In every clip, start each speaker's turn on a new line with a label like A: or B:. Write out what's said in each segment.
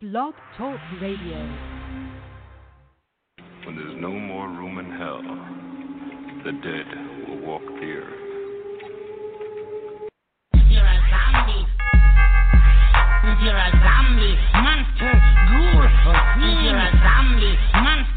A: Blog Talk Radio.
B: When there's no more room in hell, the dead will walk the earth.
C: You're a zombie. You're a zombie. Monster. Ghoul. You're a zombie. Monster.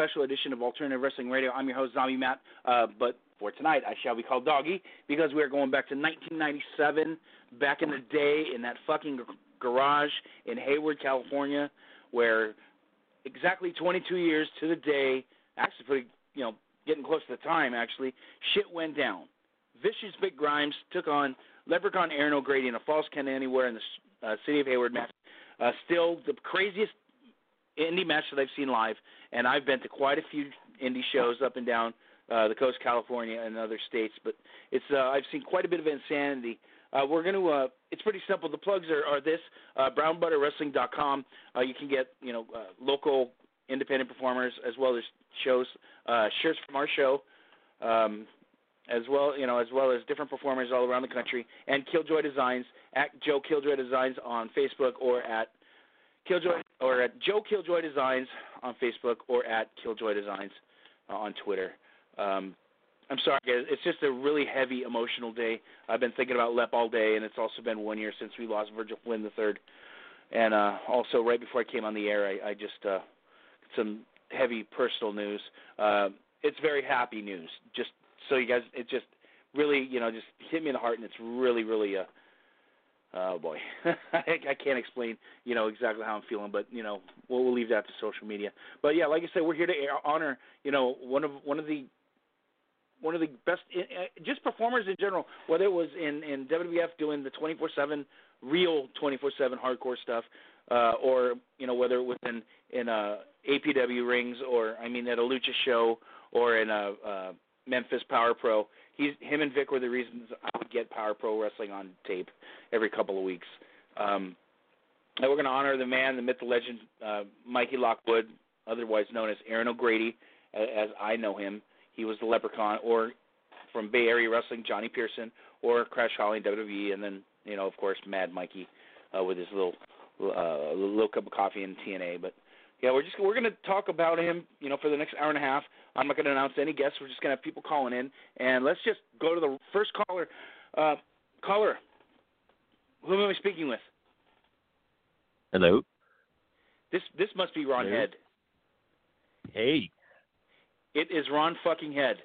D: Special edition of Alternative Wrestling Radio. I'm your host, Zombie Matt. Uh, but for tonight, I shall be called Doggy because we are going back to 1997, back in the day in that fucking g- garage in Hayward, California, where exactly 22 years to the day, actually pretty, you know, getting close to the time, actually, shit went down. Vicious Vic Grimes took on Leprechaun Erin O'Grady in a false count anywhere in the uh, city of Hayward match. Uh, still the craziest indie match that I've seen live, and I've been to quite a few indie shows up and down uh, the coast, California, and other states. But it's uh, I've seen quite a bit of insanity. Uh, we're going to. Uh, it's pretty simple. The plugs are, are this: uh, BrownButterWrestling.com. Uh, you can get you know uh, local independent performers as well as shows, uh, shirts from our show. Um, as well, you know, as well as different performers all around the country, and Killjoy Designs at Joe Killjoy Designs on Facebook or at Killjoy or at Joe Killjoy Designs on Facebook or at Killjoy Designs uh, on Twitter. Um, I'm sorry, guys. It's just a really heavy emotional day. I've been thinking about Lep all day, and it's also been one year since we lost Virgil Flynn the third. And uh, also, right before I came on the air, I, I just uh, some heavy personal news. Uh, it's very happy news. Just so you guys, it just really, you know, just hit me in the heart, and it's really, really uh, Oh boy, I, I can't explain, you know, exactly how I'm feeling, but you know, we'll, we'll leave that to social media. But yeah, like I said, we're here to honor, you know, one of one of the one of the best, uh, just performers in general. Whether it was in in WWF doing the 24/7 real 24/7 hardcore stuff, uh, or you know, whether it was in in uh, APW rings, or I mean, at a lucha show, or in a uh, Memphis Power Pro. He's him and Vic were the reasons I would get Power Pro Wrestling on tape every couple of weeks. Um, and we're going to honor the man, the myth, the legend, uh, Mikey Lockwood, otherwise known as Erin O'Grady, a- as I know him. He was the Leprechaun, or from Bay Area Wrestling, Johnny Pearson, or Crash Holly WWE, and then you know, of course, Mad Mikey uh, with his little uh, little cup of coffee in TNA. But yeah, we're just we're going to talk about him, you know, for the next hour and a half. I'm not going to announce any guests. We're just going to have people calling in, and let's just go to the first caller. Uh, caller, who am I speaking with?
E: Hello.
D: This this must be Ron
E: Hello.
D: Head.
E: Hey.
D: It is Ron fucking Head.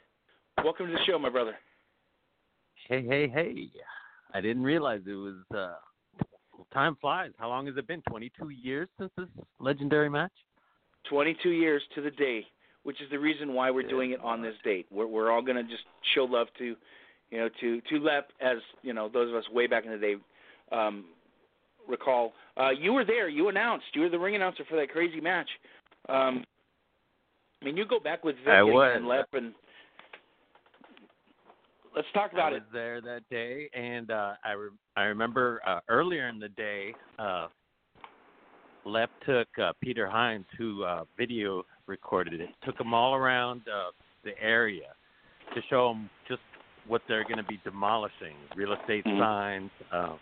D: Welcome to the show, my brother.
E: Hey, hey, hey. I didn't realize it was uh time flies. How long has it been? 22 years since this legendary match?
D: 22 years to the day, which is the reason why we're doing it on this date. We're we're all going to just show love to, you know, to to Lep as you know those of us way back in the day um, recall. Uh, you were there. You announced. You were the ring announcer for that crazy match. Um, I mean, you go back with Vic
E: I
D: and,
E: was.
D: and Lep, and let's talk
E: I
D: about
E: was
D: it.
E: there that day and uh I re- I remember uh earlier in the day uh Lep took uh, Peter Hines, who uh, video recorded it, took them all around uh, the area to show them just what they're going to be demolishing, real estate
D: Mhm.
E: signs. Um,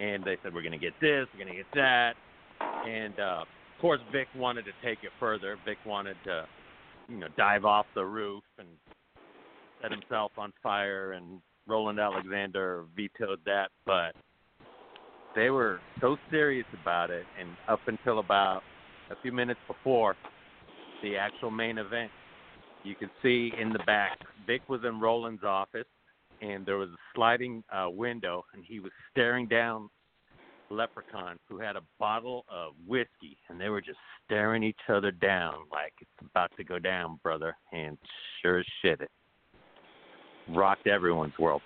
E: and they said, we're going to get this, we're going to get that. And, uh, of course, Vic wanted to take it further. Vic wanted to, you know, dive off the roof and set himself on fire, and Roland Alexander vetoed that. But they were so serious about it, and up until about a few minutes before the actual main event, you could see in the back, Vic was in Roland's office, and there was a sliding uh, window, and he was staring down Leprechaun, who had a bottle of whiskey, and they were just staring each other down like it's about to go down, brother. And sure as shit, it rocked everyone's world.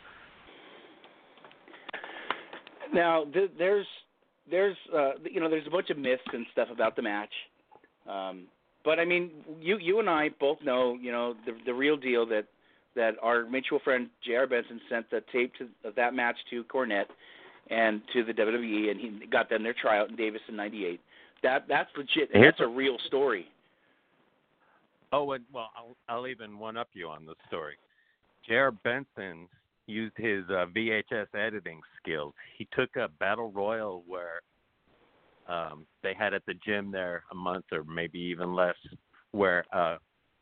D: Now th- there's there's uh, you know there's a bunch of myths and stuff about the match, um, but I mean you you and I both know you know the the real deal that that our mutual friend J.R. Benson sent the tape to, of that match to Cornette and to the WWE, and he got them their tryout in Davis in '98. That that's legit. And that's a real story.
E: Oh, and well, I'll I'll even one up you on the story. J.R. Benson used his uh, VHS editing skills. He took a battle royal where um, they had at the gym there a month or maybe even less, where uh,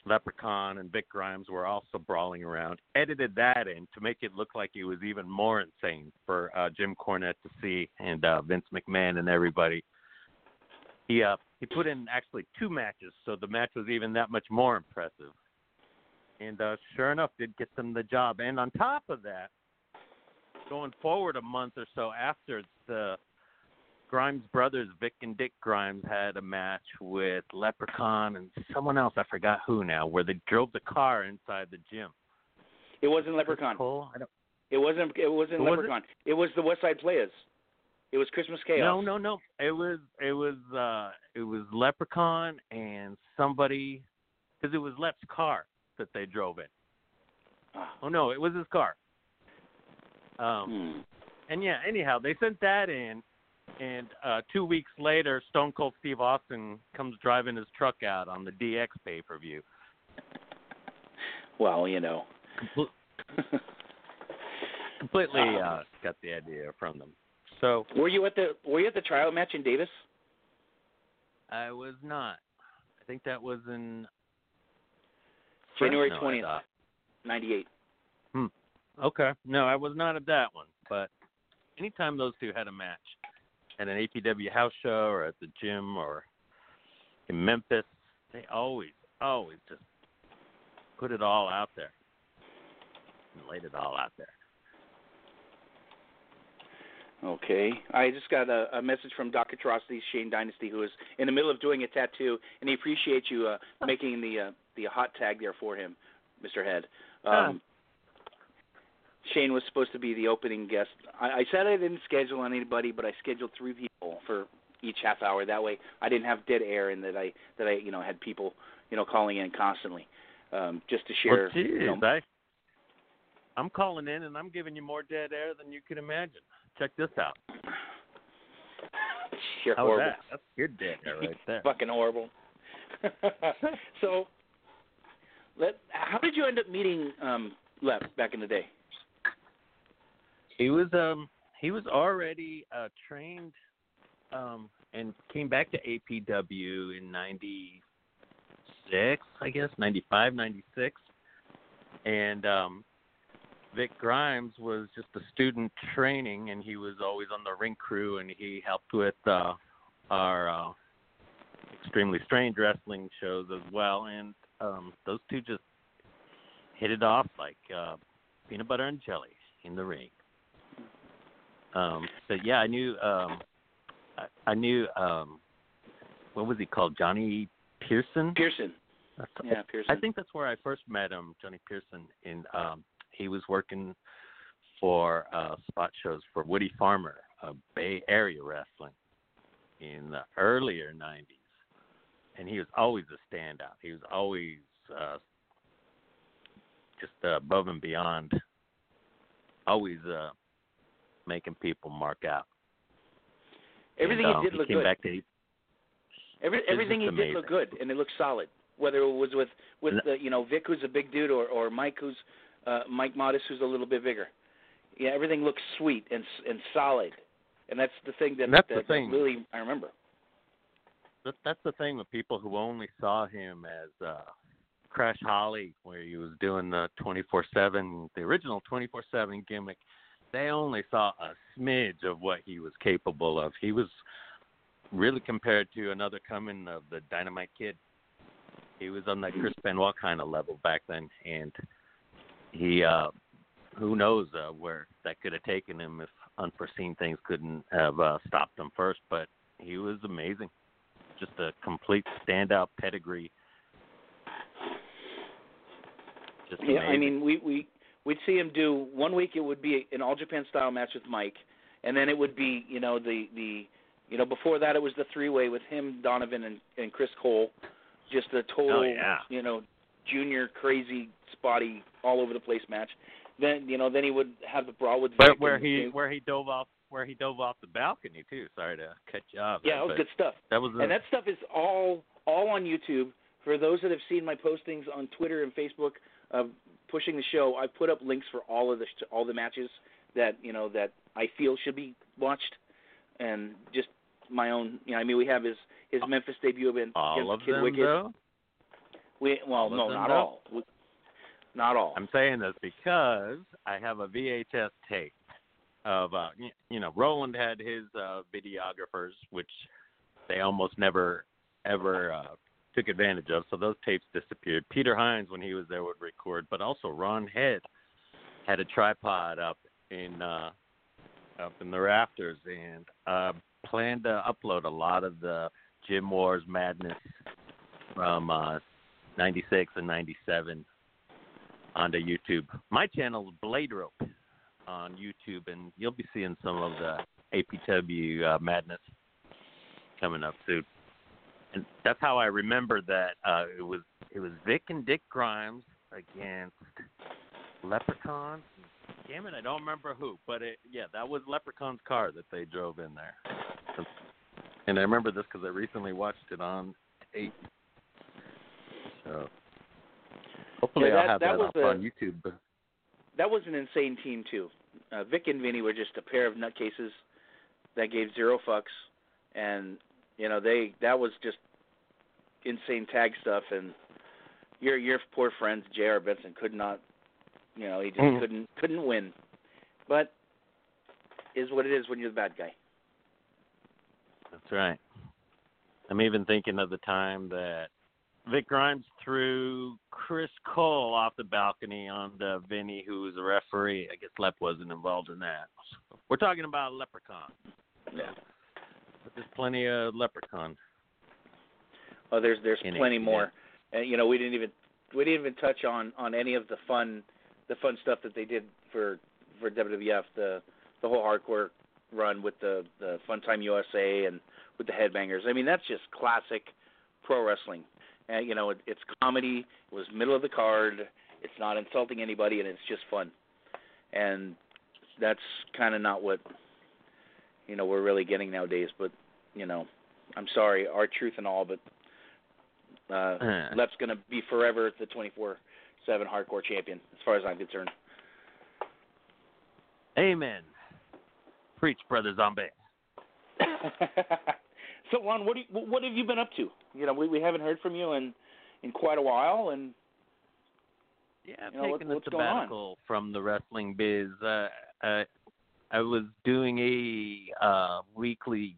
E: Leprechaun and Vic Grimes were also brawling around. Edited that in to make it look like it was even more insane for uh, Jim Cornette to see and uh, Vince McMahon and everybody. He uh, he put in actually two matches, so the match was even that much more impressive and uh, sure enough, did get them the job. And on top of that, going forward a month or so after, the Grimes brothers, Vic and Dick Grimes, had a match with Leprechaun and someone else. I forgot who now. Where they drove the car inside the gym.
D: It wasn't Leprechaun.
E: Cool. I don't.
D: It wasn't. It wasn't
E: was
D: Leprechaun. it? was the West Side Players. It was Christmas Chaos.
E: No, no, no. It was it was uh it was Leprechaun and somebody because it was Lep's car that they drove in.
D: Ah.
E: Oh no, it was his car. Um,
D: Hmm.
E: and yeah, anyhow, they sent that in, and uh, two weeks later, Stone Cold Steve Austin comes driving his truck out on the DX pay per view.
D: Well, you know.
E: Completely
D: Um,
E: uh, got the idea from them. So
D: were you at the Were you at the tryout match in Davis?
E: I was not. I think that was in
D: January
E: Fresno, I
D: twentieth,
E: thought.
D: ninety eight.
E: Okay. No, I was not at that one. But anytime those two had a match at an APW house show or at the gym or in Memphis, they always, always just put it all out there and laid it all out there.
D: Okay. I just got a, a message from Doc Atrocities, Shane Dynasty, who is in the middle of doing a tattoo, and he appreciates you uh, making the uh, the hot tag there for him, Mr. Head. Um, Shane was supposed to be the opening guest. I, I said I didn't schedule anybody, but I scheduled three people for each half hour. That way, I didn't have dead air, and that I that I you know had people you know calling in constantly, um, just to share.
E: well, geez,
D: you know,
E: I, I'm calling in and I'm giving you more dead air than you can imagine. Check this out. How was
D: horrible.
E: that? That's good dead air right there.
D: fucking horrible. so, let how did you end up meeting um Lep back in the day?
E: He was um he was already uh trained um and came back to APW in 96, I guess, 95, 96. And um Vic Grimes was just a student training and he was always on the ring crew and he helped with uh our uh extremely strange wrestling shows as well and um those two just hit it off like uh peanut butter and jelly in the ring. Um, but yeah, I knew um, I, I knew um, what was he called? Johnny Pearson.
D: Pearson.
E: That's-
D: Yeah, Pearson.
E: I think that's where I first met him, Johnny Pearson. In um, he was working for uh, spot shows for Woody Farmer, uh, Bay Area wrestling, in the earlier '90s, and he was always a standout. He was always uh, just uh, above and beyond, always uh, making people mark out.
D: Everything
E: and,
D: he
E: um,
D: did look
E: came
D: good.
E: back to
D: Every, everything he
E: just
D: did look good, and it looked solid. Whether it was with with the, you know Vic, who's a big dude, or or Mike, who's uh, Mike Modest, who's a little bit bigger. Yeah, everything looks sweet and and solid, and that's the thing that
E: And that's the
D: that really I remember.
E: That, that's the thing with people who only saw him as uh Crash Holly, where he was doing the 24/7, the original 24/7 gimmick. They only saw a smidge of what he was capable of. He was really compared to another coming of the Dynamite Kid. He was on that Chris Benoit kind of level back then, and he uh who knows uh, where that could have taken him if unforeseen things couldn't have uh, stopped him first. But he was amazing, just a complete standout pedigree. Just
D: Yeah, I mean, we we we'd see him do one week. It would be an All Japan style match with Mike, and then it would be you know the the you know before that it was the three way with him, Donovan, and and Chris Cole. Just a total
E: Oh, yeah.
D: you know junior crazy spotty all over the place match. Then you know then he would have the brawl with
E: Where,
D: Vic
E: where
D: and-
E: he where he dove off where he dove off the balcony too. Sorry to cut you off.
D: yeah that was good stuff.
E: That was a,
D: And that stuff is all all on YouTube. For those that have seen my postings on Twitter and Facebook, uh, pushing the show, I put up links for all of the sh- all the matches that you know that I feel should be watched, and just my own. You know, I mean, we have his his Memphis debut against
E: all of
D: Kid
E: them
D: Wicked.
E: though.
D: We well,
E: all
D: no, not
E: though?
D: all. We, not all.
E: I'm saying this because I have a VHS tape of uh you know Roland had his uh videographers which they almost never ever uh took advantage of so those tapes disappeared. Peter Hines when he was there would record but also Ron Head had a tripod up in uh up in the rafters and uh planned to upload a lot of the Gym Wars madness from uh 96 and 97 onto YouTube. My channel is Blade Rope on YouTube, and you'll be seeing some of the APW uh, madness coming up soon. And that's how I remember that uh, it was it was Vic and Dick Grimes against Leprechaun. Damn it, I don't remember who, but it yeah, that was Leprechaun's car that they drove in there. And I remember this because I recently watched it on tape. So hopefully
D: Yeah, that-
E: I'll have
D: that
E: that, up
D: a-
E: on YouTube.
D: That was an insane team too. Uh, Vic and Vinny were just a pair of nutcases that gave zero fucks, and you know they that was just insane tag stuff. And your your poor friend J.R. Benson could not, you know, he just
E: Mhm.
D: couldn't couldn't win. But is what it is when you're the bad guy.
E: That's right. I'm even thinking of the time that Vic Grimes threw Chris Cole off the balcony onto Vinny, who was a referee. I guess Lep wasn't involved in that. We're talking about Leprechaun.
D: Yeah.
E: But there's plenty of Leprechaun.
D: Oh, there's there's
E: In it,
D: plenty
E: yeah.
D: more. And you know, we didn't even we didn't even touch on on any of the fun the fun stuff that they did for for WWF the the whole hardcore run with the the Fun Time USA and with the Headbangers. I mean, that's just classic pro wrestling. And you know, it, it's comedy. It was middle of the card. It's not insulting anybody, and it's just fun. And that's kind of not what you know we're really getting nowadays. But you know, I'm sorry, our truth and all, but uh,
E: Uh.
D: Lep's going to be forever the 24/7 hardcore champion, as far as I'm concerned.
E: Amen. Preach, brother Zombie.
D: so, Ron, what do you, what have you been up to? You know, we we haven't heard from you in in quite a while, and
E: Yeah, I've
D: You know, what-
E: taken a
D: what's
E: sabbatical from the wrestling biz. Uh, uh, I was doing a uh, weekly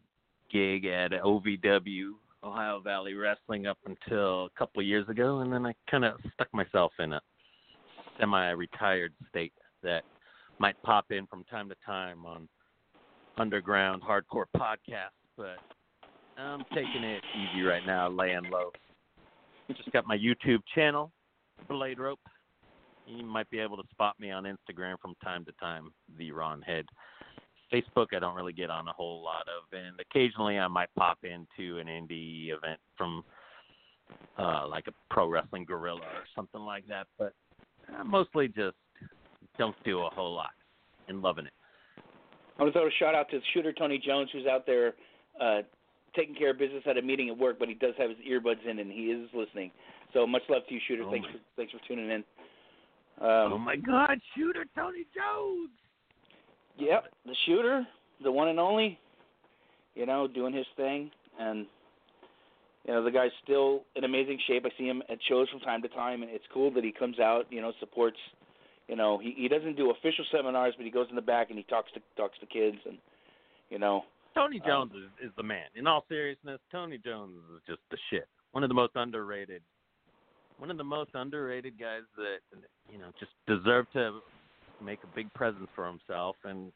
E: gig at OVW, Ohio Valley Wrestling, up until a couple of years ago, and then I kind of stuck myself in a semi-retired state that might pop in from time to time on underground hardcore podcasts, but I'm taking it easy right now, laying low. Just got my YouTube channel, Blade Rope. You might be able to spot me on Instagram from time to time, the Ron Head. Facebook, I don't really get on a whole lot of, and occasionally I might pop into an indie event from uh, like a pro wrestling Guerrilla or something like that. But I mostly just don't do a whole lot and loving it.
D: I want to throw a shout out to shooter Tony Jones, who's out there uh, taking care of business at a meeting at work, but he does have his earbuds in and he is listening. So much love to you, shooter.
E: Oh
D: thanks for thanks for tuning in. Um,
E: oh my God, shooter Tony Jones!
D: Yep, the shooter, the one and only, you know, doing his thing, and you know the guy's still in amazing shape. I see him at shows from time to time, and it's cool that he comes out, you know, supports. You know, he he doesn't do official seminars, but he goes in the back and he talks to talks to kids, and you know,
E: Tony
D: Um,
E: Jones is, is the man. In all seriousness, Tony Jones is just the shit. One of the most underrated, one of the most underrated guys that you know just deserve to make a big presence for himself, and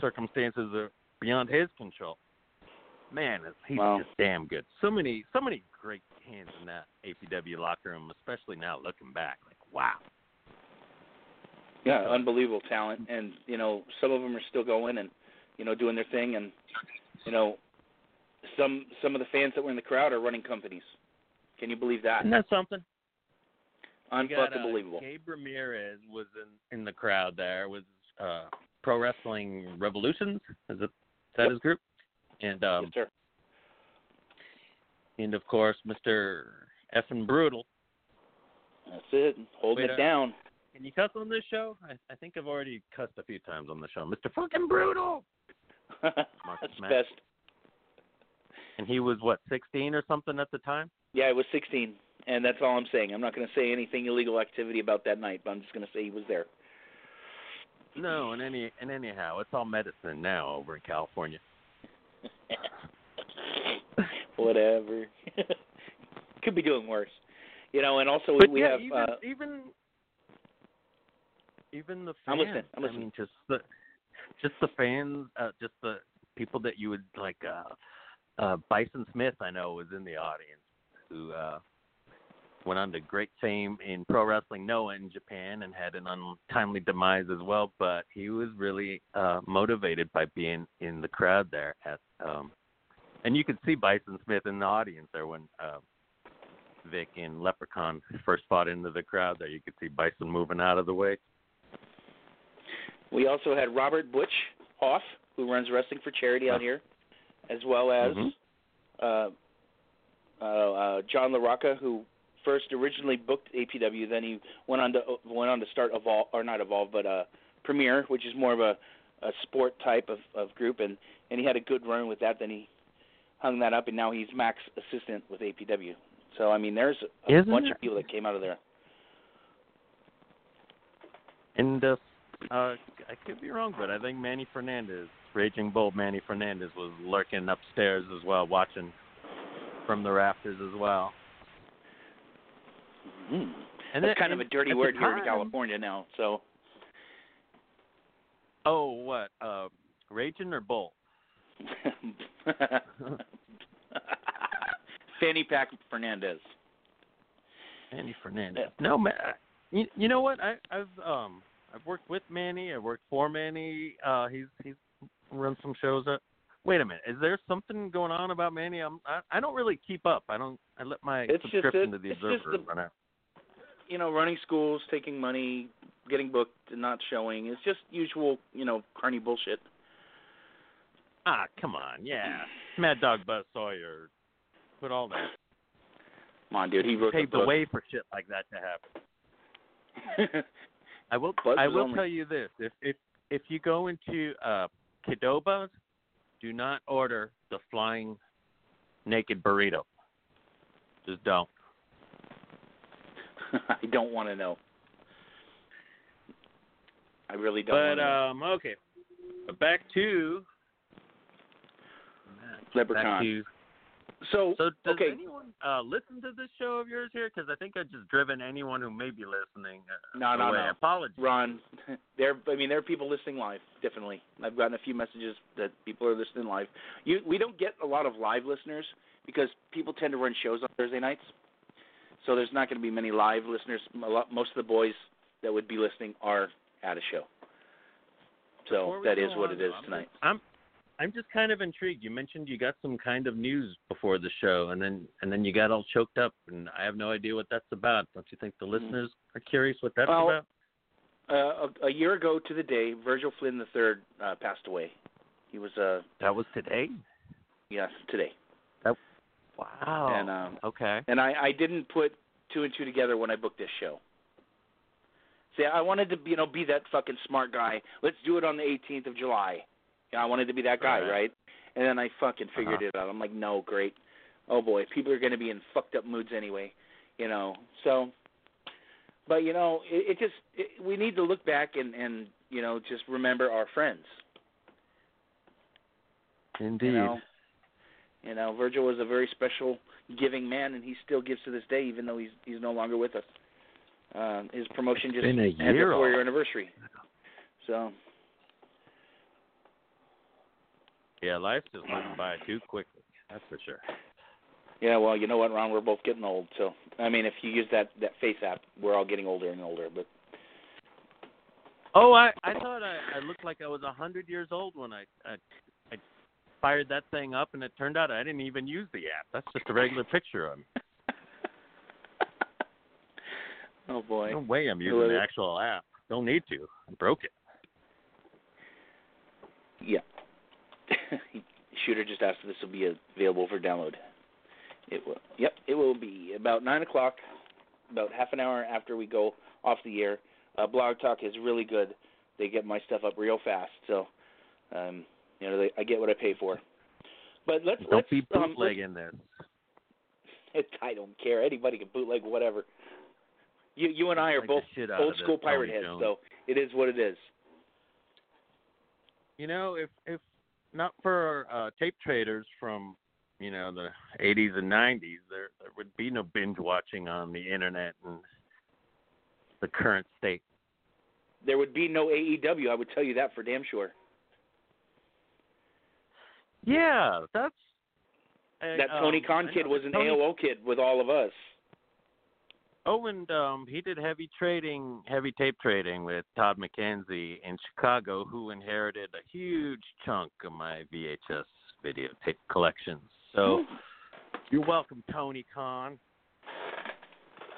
E: circumstances are beyond his control. Man, he's
D: Wow.
E: just damn good. So many, so many great hands in that APW locker room, especially now looking back. Like, wow.
D: Yeah, unbelievable talent, and you know some of them are still going and you know doing their thing, and you know some some of the fans that were in the crowd are running companies. Can you believe that?
E: Isn't that something? You got,
D: Unfucking
E: uh,
D: believable.
E: Gabe Ramirez was in in the crowd there was uh Pro Wrestling Revolutions. Is it is that
D: Yep.
E: his group? And um
D: yes, sir.
E: and of course Mr. Effin Brutal.
D: That's it. Holding
E: Wait,
D: it
E: uh,
D: down.
E: Can you cuss on this show? I, I think I've already cussed a few times on the show. Mr. Fucking Brutal.
D: That's best.
E: And he was what, 16 or something at the time?
D: Yeah, it was 16, and that's all I'm saying. I'm not going to say anything illegal activity about that night, but I'm just going to say he was there.
E: No, and any and anyhow, it's all medicine now over in California.
D: Whatever. Could be doing worse. You know, and also
E: But
D: we
E: yeah,
D: have
E: even
D: uh,
E: even even the fans.
D: I'm listening, I'm
E: I
D: listening.
E: mean, just the just the fans, uh, just the people that you would like. uh uh Bison Smith, I know, was in the audience, who uh went on to great fame in pro wrestling Noah in Japan and had an untimely demise as well. But he was really uh motivated by being in the crowd there at um and you could see Bison Smith in the audience there when uh Vic and Leprechaun first fought into the crowd there. You could see Bison moving out of the way.
D: We also had Robert Butch Hoff, who runs wrestling for charity out here, as well as
E: Mhm.
D: uh, uh, uh, John LaRocca, who first originally booked APW, then he went on to went on to start Evolve or not Evolve, but uh, Premier, which is more of a, a sport type of, of group, and and he had a good run with that. Then he hung that up, and now he's Max assistant with APW. So I mean, there's a
E: Isn't
D: bunch
E: it-
D: of people that came out of there.
E: And uh, uh, I could be wrong, but I think Manny Fernandez, Raging Bull Manny Fernandez, was lurking upstairs as well, watching from the rafters as well.
D: Mm.
E: And
D: That's
E: then-
D: kind of a dirty word here in California now. So
E: Oh, what? Uh, Raging or Bull?
D: Fanny Pack Fernandez.
E: Manny Fernandez. No, man. You, you know what? I, I've um I've worked with Manny. I've worked for Manny. Uh, he's he's run some shows. At, wait a minute. Is there something going on about Manny? I'm I, I don't really keep up. I don't. I let my
D: It's just
E: subscription to the Observer
D: the-
E: run out.
D: You know, running schools, taking money, getting booked, and not showing. It's just usual, you know, carny bullshit.
E: Ah, come on. Yeah. Mad Dog Buzz Sawyer. Put all that.
D: Come on, dude. He wrote
E: paved
D: the
E: the way for shit like that to happen. I will.
D: Buzz
E: I will
D: only-
E: tell you this: if if if you go into uh, Qdoba's, do not order the flying naked burrito. Just don't.
D: I don't want to know. I really don't.
E: But um, okay. But back to.
D: Leprechaun.
E: back to.
D: So,
E: So does
D: okay.
E: anyone uh, listen to this show of yours here? Because I think I've just driven anyone who may be listening. Uh,
D: No, no,
E: away.
D: no.
E: Apologies.
D: Ron, there. I mean, there are people listening live. Definitely, I've gotten a few messages that people are listening live. You, we don't get a lot of live listeners because people tend to run shows on Thursday nights, so there's not going to be many live listeners. A lot, most of the boys that would be listening are at a show. So
E: that is we
D: that
E: go
D: is what
E: on,
D: it is
E: I'm
D: tonight.
E: Just, I'm I'm just kind of intrigued. You mentioned you got some kind of news before the show, and then and then you got all choked up, and I have no idea what that's about. Don't you think the
D: Mhm.
E: listeners are curious what that's
D: Well,
E: about?
D: Uh, a, a year ago to the day, Virgil Flynn III uh, passed away. He was uh
E: That was today.
D: yes today,
E: Wow.
D: and um,
E: okay.
D: and I, I didn't put two and two together when I booked this show. See, I wanted to, you know, be that fucking smart guy. Let's do it on the 18th of July. I wanted to be that guy,
E: Right.
D: right? And then I fucking figured
E: Uh-huh.
D: it out. I'm like, no, great. Oh boy, people are going to be in fucked up moods anyway, you know. So, but you know, it, it just it, we need to look back and and you know just remember our friends.
E: Indeed.
D: You know, you know, Virgil was a very special, giving man, and he still gives to this day, even though he's he's no longer with us. Um, his promotion just
E: a
D: had
E: year
D: the four-year anniversary. So
E: Yeah, life's just went by too quickly. That's for sure.
D: yeah, well, you know what, Ron? We're both getting old. So I mean, if you use that that Face app, we're all getting older and older. But
E: Oh, I I thought I, I looked like I was a hundred years old when I, I I fired that thing up, and it turned out I didn't even use the app. That's just a regular picture of me.
D: oh boy.
E: No way I'm using the actual app. Don't need to. I broke it.
D: Yeah. Shooter just asked if this will be available for download. It will. Yep, it will be about nine o'clock, about half an hour after we go off the air. Uh, Blog Talk is really good. They get my stuff up real fast, so um, you know they, I get what I pay for. But let's
E: Don't
D: let's
E: be
D: um, let's-
E: bootlegging this.
D: I don't care. Anybody can bootleg whatever. You you and I are
E: Like
D: both
E: the shit out
D: old school pirate
E: Tony
D: heads,
E: Jones.
D: so it is what it is.
E: You know, if if not for uh, tape traders from you know the 80s and 90s, there there would be no binge watching on the internet and the current state.
D: There would be no AEW. I would tell you that for damn sure.
E: Yeah, that's uh,
D: that Tony
E: um,
D: Khan kid was an
E: Tony-
D: AOL kid with all of us.
E: Oh, and um, he did heavy trading, heavy tape trading with Todd McKenzie in Chicago, who inherited a huge chunk of my VHS videotape collections. So you're welcome, Tony Khan.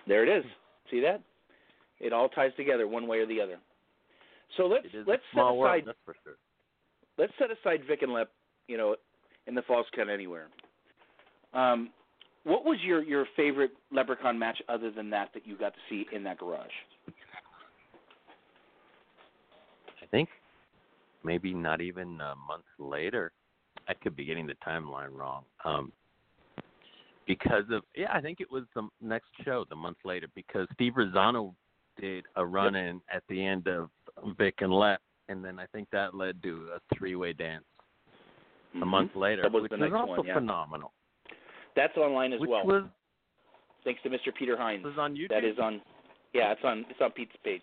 D: There it is. See that? It all ties together one way or the other. So let's let's set
E: world,
D: aside
E: that's for sure.
D: let's set aside Vic and Lep, you know, in the Falls Count Anywhere. Um, what was your your favorite Leprechaun match other than that that you got to see in that garage?
E: I think maybe not even a month later. I could be getting the timeline wrong. Um, because of yeah, I think it was the next show the month later because Steve Rosano did a run in at the end of Vic and Lep, and then I think that led to a three way dance a
D: Mhm.
E: month later,
D: That was
E: which
D: the
E: was
D: next
E: also
D: one, yeah.
E: phenomenal.
D: That's online as
E: which
D: well,
E: was
D: thanks to Mr. Peter Hines.
E: was on YouTube.
D: That is on. Yeah, it's on it's on Pete's page.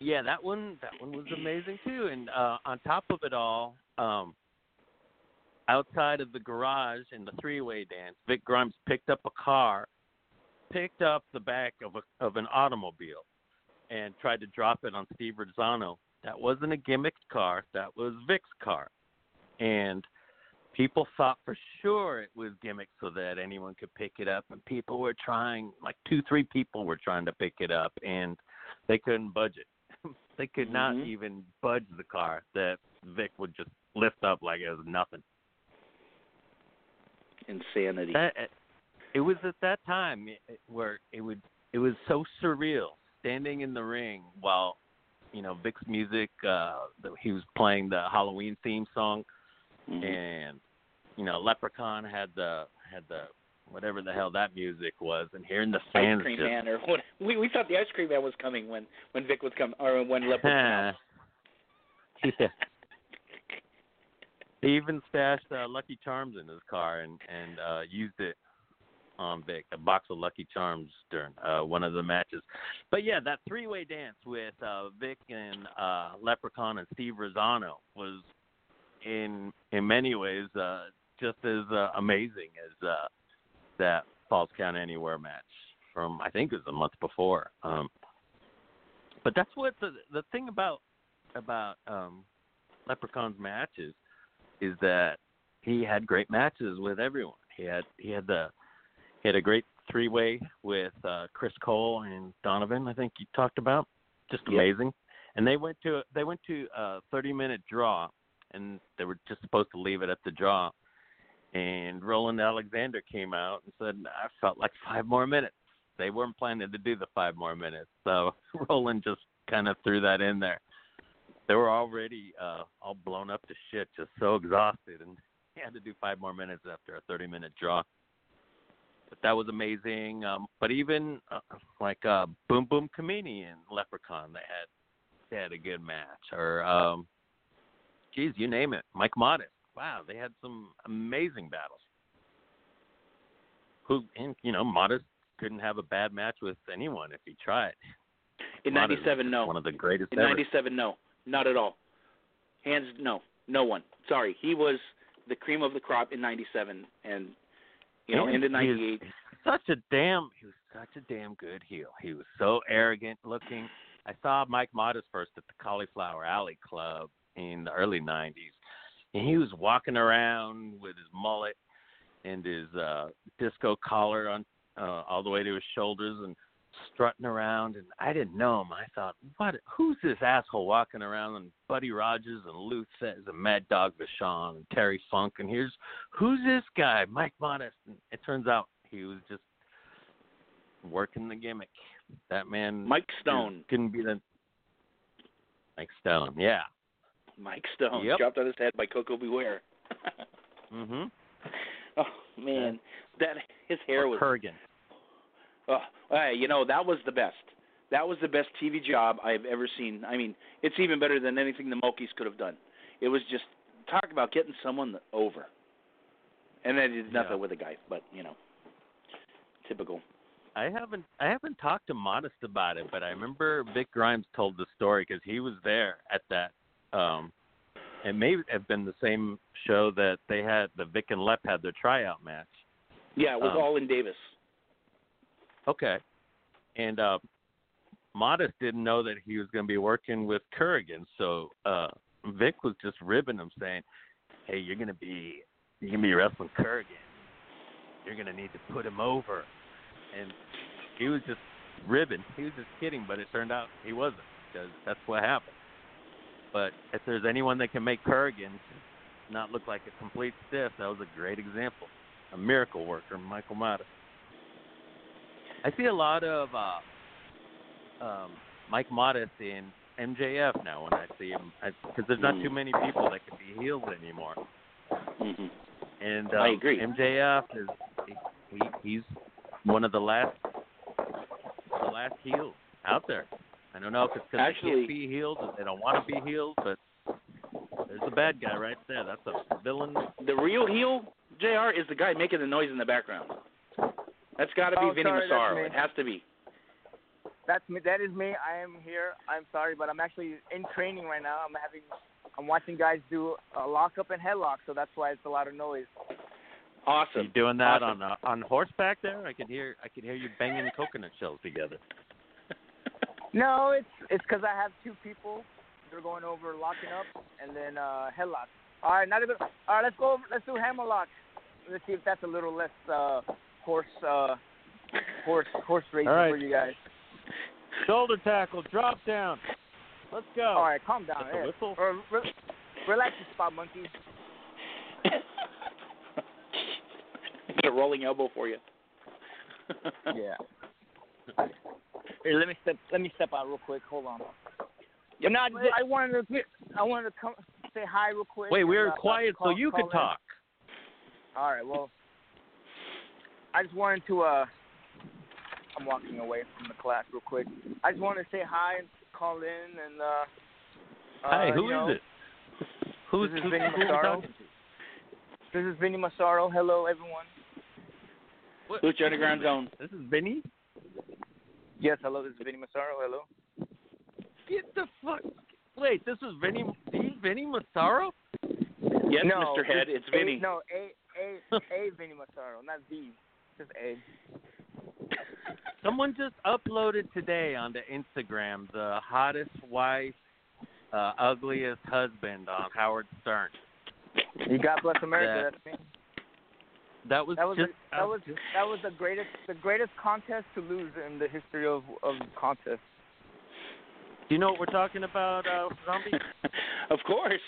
E: Yeah, that one that one was amazing too. And uh on top of it all, um outside of the garage in the three way dance, Vic Grimes picked up a car, picked up the back of a of an automobile and tried to drop it on Steve Rizzano. That wasn't a gimmicked car, that was Vic's car. And people thought for sure it was gimmicked so that anyone could pick it up and people were trying like two, three people were trying to pick it up and they couldn't budge it. they could not
D: Mhm.
E: even budge the car that Vic would just lift up like it was nothing.
D: Insanity.
E: That, it was at that time where it would it was so surreal standing in the ring while you know Vic's music uh he was playing the Halloween theme song
D: Mhm.
E: and you know Leprechaun had the had the whatever the hell that music was and hearing the
D: Ice Cream
E: just
D: Man, or what? We we thought the Ice Cream Man was coming when when Vic was coming, or when Lep was coming out.
E: yeah. He even stashed uh, Lucky Charms in his car and and uh used it on Vic, a box of Lucky Charms during uh one of the matches. But yeah, that three way dance with uh Vic and uh Leprechaun and Steve Rosano was in in many ways uh just as uh, amazing as uh that Falls Count Anywhere match from I think it was a month before. Um but that's what the the thing about about um Leprechaun's matches is that he had great matches with everyone. He had he had the he had a great three way with uh Chris Cole and Donovan, I think you talked about. Just
D: Yep.
E: amazing. And they went to they went to a thirty minute draw and they were just supposed to leave it at the draw. And Roland Alexander came out and said, I felt like five more minutes. They weren't planning to do the five more minutes. So Roland just kind of threw that in there they were already uh all blown up to shit, just so exhausted, and he had to do five more minutes after a 30 minute draw. But that was amazing. Um, but even uh, like uh, Boom Boom and Leprechaun, they had they had a good match. Or um, geez, you name it. Mike Modest. Wow, they had some amazing battles. Who and you know Modest couldn't have a bad match with anyone if he tried.
D: In
E: Modest
D: '97, no.
E: One of the greatest
D: In '97, no, not at all. Hands, no, no one. Sorry, he was the cream of the crop in '97, and you know,
E: And
D: into '98.
E: Such a damn, he was such a damn good heel. He was so arrogant looking. I saw Mike Modest first at the Cauliflower Alley Club in the early '90s, and he was walking around with his mullet and his uh disco collar on uh, all the way to his shoulders and strutting around. And I didn't know him. I thought, what? Who's this asshole walking around? And Buddy Rogers and Lou Thesz and Mad Dog Vachon and Terry Funk. And here's who's this guy, Mike Modest? And it turns out he was just working the gimmick. That man,
D: Mike Stone.
E: couldn't be the Mike Stone. Yeah.
D: Mike Stone
E: Yep.
D: dropped on his head by Koko B. Ware.
E: Mhm.
D: oh man, that his hair
E: Or
D: was.
E: Kurrgan.
D: Oh, hey, you know that was the best. That was the best TV job I've ever seen. I mean, it's even better than anything the Mokies could have done. It was just talk about getting someone over. And they did nothing
E: Yeah.
D: with the guy, but you know, typical.
E: I haven't I haven't talked to Modest about it, but I remember Vic Grimes told the story because he was there at that. Um, it may have been the same show that they had the Vic and Lep had their tryout match.
D: Yeah, it was
E: Um,
D: all in Davis.
E: Okay, and uh, Modest didn't know that he was going to be working with Kurrgan, so uh, Vic was just ribbing him, saying, "Hey, you're going to be you're going to be wrestling Kurrgan. You're going to need to put him over." And he was just ribbing. He was just kidding, but it turned out he wasn't because that's what happened. But if there's anyone that can make Kurrgan not look like a complete stiff, that was a great example. A miracle worker, Michael Modest. I see a lot of uh, um, Mike Modest in MJF now when I see him, because there's not too many people that can be healed anymore.
D: hmm
E: And
D: I
E: um,
D: agree.
E: MJF is he, he he's one of the last the last heels out there. I don't know if it's because they
D: Actually-
E: can't be healed or they don't want to be healed, but there's a bad guy right there. That's a villain.
D: The real heel, Jr. is the guy making the noise in the background. That's got to be
A: Oh,
D: Vinny
A: sorry,
D: Massaro. It has to be.
A: That's me. That is me. I am here. I'm sorry, but I'm actually in training right now. I'm having, I'm watching guys do a lockup and headlock, so that's why it's a lot of noise.
E: Are
D: Awesome.
E: you doing that
D: Awesome.
E: on uh, on horseback there? I could hear I could hear you banging coconut shells together.
A: No, it's it's because I have two people. They're going over locking up and then uh headlock. All right, not even. All right, let's go. Over, let's do hammerlock. Let's see if that's a little less uh horse uh horse horse racing
E: All right.
A: for you guys.
E: Shoulder tackle, drop down. Let's go.
A: All right, calm down.
E: That's a
A: Yeah.
E: whistle?
A: Or, re- relax, you spot monkey.
D: Get a rolling elbow for you.
A: Yeah. Here, let me step. Let me step out real quick. Hold on.
D: Yep.
A: No, I, I wanted to. I wanted to come say hi real quick.
E: Wait, we
A: and,
E: were
A: uh,
E: quiet so you
A: call
E: could
A: in.
E: talk.
A: All right. Well, I just wanted to. uh I'm walking away from the class real quick. I just wanted to say hi and call in and. uh
E: Hi,
A: uh,
E: who
A: you
E: is
A: know,
E: it? Who's
A: this is Vinny
E: who
A: Massaro. This is Vinny Massaro. Hello, everyone.
E: What-
D: Lucha Underground Zone.
E: This is Vinny.
A: Yes, hello. This is Vinny Massaro. Hello.
E: Get the fuck. Wait, this is Vinny. He's Vinny Massaro.
D: Yes,
A: no,
D: Mr. Head,
A: just
D: it's
A: A-
D: Vinny.
A: no, A A A Vinny Massaro, not V. Just A.
E: Someone just uploaded today onto Instagram the hottest wife, uh, ugliest husband on Howard Stern.
A: You God bless America.
E: That-
A: That's me.
E: That was,
A: That was
E: just
A: a, that was that was the greatest the greatest contest to lose in the history of of contests.
E: Do you know what we're talking about, uh, Zombie?
D: of course.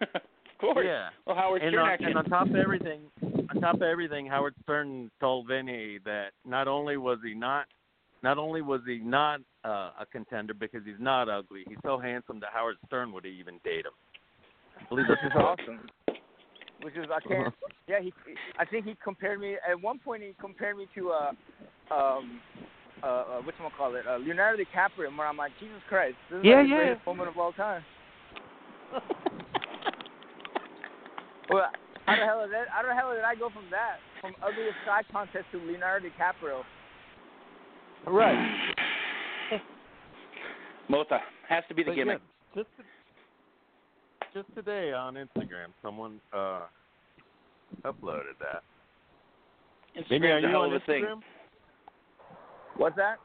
D: of course.
E: Yeah.
D: Well, Howard
E: And
D: Stern
E: on, and on top of everything, on top of everything, Howard Stern told Vinny that not only was he not, not only was he not uh, a contender because he's not ugly, he's so handsome that Howard Stern would even date him. I believe this
A: is awesome. Which is I can't. Yeah, he. I think he compared me at one point. He compared me to uh, um, uh, uh what call it, uh, Leonardo DiCaprio. Where I'm like, Jesus Christ, this is
E: Yeah,
A: like the
E: yeah.
A: greatest moment of all time. Well, how the hell did that? How the hell did I go from that, from ugliest guy contest to Leonardo DiCaprio?
E: Right.
D: Mota has to be the
E: But
D: gimmick.
E: yeah, just just today on Instagram, someone uh uploaded that. Vinny, are you on
D: of thing.
E: Instagram?
A: What's that?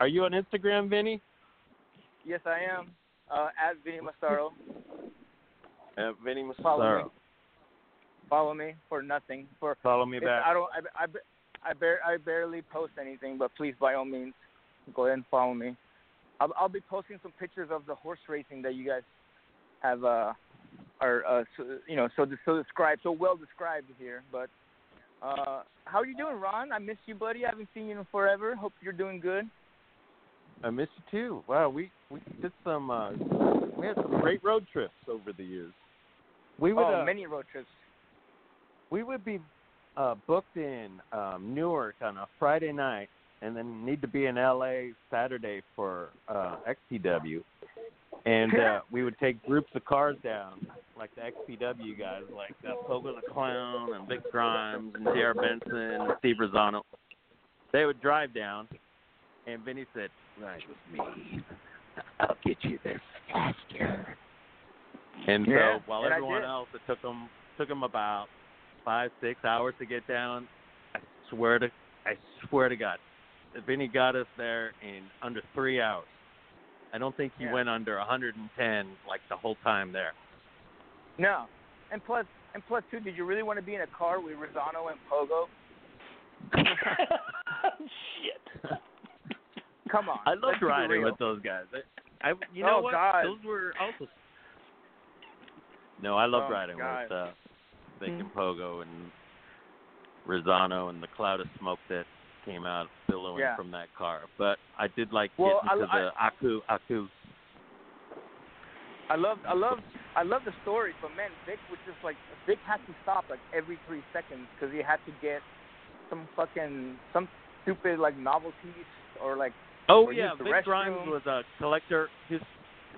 E: Are you on Instagram, Vinny?
A: Yes, I am. Uh, at Vinny Massaro.
E: Uh, Vinny
A: Follow me. Follow me for nothing. For
E: Follow me back.
A: I don't. I I, I, bar- I barely post anything, but please, by all means, go ahead and follow me. I'll, I'll be posting some pictures of the horse racing that you guys have, uh, are, uh, so, you know, so so described, so well described here. But uh, how are you doing, Ron? I miss you, buddy. I haven't seen you in forever. Hope you're doing good.
E: I miss you too. Wow, we we did some uh we had some great road trips over the years. We would
A: oh,
E: uh,
A: many road trips.
E: we would be uh booked in um Newark on a Friday night and then need to be in LA Saturday for uh XPW. And uh we would take groups of cars down, like the XPW guys, like uh, Pogo the Clown and Vic Grimes and JR Benson and Steve Rosano. They would drive down and Vinny said, Ride with me. I'll get you there faster. And
A: Yeah,
E: so while
A: and
E: everyone else, it took them took them about five six hours to get down. I swear to I swear to God, Vinny got us there in under three hours. I don't think he
A: Yeah.
E: went under 110 like the whole time there.
A: No, and plus, and plus too, did you really want to be in a car with Rosano and Pogo?
D: Shit.
A: Come on.
E: I loved riding with those guys. I, I you know
A: Oh,
E: what?
A: God.
E: Those were also. No, I loved
A: Oh,
E: riding
A: God.
E: with uh, Vic and Pogo and Rosano and the cloud of smoke that came out billowing
A: Yeah.
E: from that car. But I did like
A: Well,
E: getting to
A: I-
E: the Aku Aku.
A: I love, I love, I love the story, but man, Vic was just like Vic had to stop like every three seconds because he had to get some fucking some stupid like novelties or like
E: Oh yeah, Vic Grimes
A: restroom.
E: was a collector. His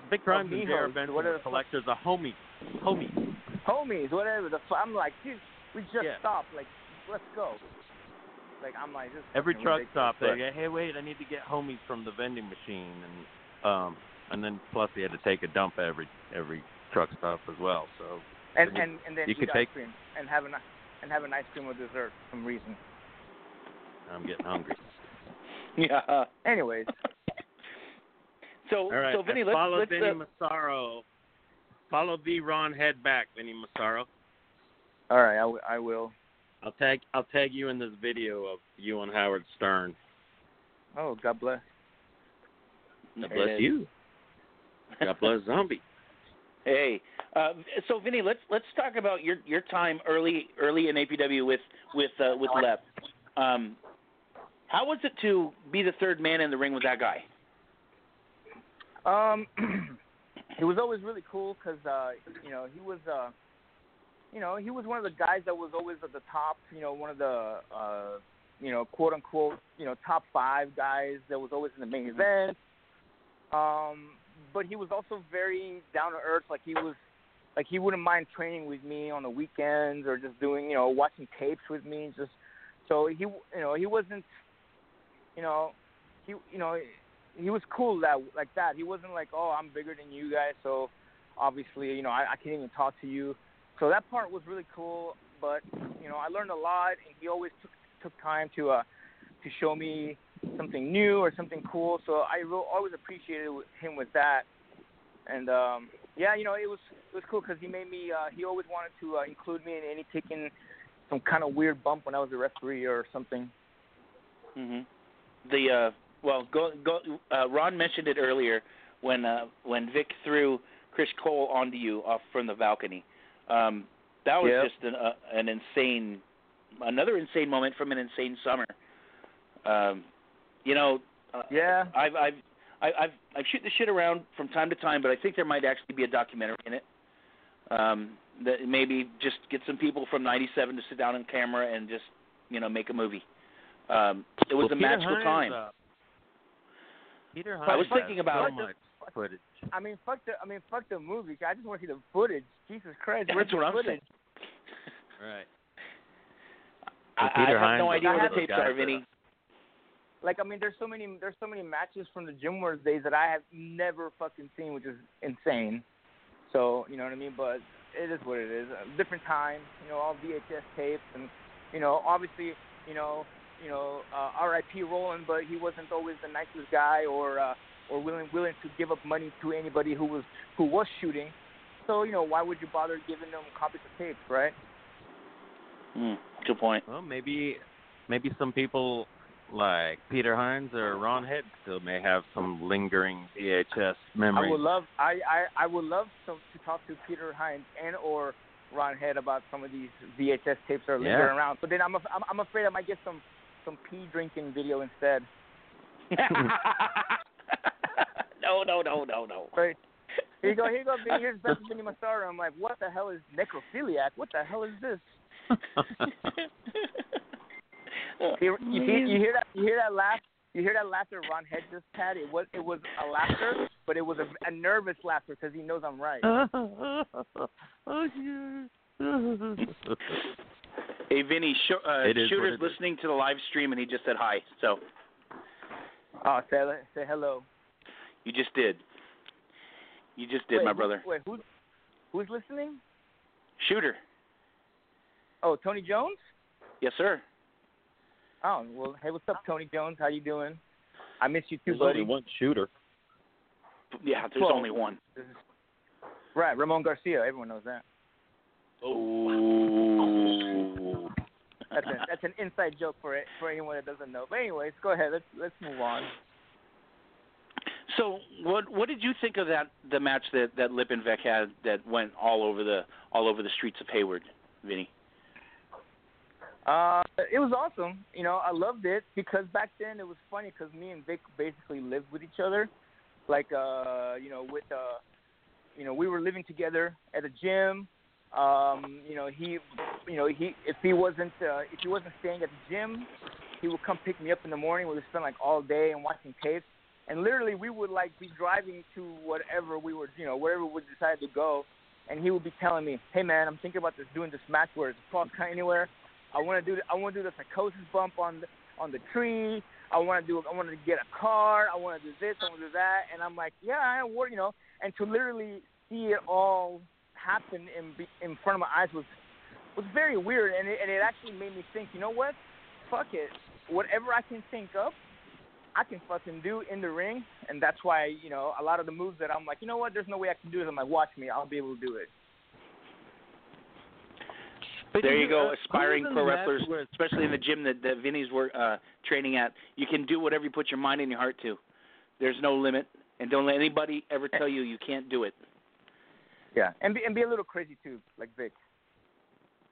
E: Vic oh, Grimes and
A: Mijos,
E: Jared Benson were
A: the
E: collectors of homie, homie.
A: homies, whatever. The I'm like, dude, we just
E: Yeah.
A: stopped. Like, let's go. Like I'm like, this
E: Every truck stop, they
A: but-
E: go, hey, wait, I need to get homies from the vending machine, and um, and then plus he had to take a dump every every truck stop as well. So
A: and
E: you-
A: and and then
E: you
A: eat
E: could
A: ice
E: take-
A: cream and have an and have an ice cream with dessert for some reason.
E: I'm getting hungry.
D: Yeah.
A: Anyways,
D: So,
E: All right,
D: so Vinny,
E: I
D: let's
E: follow
D: let's
E: Vinny
D: uh,
E: Massaro. Follow the Ron Head back, Vinny Massaro.
A: all right, I, w- I will.
E: I'll tag I'll tag you in this video of you and Howard Stern.
A: Oh, God bless.
E: God
D: There
E: bless you. God bless Zombie.
D: Hey, uh, so Vinny, let's let's talk about your your time early early in APW with with uh, with Lep. Um, how was it to be the third man in the ring with that guy?
A: Um, it was always really cool because uh, you know he was uh, you know he was one of the guys that was always at the top. You know, one of the uh, you know quote unquote you know top five guys that was always in the main event. Um, but he was also very down to earth. Like he was like he wouldn't mind training with me on the weekends or just doing you know watching tapes with me. Just so he you know he wasn't you know he you know he was cool that like that. He wasn't like, oh, I'm bigger than you guys, so obviously, you know, I, I can't even talk to you. So that part was really cool. But you know, I learned a lot, and he always took took time to uh to show me something new or something cool. So I re- always appreciated him with that. And um yeah, you know, it was it was cool because he made me. uh He always wanted to uh, include me in any taking some kind of weird bump when I was a referee or something.
D: hmm The uh, well, go go. Uh, Ron mentioned it earlier when uh, when Vic threw Chris Cole onto you off from the balcony. Um, that was
A: Yep.
D: just an uh, an insane, another insane moment from an insane summer. Um, you know, uh,
A: Yeah.
D: I've I've I- I've I've shoot the shit around from time to time, but I think there might actually be a documentary in it. Um, that maybe just get some people from '97 to sit down on camera and just you know make a movie. Um, it was
E: Well,
D: a
E: Peter
D: magical
E: Hines,
D: time.
E: uh, Peter
D: I was thinking about-
E: so much footage.
A: I mean, fuck the. I mean, fuck the movie. I just want to see the footage. Jesus Christ,
D: That's
A: where's the
D: what I'm
A: footage?
E: Right.
D: I, I
E: Peter
D: have no idea where the tapes are,
E: guys
D: Vinny.
A: like I mean, there's so many there's so many matches from the Gym Wars days that I have never fucking seen, which is insane. So you know what I mean, but it is what it is. A different time, you know, all VHS tapes, and you know, obviously, you know, you know, uh, R.I.P. Roland, but he wasn't always the nicest guy, or uh, or willing willing to give up money to anybody who was who was shooting. So you know, why would you bother giving them copies of tapes, right?
D: Mm, good point.
E: Well, maybe maybe some people like Peter Hines or Ron Head still may have some lingering VHS memories.
A: I would love I I, I would love to, to talk to Peter Hines and or Ron Head about some of these VHS tapes that are lingering
E: Yeah.
A: around. But then I'm, af- I'm I'm afraid I might get some some pee drinking video instead.
D: no, no, no, no, no.
A: Right. Here you go, here you go, Here's Best Vinny Massaro. I'm like, what the hell is necrophiliac? What the hell is this? You, you, hear, you hear that? You hear that laugh? You hear that laughter Ron Head just had? It was it was a laughter, but it was a, a nervous laughter because he knows I'm right.
E: oh, yeah.
D: Hey, Vinny, sh- uh,
E: It is
D: Shooter's
E: it is.
D: listening to the live stream and he just said hi. So
A: Oh, say say hello.
D: You just did. You just did,
A: wait,
D: my brother.
A: Wait, who's who's listening?
D: Shooter.
A: Oh, Tony Jones.
D: Yes, sir.
A: Oh, well, hey, what's up, Tony Jones? How you doing? I miss you too,
E: There's
A: buddy.
E: only one shooter.
D: Yeah, there's
A: Well-
D: only one.
A: Right, Ramon Garcia. Everyone knows that.
D: Oh.
A: That's a, that's an inside joke for it for anyone that doesn't know. But anyways, go ahead. Let's let's move on.
D: So what what did you think of that the match that that Lep and Vic had that went all over the all over the streets of Hayward, Vinny?
A: Uh, it was awesome. You know, I loved it because back then it was funny because me and Vic basically lived with each other. Like, uh, you know, with uh, you know, we were living together at a gym. Um, you know, he, you know, he if he wasn't uh, if he wasn't staying at the gym, he would come pick me up in the morning. We would spend like all day and watching tapes. And literally, we would like be driving to whatever we were, you know, wherever we decided to go. And he would be telling me, "Hey man, I'm thinking about this doing this match where it's cross anywhere. I want to do I want to do the psychosis bump on the, on the tree. I want to do I want to get a car. I want to do this. I want to do that." And I'm like, "Yeah, I work, you know." And to literally see it all happen in in front of my eyes was was very weird, and it, and it actually made me think. You know what? Fuck it. Whatever I can think of, I can fucking do in the ring, and that's why you know a lot of the moves that I'm like, you know what? There's no way I can do this. I'm like, watch me. I'll be able to do it.
E: But
D: There you go,
E: uh,
D: aspiring
E: who was in
D: pro wrestlers,
E: with-
D: especially in the gym that, that Vinny's work, uh, training at. You can do whatever you put your mind and your heart to. There's no limit, and don't let anybody ever tell you you can't do it.
A: Yeah, and be and be a little crazy too, like Vic.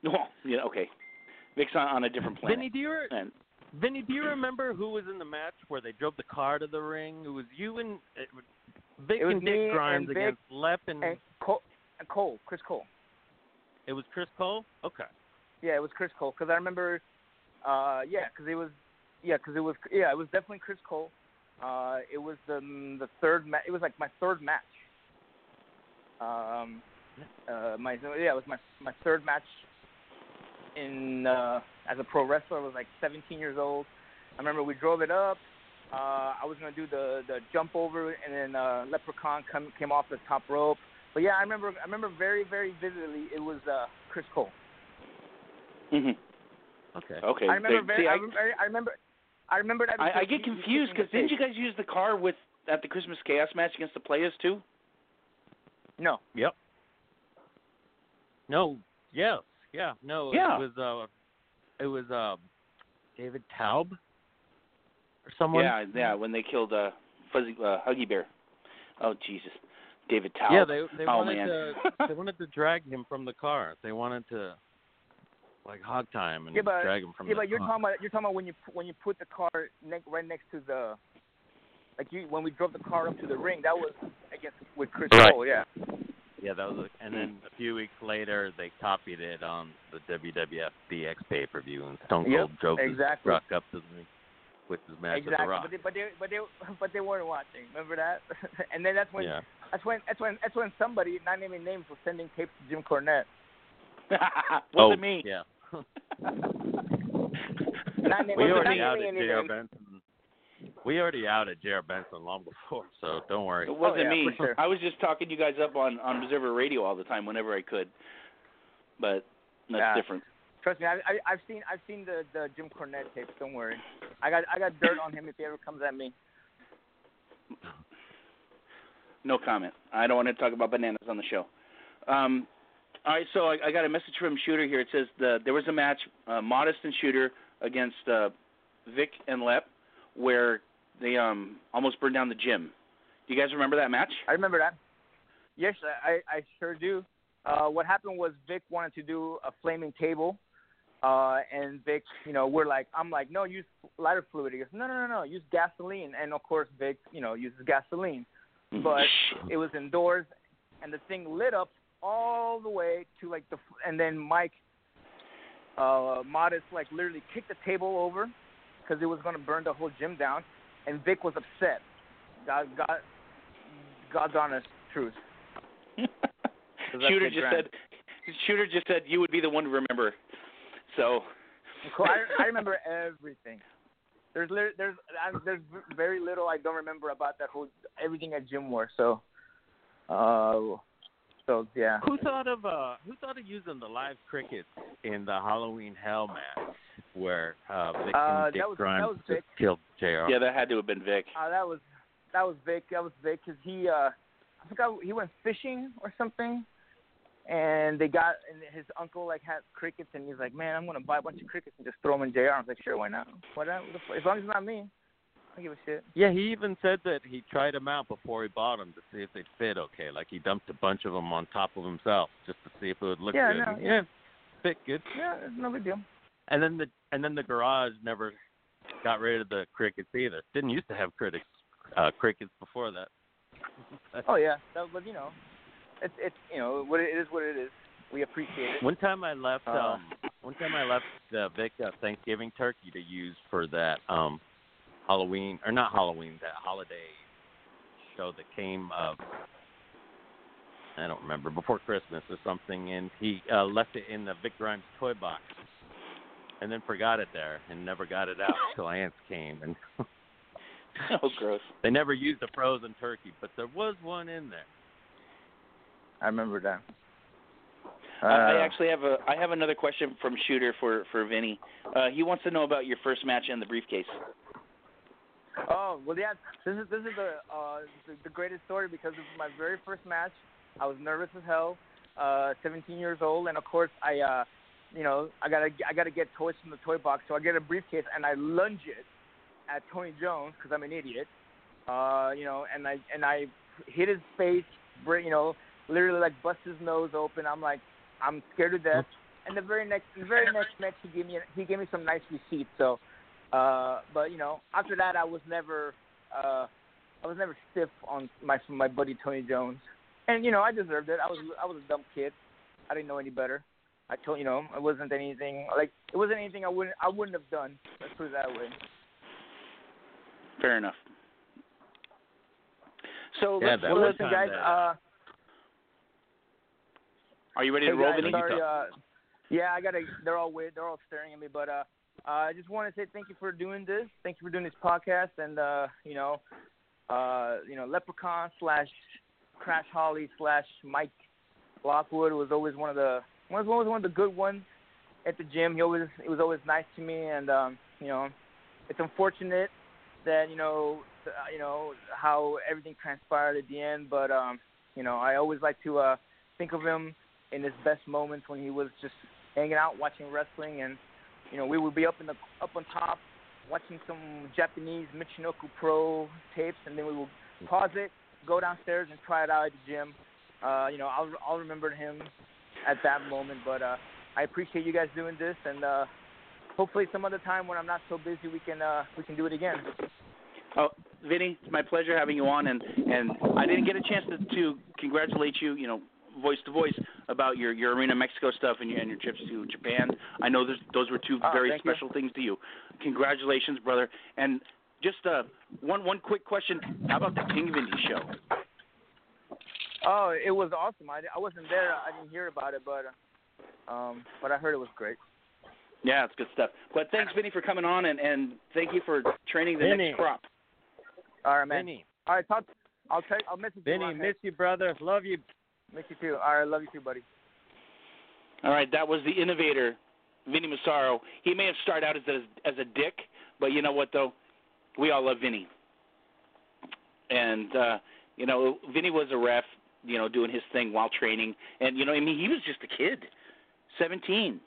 D: Well, yeah, okay. Vic's on, on a different planet.
E: Vinny, do you re-
D: And
E: Vinny, do you remember who was in the match where they drove the car to the ring? It was you and it, Vic
A: It was
E: and Vic Grimes
A: and Vic
E: against Lep and,
A: And Cole, and Cole, Chris Cole.
E: it was Chris Cole. Okay.
A: Yeah, it was Chris Cole because I remember. Uh, yeah, because it was. Yeah, because it was. Yeah, it was definitely Chris Cole. Uh, it was the the third match. It was like my third match. Um, uh, my yeah, it was my my third match. In uh, as a pro wrestler, I was like 17 years old. I remember we drove it up. Uh, I was gonna do the the jump over, and then uh, Leprechaun come, came off the top rope. But yeah, I remember I remember very very vividly. It was uh, Chris Cole.
D: hmm
E: Okay.
D: okay,
A: I remember
D: They-
A: very.
D: see,
A: I,
D: I,
A: remember, I remember. I remember that.
D: I, I get
A: you- you
D: confused because didn't you guys use the car with at the Christmas Chaos match against the Players too?
A: No.
E: Yep. No. Yes. Yeah. No.
D: Yeah.
E: It was uh, it was uh, David Taub or someone.
D: Yeah, yeah. When they killed uh, Fuzzy uh, Huggy Bear. Oh Jesus, David Taub.
E: Yeah, they they
D: oh,
E: wanted
D: man.
E: to they wanted to drag him from the car. They wanted to like hog time and
A: Yeah, but-
E: drag him from
A: yeah,
E: the
A: but you're
E: car.
A: talking about you're talking about when you when you put the car ne- right next to the like you when we drove the car up to the ring. That was I guess with Chris
E: Right.
A: Cole. Yeah.
E: Yeah, that was. A, and then a few weeks later, they copied it on the WWF DX pay per view, and Stone
A: Yep,
E: Cold drove his
A: exactly.
E: truck up to the ring with his match with the Rock.
A: But they, but they but they but they weren't watching. Remember that? and then that's when
E: yeah.
A: that's when that's when that's when somebody not naming names was sending tapes to Jim Cornette.
D: Was
E: oh,
D: it me?
E: Yeah.
A: Not, na-
E: we
A: not
E: already
A: naming
E: outed
A: any
E: J.R.
A: names.
E: Benson. We already outed Jared Benson long before, so don't worry.
D: It wasn't
A: yeah,
D: me.
A: sure.
D: I was just talking you guys up on on Observer Radio all the time whenever I could. But that's
A: Yeah.
D: different.
A: Trust me, I, I I've seen I've seen the the Jim Cornette tapes. Don't worry, I got I got dirt on him if he ever comes at me.
D: No comment. I don't want to talk about bananas on the show. Um, all right, so I, I got a message from Shooter here. It says the, there was a match, uh, Modest and Shooter against uh, Vic and Lep, where they um almost burned down the gym. Do you guys remember that match?
A: I remember that. Yes, I I sure do. Uh, what happened was Vic wanted to do a flaming table, uh, and Vic, you know, we're like, I'm like, no, use lighter fluid. He goes, no, no, no, no, use gasoline. And of course, Vic, you know, uses gasoline. But it was indoors, and the thing lit up all the way to like the, and then Mike, uh, Modest, like literally kicked the table over because it was gonna burn the whole gym down, and Vic was upset. God, God, God's honest truth.
D: Shooter just said. Shooter just said you would be the one to remember. So.
A: I, I remember everything. There's there's I, there's very little I don't remember about that whole everything at Gym War. So, uh, so yeah.
E: Who thought of uh who thought of using the live crickets in the Halloween Hell match where uh Vic
A: Uh,
E: and Dick
A: that was- that
E: Grimes
A: was
E: just
A: Vic.
E: killed JR?
D: Yeah, that had to have been Vic.
A: Uh, that was that was Vic. That was Vic because he uh I forgot he went fishing or something, and they got and his uncle like had crickets and he's like, man, I'm gonna buy a bunch of crickets and just throw them in JR. I was like, sure, why not? Why not? As long as it's not me, I give a shit.
E: Yeah, he even said that he tried them out before he bought them to see if they'd fit okay. Like he dumped a bunch of them on top of himself just to see if it would look
A: Yeah,
E: good.
A: no,
E: And,
A: yeah.
E: fit good.
A: Yeah, it's no big deal.
E: And then the and then the garage never got rid of the crickets either. Didn't used to have critics uh crickets before that.
A: Oh yeah, that was you know, it's it's you know what it is what it is. We appreciate it.
E: One time I left
A: Uh.
E: um one time I left the Vic uh, Thanksgiving turkey to use for that um Halloween or not Halloween, that holiday show that came uh I don't remember, before Christmas or something and he uh left it in the Vic Grimes toy box and then forgot it there and never got it out until aunts came and
D: oh, gross.
E: they never used a frozen turkey, but there was one in there.
A: I remember that.
D: I I
A: Uh,
D: actually have a I have another question from Shooter for for Vinny. Uh, he wants to know about your first match in the briefcase.
A: Oh well, yeah. This is this is the uh the, the greatest story because this is my very first match. I was nervous as hell. Uh, 17 years old, and of course I, uh, you know, I gotta I gotta get toys from the toy box. So I get a briefcase and I lunge it at Tony Jones because I'm an idiot. Uh, you know, and I and I hit his face, br- you know, literally like bust his nose open. I'm like, I'm scared to death. And the very next, the very next match, he gave me he gave me some nice receipts. So, uh, but you know, after that, I was never, uh, I was never stiff on my my buddy Tony Jones. And you know, I deserved it. I was I was a dumb kid. I didn't know any better. I told you know, it wasn't anything like it wasn't anything I wouldn't I wouldn't have done. Let's put it that way.
D: Fair enough. So
E: Yeah,
D: let's,
A: Well, listen, guys. Uh,
D: are you ready
A: Hey
D: to roll,
A: guys,
D: Vinny?
A: sorry, uh, yeah, I gotta. They're all weird. They're all staring at me, but uh, uh, I just want to say thank you for doing this. Thank you for doing this podcast, and uh, you know, uh, you know, Leprechaun slash Crash Holly slash Mike Lockwood was always one of the was always one of the good ones at the gym. He always it was always nice to me, and um, you know, it's unfortunate that you know, uh, you know how everything transpired at the end, but um, you know, I always like to uh, think of him in his best moments when he was just hanging out watching wrestling and you know we would be up in the up on top watching some Japanese Michinoku Pro tapes and then we would pause it go downstairs and try it out at the gym. Uh you know I'll I'll remember him at that moment but uh I appreciate you guys doing this and uh hopefully some other time when I'm not so busy we can uh we can do it again.
D: Oh, Vinny, it's my pleasure having you on, and and I didn't get a chance to, to congratulate you, you know, voice to voice about your your Arena Mexico stuff and your and your trips to Japan. I know those those were two
A: Oh,
D: very
A: thank you.
D: special things to you. Congratulations, brother. And just uh one one quick question: How about the King of Vindy show?
A: oh it was awesome I, I wasn't there I didn't hear about it but uh, um but I heard it was great
D: Yeah, it's good stuff. But thanks, Vinny, for coming on, and and thank you for training the
E: Vinny.
D: next crop.
A: All right, man.
E: Vinny,
A: All right, talk. I'll take. I'll message you.
E: Vinny, miss you, brother. Love you.
A: Miss you too. All right, love you too, buddy.
D: All right, that was the innovator, Vinny Massaro. He may have started out as a, as a dick, but you know what though? We all love Vinny. And uh, you know, Vinny was a ref, you know, doing his thing while training, and you know, I mean, he was just a kid, 17.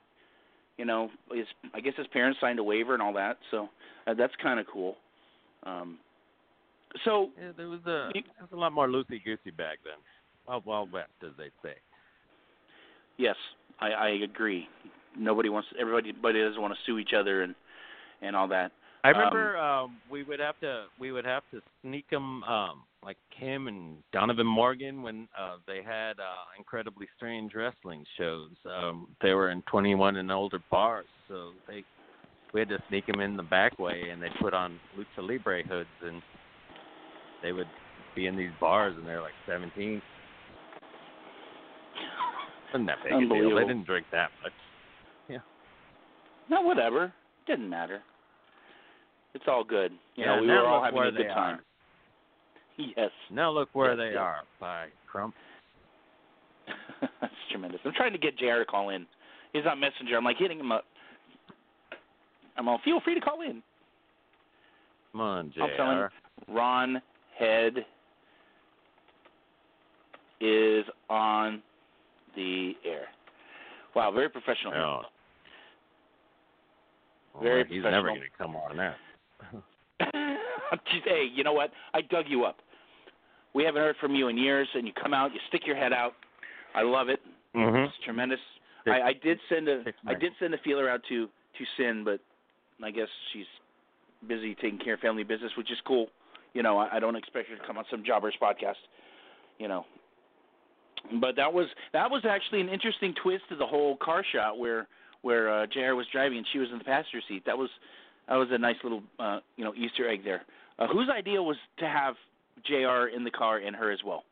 D: You know, his I guess his parents signed a waiver and all that, so uh, that's kind of cool. Um, so
E: Yeah, there was a
D: You-
E: there was a lot more loosey goosey back then. Wild Wild West, as they say.
D: Yes, I, I agree. Nobody wants everybody, everybody doesn't want to sue each other and and all that.
E: I remember um, we would have to we would have to sneak them um, like Kim and Donovan Morgan when uh, they had uh, incredibly strange wrestling shows. Um, they were in 21 and older bars, so they we had to sneak them in the back way, and they put on lucha libre hoods, and they would be in these bars, and they're like 17. Wasn't that big a deal? They didn't drink that much. Yeah.
D: No, whatever. Didn't matter. It's all good. You
E: yeah,
D: know, we
E: now
D: were all having a good time.
E: Are.
D: Yes.
E: Now look where
D: Yes,
E: they
D: yes.
E: are by Crump.
D: That's tremendous. I'm trying to get JR to call in. He's on Messenger. I'm like hitting him up. I'm all, feel free to call in.
E: Come on,
D: I'll tell him. Ron Head is on the air. Wow, very professional.
E: Oh. Well,
D: Very
E: he's never going to come on that.
D: Hey, you know what? I dug you up. We haven't heard from you in years, and you come out, you stick your head out. I love it.
E: Mm-hmm.
D: It's tremendous. I, I did send a I did send a feeler out to to Sin, but I guess she's busy taking care of family business, which is cool. You know, I, I don't expect her to come on some jobbers podcast. You know, but that was that was actually an interesting twist to the whole car shot where where uh, Jr. was driving and she was in the passenger seat. That was that was a nice little uh, you know Easter egg there. Uh, whose idea was to have Jr. in the car and her as well?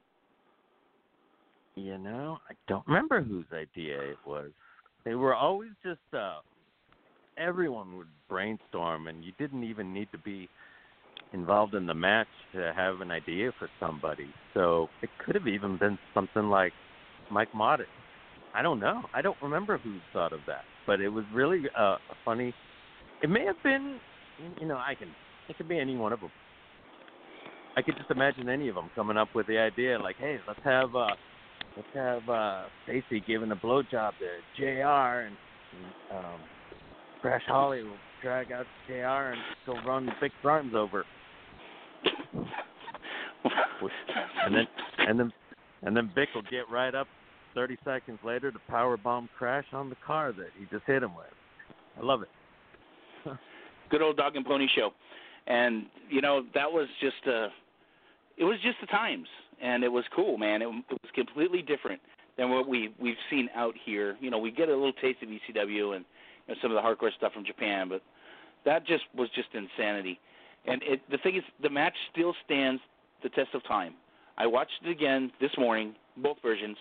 E: You know, I don't remember whose idea it was. They were always just uh everyone would brainstorm and you didn't even need to be involved in the match to have an idea for somebody. So it could have even been something like Mike Modest. I don't know. I don't remember who thought of that, but it was really uh, a funny. It may have been, you know, I can. It could be any one of them. I could just imagine any of them coming up with the idea, like, "Hey, let's have uh, let's have uh, Stacy giving a blowjob to Jr. and, and um, Crash Holly will drag out Jr. and go run Vic Grimes over, and then and then and then Vic will get right up 30 seconds later to power bomb Crash on the car that he just hit him with. I love it.
D: good old dog and pony show and you know that was just uh it was just the times and it was cool man it, it was completely different than what we we've seen out here you know we get a little taste of ECW and know, some of the hardcore stuff from Japan but that just was just insanity and it the thing is the match still stands the test of time i watched it again this morning both versions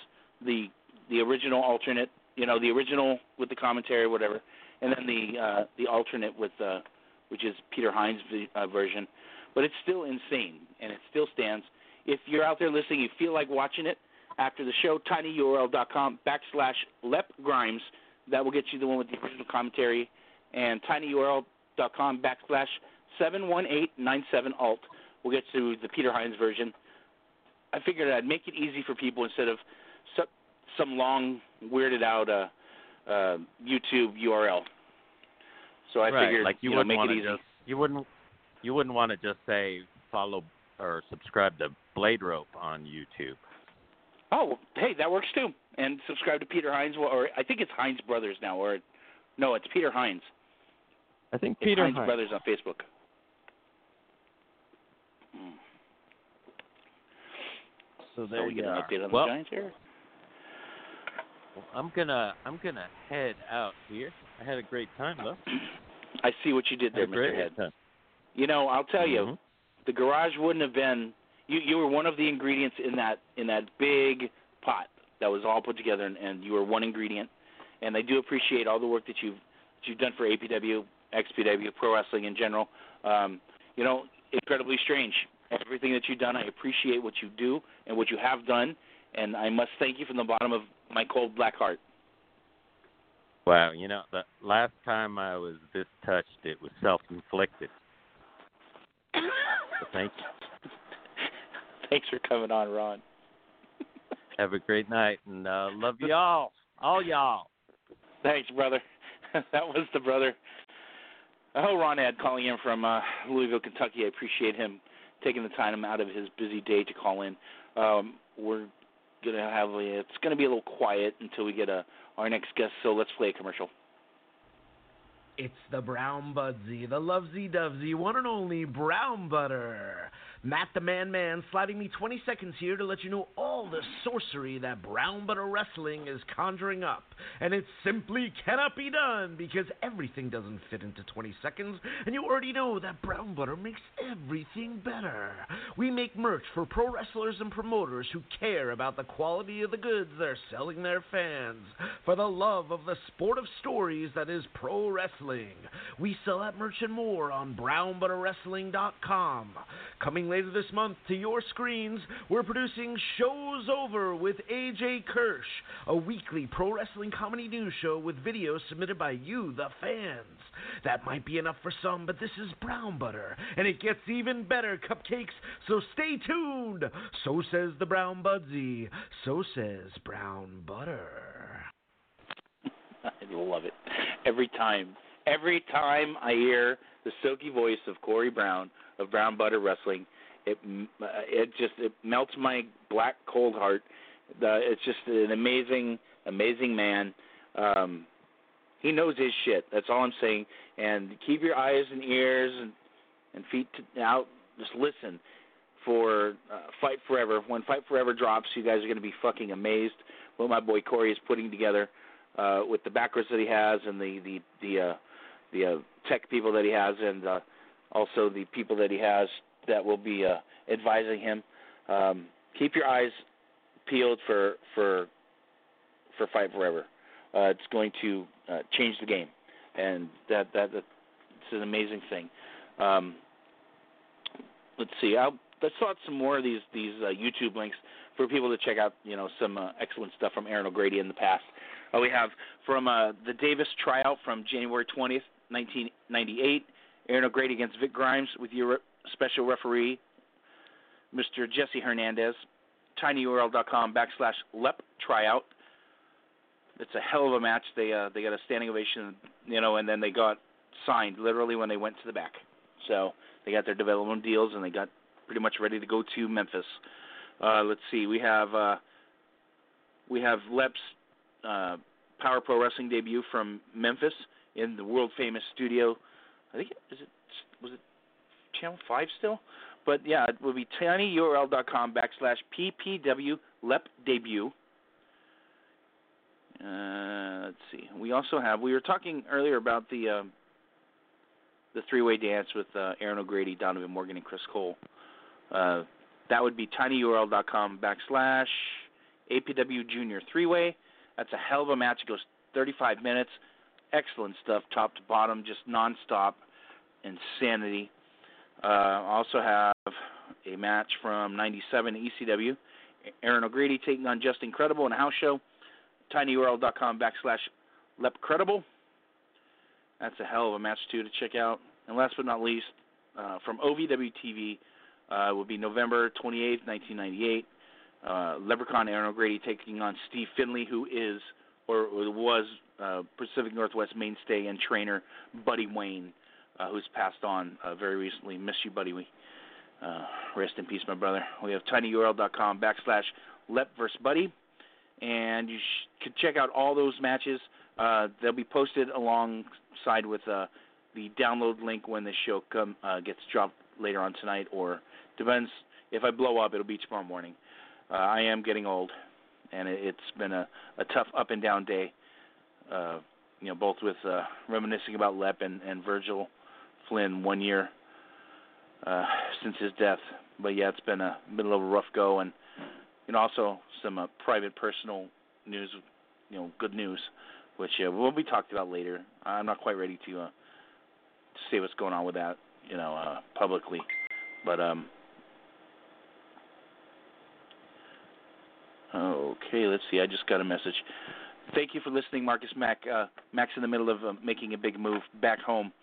D: the the original alternate you know the original with the commentary whatever and then the uh the alternate with uh which is Peter Hines' uh, version, but it's still insane and it still stands. If you're out there listening, you feel like watching it after the show, tinyurl.com backslash Lep Grimes. That will get you the one with the original commentary, and tinyurl.com backslash 71897 alt will get to the Peter Hines version. I figured I'd make it easy for people instead of some long, weirded out uh, uh, YouTube URL. So I
E: right,
D: figured,
E: like you,
D: know,
E: wouldn't
D: make it easy.
E: just you wouldn't you wouldn't want to just say follow or subscribe to Blade Rope on YouTube.
D: Oh, hey, that works too. And subscribe to Peter Hines, or I think it's Hines Brothers now, or no, it's Peter Hines.
E: I think Peter
D: Hines
E: Hines.
D: Brothers on Facebook.
E: So
D: So
E: there
D: we
E: you
D: get an update on the
E: well,
D: Giants here.
E: I'm gonna I'm gonna head out here. I had a great time though.
D: I see what you did there, Mr. Head.
E: time.
D: You know, I'll tell you,
E: Mhm.
D: the garage wouldn't have been. You you were one of the ingredients in that in that big pot that was all put together, and, and you were one ingredient. And I do appreciate all the work that you've that you've done for APW, XPW, pro wrestling in general. Um, you know, incredibly strange. everything that you've done. I appreciate what you do and what you have done, and I must thank you from the bottom of my cold black heart.
E: Wow, you know, the last time I was this touched, it was self-inflicted. So thank you.
D: Thanks for coming on, Ron.
E: Have a great night, and uh, love y'all, all y'all.
D: Thanks, brother. that was the brother. Oh, Ron Head calling in from uh, Louisville, Kentucky. I appreciate him taking the time out of his busy day to call in. Um, we're gonna have a, it's gonna be a little quiet until we get a our next guest. So let's play a commercial.
F: It's the Brown Budsy, the lovesy dovesy, one and only Brown Butter. Matt the Man Man sliding me 20 seconds here to let you know all the sorcery that Brown Butter Wrestling is conjuring up. And it simply cannot be done because everything doesn't fit into 20 seconds, and you already know that Brown Butter makes everything better. We make merch for pro wrestlers and promoters who care about the quality of the goods they're selling their fans, for the love of the sport of stories that is pro wrestling. We sell that merch and more on brownbutterwrestling.com. Coming later this month to your screens, we're producing Shows Over with AJ Kirsch, a weekly pro wrestling comedy news show with videos submitted by you, the fans. That might be enough for some, but this is brown butter, and it gets even better cupcakes, so stay tuned. So says the Brown Budsy. So says Brown Butter.
D: I love it every time. Every time I hear the silky voice of Corey Brown of Brown Butter Wrestling, it uh, it just it melts my black cold heart. The, it's just an amazing, amazing man. Um, he knows his shit. That's all I'm saying. And keep your eyes and ears and and feet to, out. Just listen for uh, Fight Forever. When Fight Forever drops, you guys are going to be fucking amazed what my boy Corey is putting together uh, with the backers that he has and the the the uh, the uh, tech people that he has and uh, also the people that he has that will be uh, advising him. Um, keep your eyes peeled for for for Fight Forever. Uh, it's going to uh, change the game, and that that that's an amazing thing. Um, let's see. I'll, let's throw out some more of these these uh, YouTube links for people to check out. You know, some uh, excellent stuff from Erin O'Grady in the past. Uh, we have from uh, the Davis tryout from January 20th, 1998. Erin O'Grady against Vic Grimes with your special referee, Mr. Jesse Hernandez. tinyurl.com backslash lep tryout. It's a hell of a match. They uh, they got a standing ovation, you know, and then they got signed literally when they went to the back. So they got their development deals and they got pretty much ready to go to Memphis. Uh, let's see, we have uh, we have Lep's uh, Power Pro Wrestling debut from Memphis in the world famous studio. I think is it was it Channel Five still, but yeah, it will be tinyurl.com backslash ppw lep debut. Uh, let's see. We also have. We were talking earlier about the uh, the three way dance with uh, Erin O'Grady, Donovan Morgan, and Chris Cole. Uh, that would be tinyurl.com backslash APW Junior three way. That's a hell of a match. It goes 35 minutes. Excellent stuff, top to bottom, just nonstop insanity. Uh, also have a match from '97 ECW. Erin O'Grady taking on Justin Credible in a house show. TinyURL.com backslash LepCredible. That's a hell of a match too to check out. And last but not least, uh, from OVW TV uh, will be November 28th, 1998. Uh, Leprechaun Erin O'Grady taking on Steve Finley, who is or was uh, Pacific Northwest mainstay and trainer Buddy Wayne, uh, who's passed on uh, very recently. Miss you, Buddy. We uh, rest in peace, my brother. We have tinyurl.com backslash Lep vs. Buddy, and you sh- could check out all those matches. Uh, they'll be posted alongside with uh, the download link when the show come uh, gets dropped later on tonight, or depends if I blow up, it'll be tomorrow morning. Uh, I am getting old, and it, it's been a, a tough up and down day. Uh, you know, both with uh, reminiscing about Lep and, and Virgil Flynn one year uh, since his death. But yeah, it's been a been a little rough go, and and also some uh, private personal news, you know, good news, which uh, will be talked about later. I'm not quite ready to uh, to say what's going on with that, you know, uh, publicly, but um. Okay, let's see. I just got a message. Thank you for listening, Marcus Mac. Uh, Mac's in the middle of uh, making a big move back home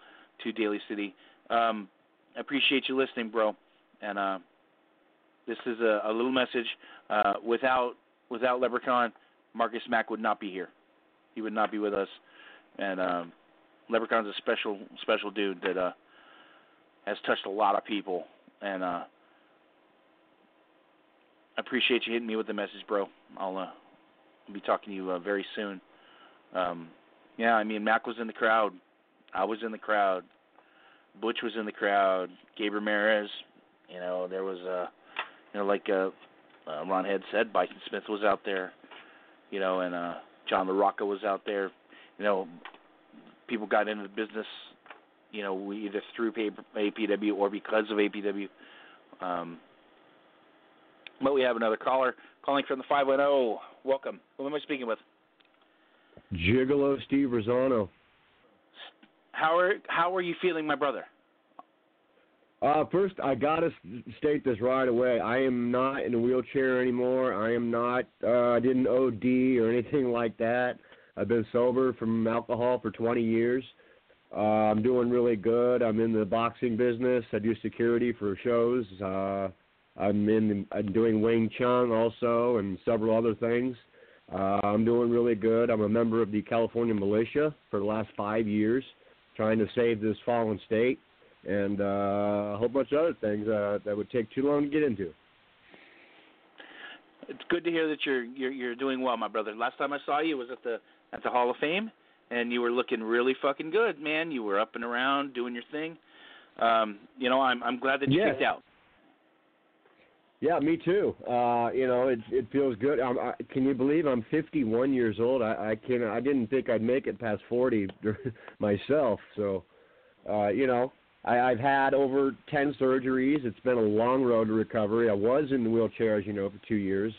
D: to Daly City. Um, I appreciate you listening, bro. And uh, this is a, a little message. Uh, without without Leprechaun, Marcus Mack would not be here. He would not be with us. And um, Leprechaun's a special special dude that uh, has touched a lot of people. And uh, I appreciate you hitting me with the message, bro. I'll uh, be talking to you uh, very soon. Um, yeah, I mean, Mac was in the crowd. I was in the crowd. Butch was in the crowd. Gabe Ramirez. You know, there was, uh, you know, like uh, Ron Head said, Bison Smith was out there. You know, and uh, John LaRocca was out there. You know, people got into the business. You know, either through APW or because of APW. Um, but we have another caller calling from the 510. Welcome. Who am I speaking with?
G: Gigolo Steve Rosano.
D: How are how are you feeling, my brother?
G: Uh, first, I gotta state this right away. I am not in a wheelchair anymore. I am not. Uh, I didn't OD or anything like that. I've been sober from alcohol for 20 years. Uh, I'm doing really good. I'm in the boxing business. I do security for shows. Uh, I'm in. I'm doing Wing Chun also, and several other things. Uh, I'm doing really good. I'm a member of the California militia for the last five years, trying to save this fallen state, and uh, a whole bunch of other things uh, that would take too long to get into.
D: It's good to hear that you're you're you're doing well, my brother. Last time I saw you was at the at the Hall of Fame, and you were looking really fucking good, man. You were up and around doing your thing. Um, you know, I'm I'm glad that you
G: yes.
D: kicked out.
G: Yeah, me too. Uh, you know, it it feels good. Um, I, can you believe I'm 51 years old? I I can I didn't think I'd make it past 40 myself. So, uh, you know, I, I've had over 10 surgeries. It's been a long road to recovery. I was in the wheelchair, as you know, for two years,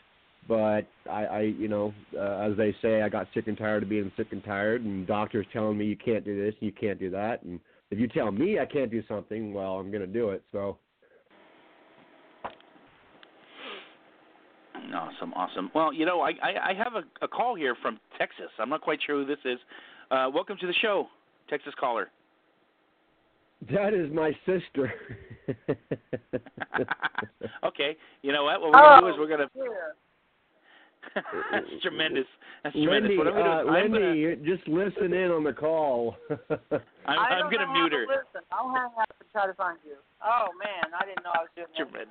G: but I, I you know, uh, as they say, I got sick and tired of being sick and tired, and doctors telling me you can't do this, you can't do that, and if you tell me I can't do something, well, I'm going to do it. So.
D: Awesome, awesome. Well, you know, I I, I have a, a call here from Texas. I'm not quite sure who this is. Uh, welcome to the show, Texas caller.
G: That is my sister.
D: okay, you know what? What we're gonna
A: oh,
D: do is we're gonna.
A: Yeah.
D: That's tremendous. That's
G: Lindy,
D: tremendous. What I'm gonna
G: uh,
D: do, I'm
G: Lindy,
D: gonna,
G: just listen in on the call.
D: I'm,
A: I
D: I'm gonna mute her.
A: to listen. I'll hang up and try to find you. Oh man, I didn't know I was doing that.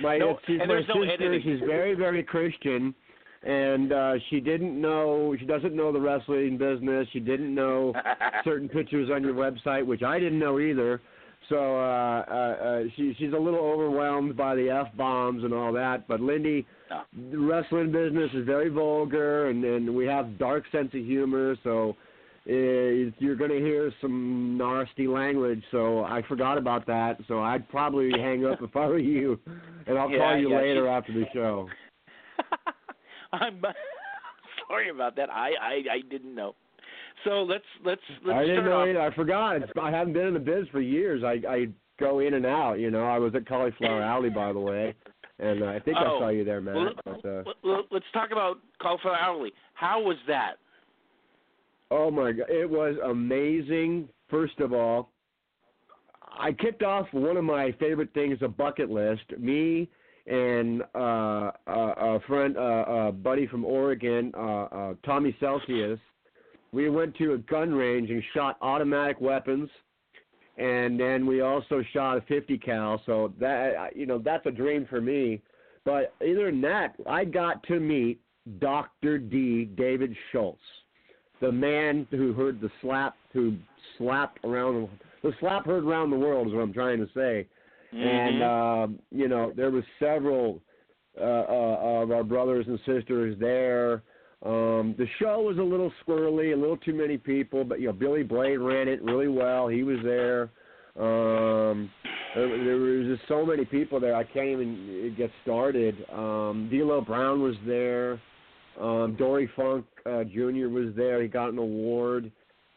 G: My
D: No,
G: she's
D: and
G: my
D: no
G: sister.
D: editing.
G: She's very very Christian, and uh she didn't know. She doesn't know the wrestling business. She didn't know certain pictures on your website, which I didn't know either. So uh, uh, uh, she she's a little overwhelmed by the f bombs and all that. But Lindy,
D: Oh.
G: the wrestling business is very vulgar, and and we have dark sense of humor. So uh, you're going to hear some nasty language. So I forgot about that. So I'd probably hang up if I were you, and I'll
D: Yeah,
G: call you
D: yeah,
G: later after the show.
D: I'm sorry about that. I, I I didn't know. So let's let's let's
G: I didn't know
D: off.
G: either. I forgot. It's, I haven't been in the biz for years. I I go in and out. You know, I was at Cauliflower Alley, by the way, and uh, I think
D: Oh,
G: I saw you there, Matt.
D: Well,
G: but, uh,
D: let- let- let's talk about Cauliflower Alley. How was that?
G: Oh my god, it was amazing. First of all, I kicked off one of my favorite things, a bucket list. Me and uh, uh, a friend, uh, a buddy from Oregon, uh, uh, Tommy Celsius. We went to a gun range and shot automatic weapons, and then we also shot a 50 cal. So that you know that's a dream for me. But other than that, I got to meet Dr. D. David Schultz the man who heard the slap, who slapped around the slap heard around the world is what I'm trying to say. And
D: Mhm.
G: um, you know, there was several uh, uh, of our brothers and sisters there. Um, the show was a little squirrely, a little too many people, but you know, Billy Blade ran it really well. He was there. Um, there, there was just so many people there. I can't even get started. Um, D'Lo Brown was there. Um, Dory Funk uh, Jr. was there. He got an award,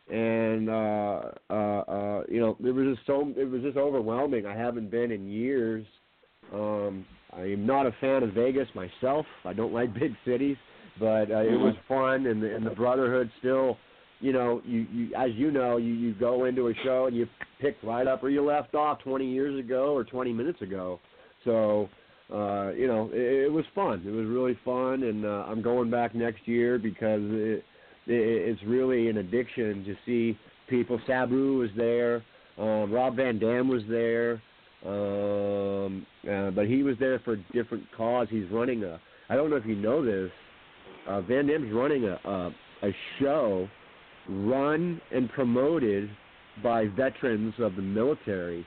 G: and uh, uh, uh, you know it was just so it was just overwhelming. I haven't been in years, Um, I'm not a fan of Vegas myself. I don't like big cities, but uh, it was fun, and the, and the brotherhood still. You know, you, you as you know, you you go into a show and you pick right up where you left off 20 years ago or 20 minutes ago. So, uh, you know, it, it was fun. It was really fun, and uh, I'm going back next year because it, it, it's really an addiction to see people. Sabu was there. Um, Rob Van Dam was there. Um, uh, but he was there for a different cause. He's running a. I don't know if you know this. Uh, Van Dam's running a, a a show run and promoted by veterans of the military,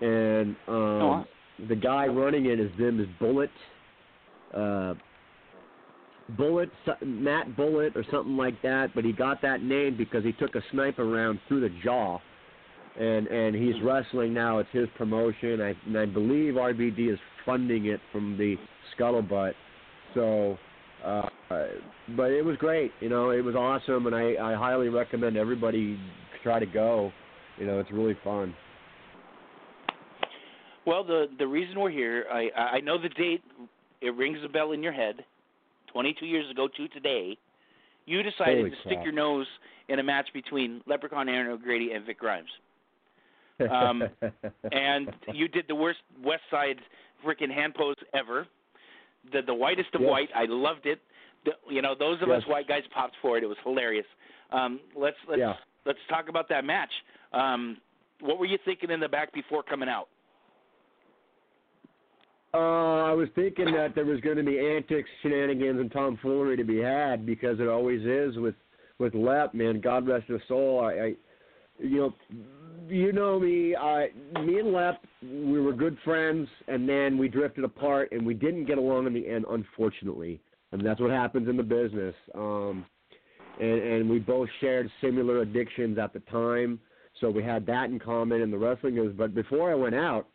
G: and um,
D: Oh,
G: the guy running it, his name is Bullet. Uh, Bullet, Matt Bullet, or something like that. But he got that name because he took a sniper round through the jaw and and he's wrestling now. It's his promotion, I, and I believe RVD is funding it from the scuttlebutt. So, uh, but it was great. You know, it was awesome, and I I highly recommend everybody try to go. You know, it's really fun.
D: Well, the the reason we're here, I I know the date. It rings a bell in your head. 22 years ago to today, you decided
G: Holy
D: to
G: crap.
D: stick your nose in a match between Leprechaun Erin O'Grady and Vic Grimes. Um, and you did the worst West Side freaking hand pose ever. The the whitest of
G: Yes.
D: white. I loved it. The, you know, those of us white guys popped for it. It was hilarious. Um, let's let's
G: Yeah.
D: let's talk about that match. Um, what were you thinking in the back before coming out?
G: Uh, I was thinking that there was going to be antics, shenanigans, and tomfoolery to be had because it always is with with Lep. Man, God rest his soul. I, I you know, you know me. I, me and Lep, we were good friends, and then we drifted apart, and we didn't get along in the end, unfortunately. And that's what happens in the business. Um, and and we both shared similar addictions at the time, so we had that in common. And the wrestling is. But before I went out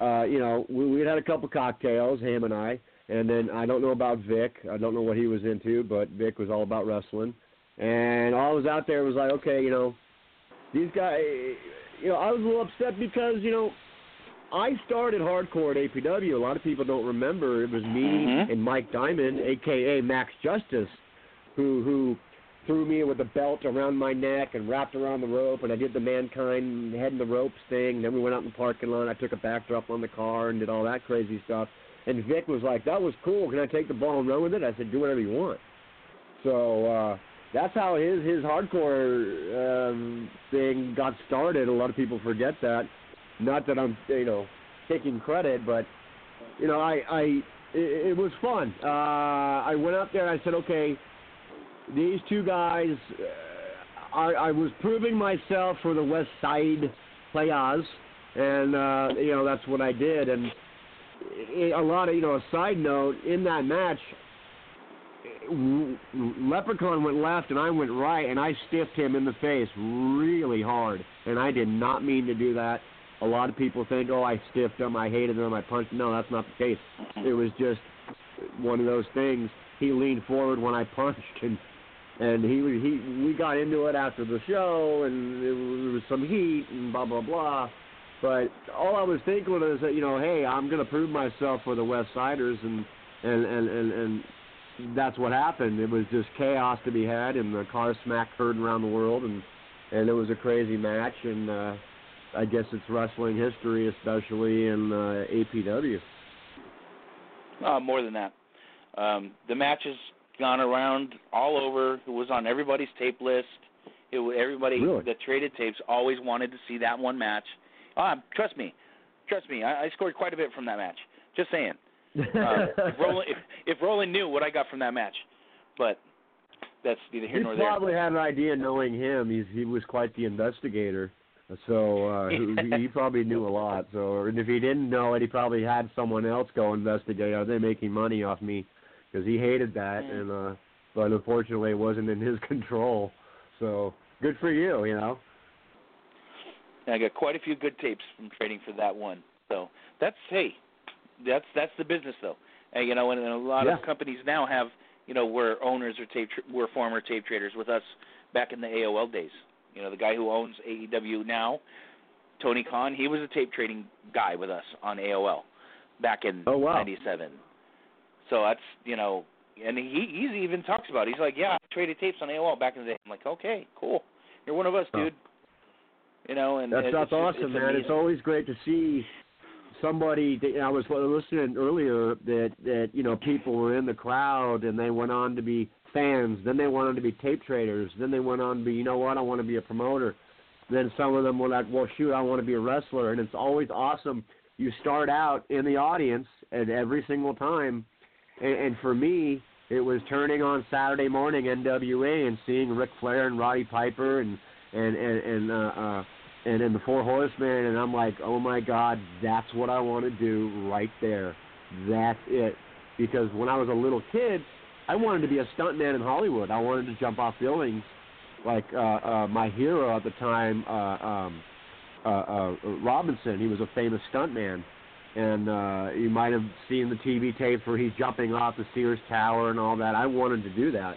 G: uh, you know, we we had a couple cocktails, him and I, and then I don't know about Vic. I don't know what he was into, but Vic was all about wrestling. And all I was out there was like, okay, you know, these guys, you know, I was a little upset because you know, I started hardcore at APW. A lot of people don't remember it was me
D: Mhm.
G: and Mike Diamond, aka Max Justice, who who threw me with a belt around my neck and wrapped around the rope, and I did the mankind head in the ropes thing. Then we went out in the parking lot. I took a backdrop on the car and did all that crazy stuff. And Vic was like, "That was cool. Can I take the ball and run with it?" I said, "Do whatever you want." So uh, that's how his his hardcore um, thing got started. A lot of people forget that. Not that I'm you know taking credit, but you know I I it, it was fun. Uh, I went up there and I said, okay, these two guys. Uh, I, I was proving myself for the West Side Playas, and uh, you know that's what I did. And i a lot of you know a side note in that match. Leprechaun went left and I went right, and I stiffed him in the face really hard. And I did not mean to do that. A lot of people think, oh, I stiffed him, I hated him, I punched him. No, that's not the case. It was just one of those things. He leaned forward when I punched, and and he he we got into it after the show, and there was some heat and blah blah blah. But all I was thinking was that you know, hey, I'm gonna prove myself for the West Siders, and and and and, and that's what happened. It was just chaos to be had, and the car smacked heard around the world, and and it was a crazy match, and uh, I guess it's wrestling history, especially in uh, APW.
D: Uh, more than that. Um, the match has gone around all over. It was on everybody's tape list. It everybody
G: Really?
D: that traded tapes always wanted to see that one match. Uh, trust me, trust me. I, I scored quite a bit from that match. Just saying. Uh, if, Roland, if, if Roland knew what I got from that match, but that's neither here
G: he
D: nor there.
G: He probably had an idea knowing him. He's he was quite the investigator. So uh he, he probably knew a lot. So and if he didn't know it, he probably had someone else go investigate. Are they making money off me? Because he hated that, and uh but unfortunately it wasn't in his control. So good for you, you know.
D: I got quite a few good tapes from trading for that one. So that's hey, that's that's the business though. And you know, and, and a lot of companies now have you know were owners or tape tr- were former tape traders with us back in the AOL days. You know, the guy who owns AEW now, Tony Khan, he was a tape trading guy with us on AOL. back in
G: Oh, wow.
D: '97. So that's you know, and he he even talks about. It. He's like, yeah, I traded tapes on AOL back in the day. I'm like, okay, cool. You're one of us, dude. You know, and
G: That's that's awesome, man.
D: amazing.
G: It's always great to see somebody. That, I was listening earlier that that you know people were in the crowd and they went on to be fans. Then they went on to be tape traders. Then they went on to be, you know what, I want to be a promoter. Then some of them were like, well, shoot, I want to be a wrestler. And it's always awesome. You start out in the audience and every single time, and, and for me, it was turning on Saturday morning NWA and seeing Ric Flair and Roddy Piper and and and and uh, uh, and the Four Horsemen, and I'm like, oh my God, that's what I want to do right there. That's it. Because when I was a little kid, I wanted to be a stuntman in Hollywood. I wanted to jump off buildings. Like uh, uh, my hero at the time, uh, um, uh, uh, Robinson. He was a famous stuntman, and uh, you might have seen the TV tapes where he's jumping off the Sears Tower and all that. I wanted to do that,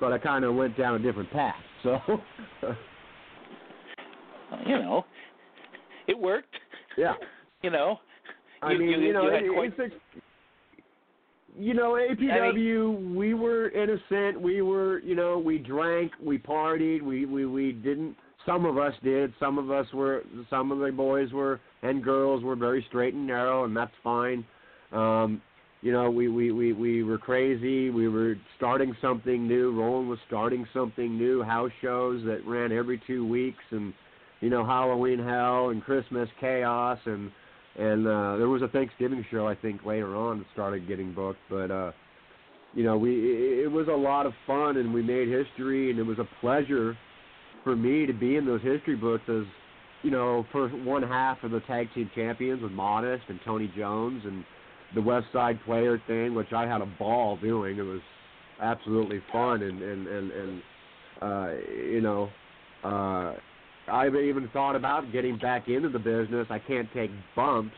G: but I kind of went down a different path. So.
D: you know, it worked.
G: Yeah.
D: You know,
G: I
D: You-
G: mean,
D: you-
G: you, know,
D: you had
G: it,
D: quite-
G: it's a, you know, APW. we were innocent. We were, you know, we drank, we partied, we we we didn't. Some of us did. Some of us were. Some of the boys were and girls were very straight and narrow, and that's fine. Um, you know, we, we, we, we were crazy. We were starting something new. Roland was starting something new. House shows that ran every two weeks, and you know, Halloween Hell and Christmas Chaos, and and uh, there was a Thanksgiving show I think later on that started getting booked. But uh, you know, we it, it was a lot of fun, and we made history, and it was a pleasure for me to be in those history books as you know, for one half of the tag team champions with Modest and Tony Jones and the West Side Player thing, which I had a ball doing. It was absolutely fun, and and and and uh, you know, uh, I've even thought about getting back into the business. I can't take bumps,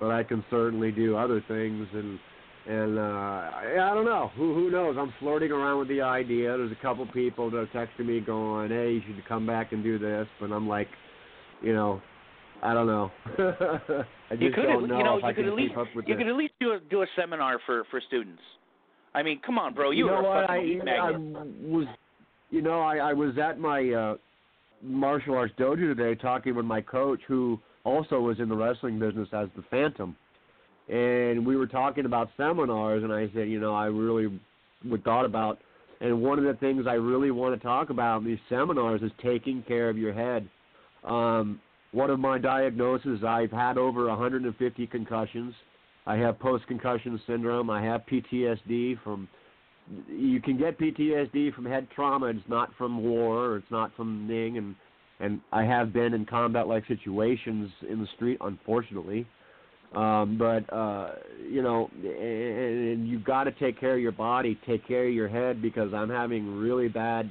G: but I can certainly do other things, and and uh, I, I don't know. Who who knows? I'm flirting around with the idea. There's a couple people that are texting me going, "Hey, you should come back and do this," but I'm like, you know. I don't know. I just
D: you could,
G: don't
D: at-
G: know,
D: you know, you could at least,
G: keep up with
D: you
G: this.
D: could at least do a do a seminar for for students. I mean, come on, bro, you,
G: know
D: were
G: what? I, I was, you know, I, I was at my uh, martial arts dojo today talking with my coach, who also was in the wrestling business as the Phantom, and we were talking about seminars, and I said, you know, I really would thought about, and one of the things I really want to talk about in these seminars is taking care of your head. Um, one of my diagnoses, I've had over 150 concussions. I have post-concussion syndrome. I have PTSD from. You can get PTSD from head trauma. It's not from war. Or it's not from Ning, and and I have been in combat-like situations in the street, unfortunately. Um, but uh, you know, and, and you've got to take care of your body, take care of your head, because I'm having really bad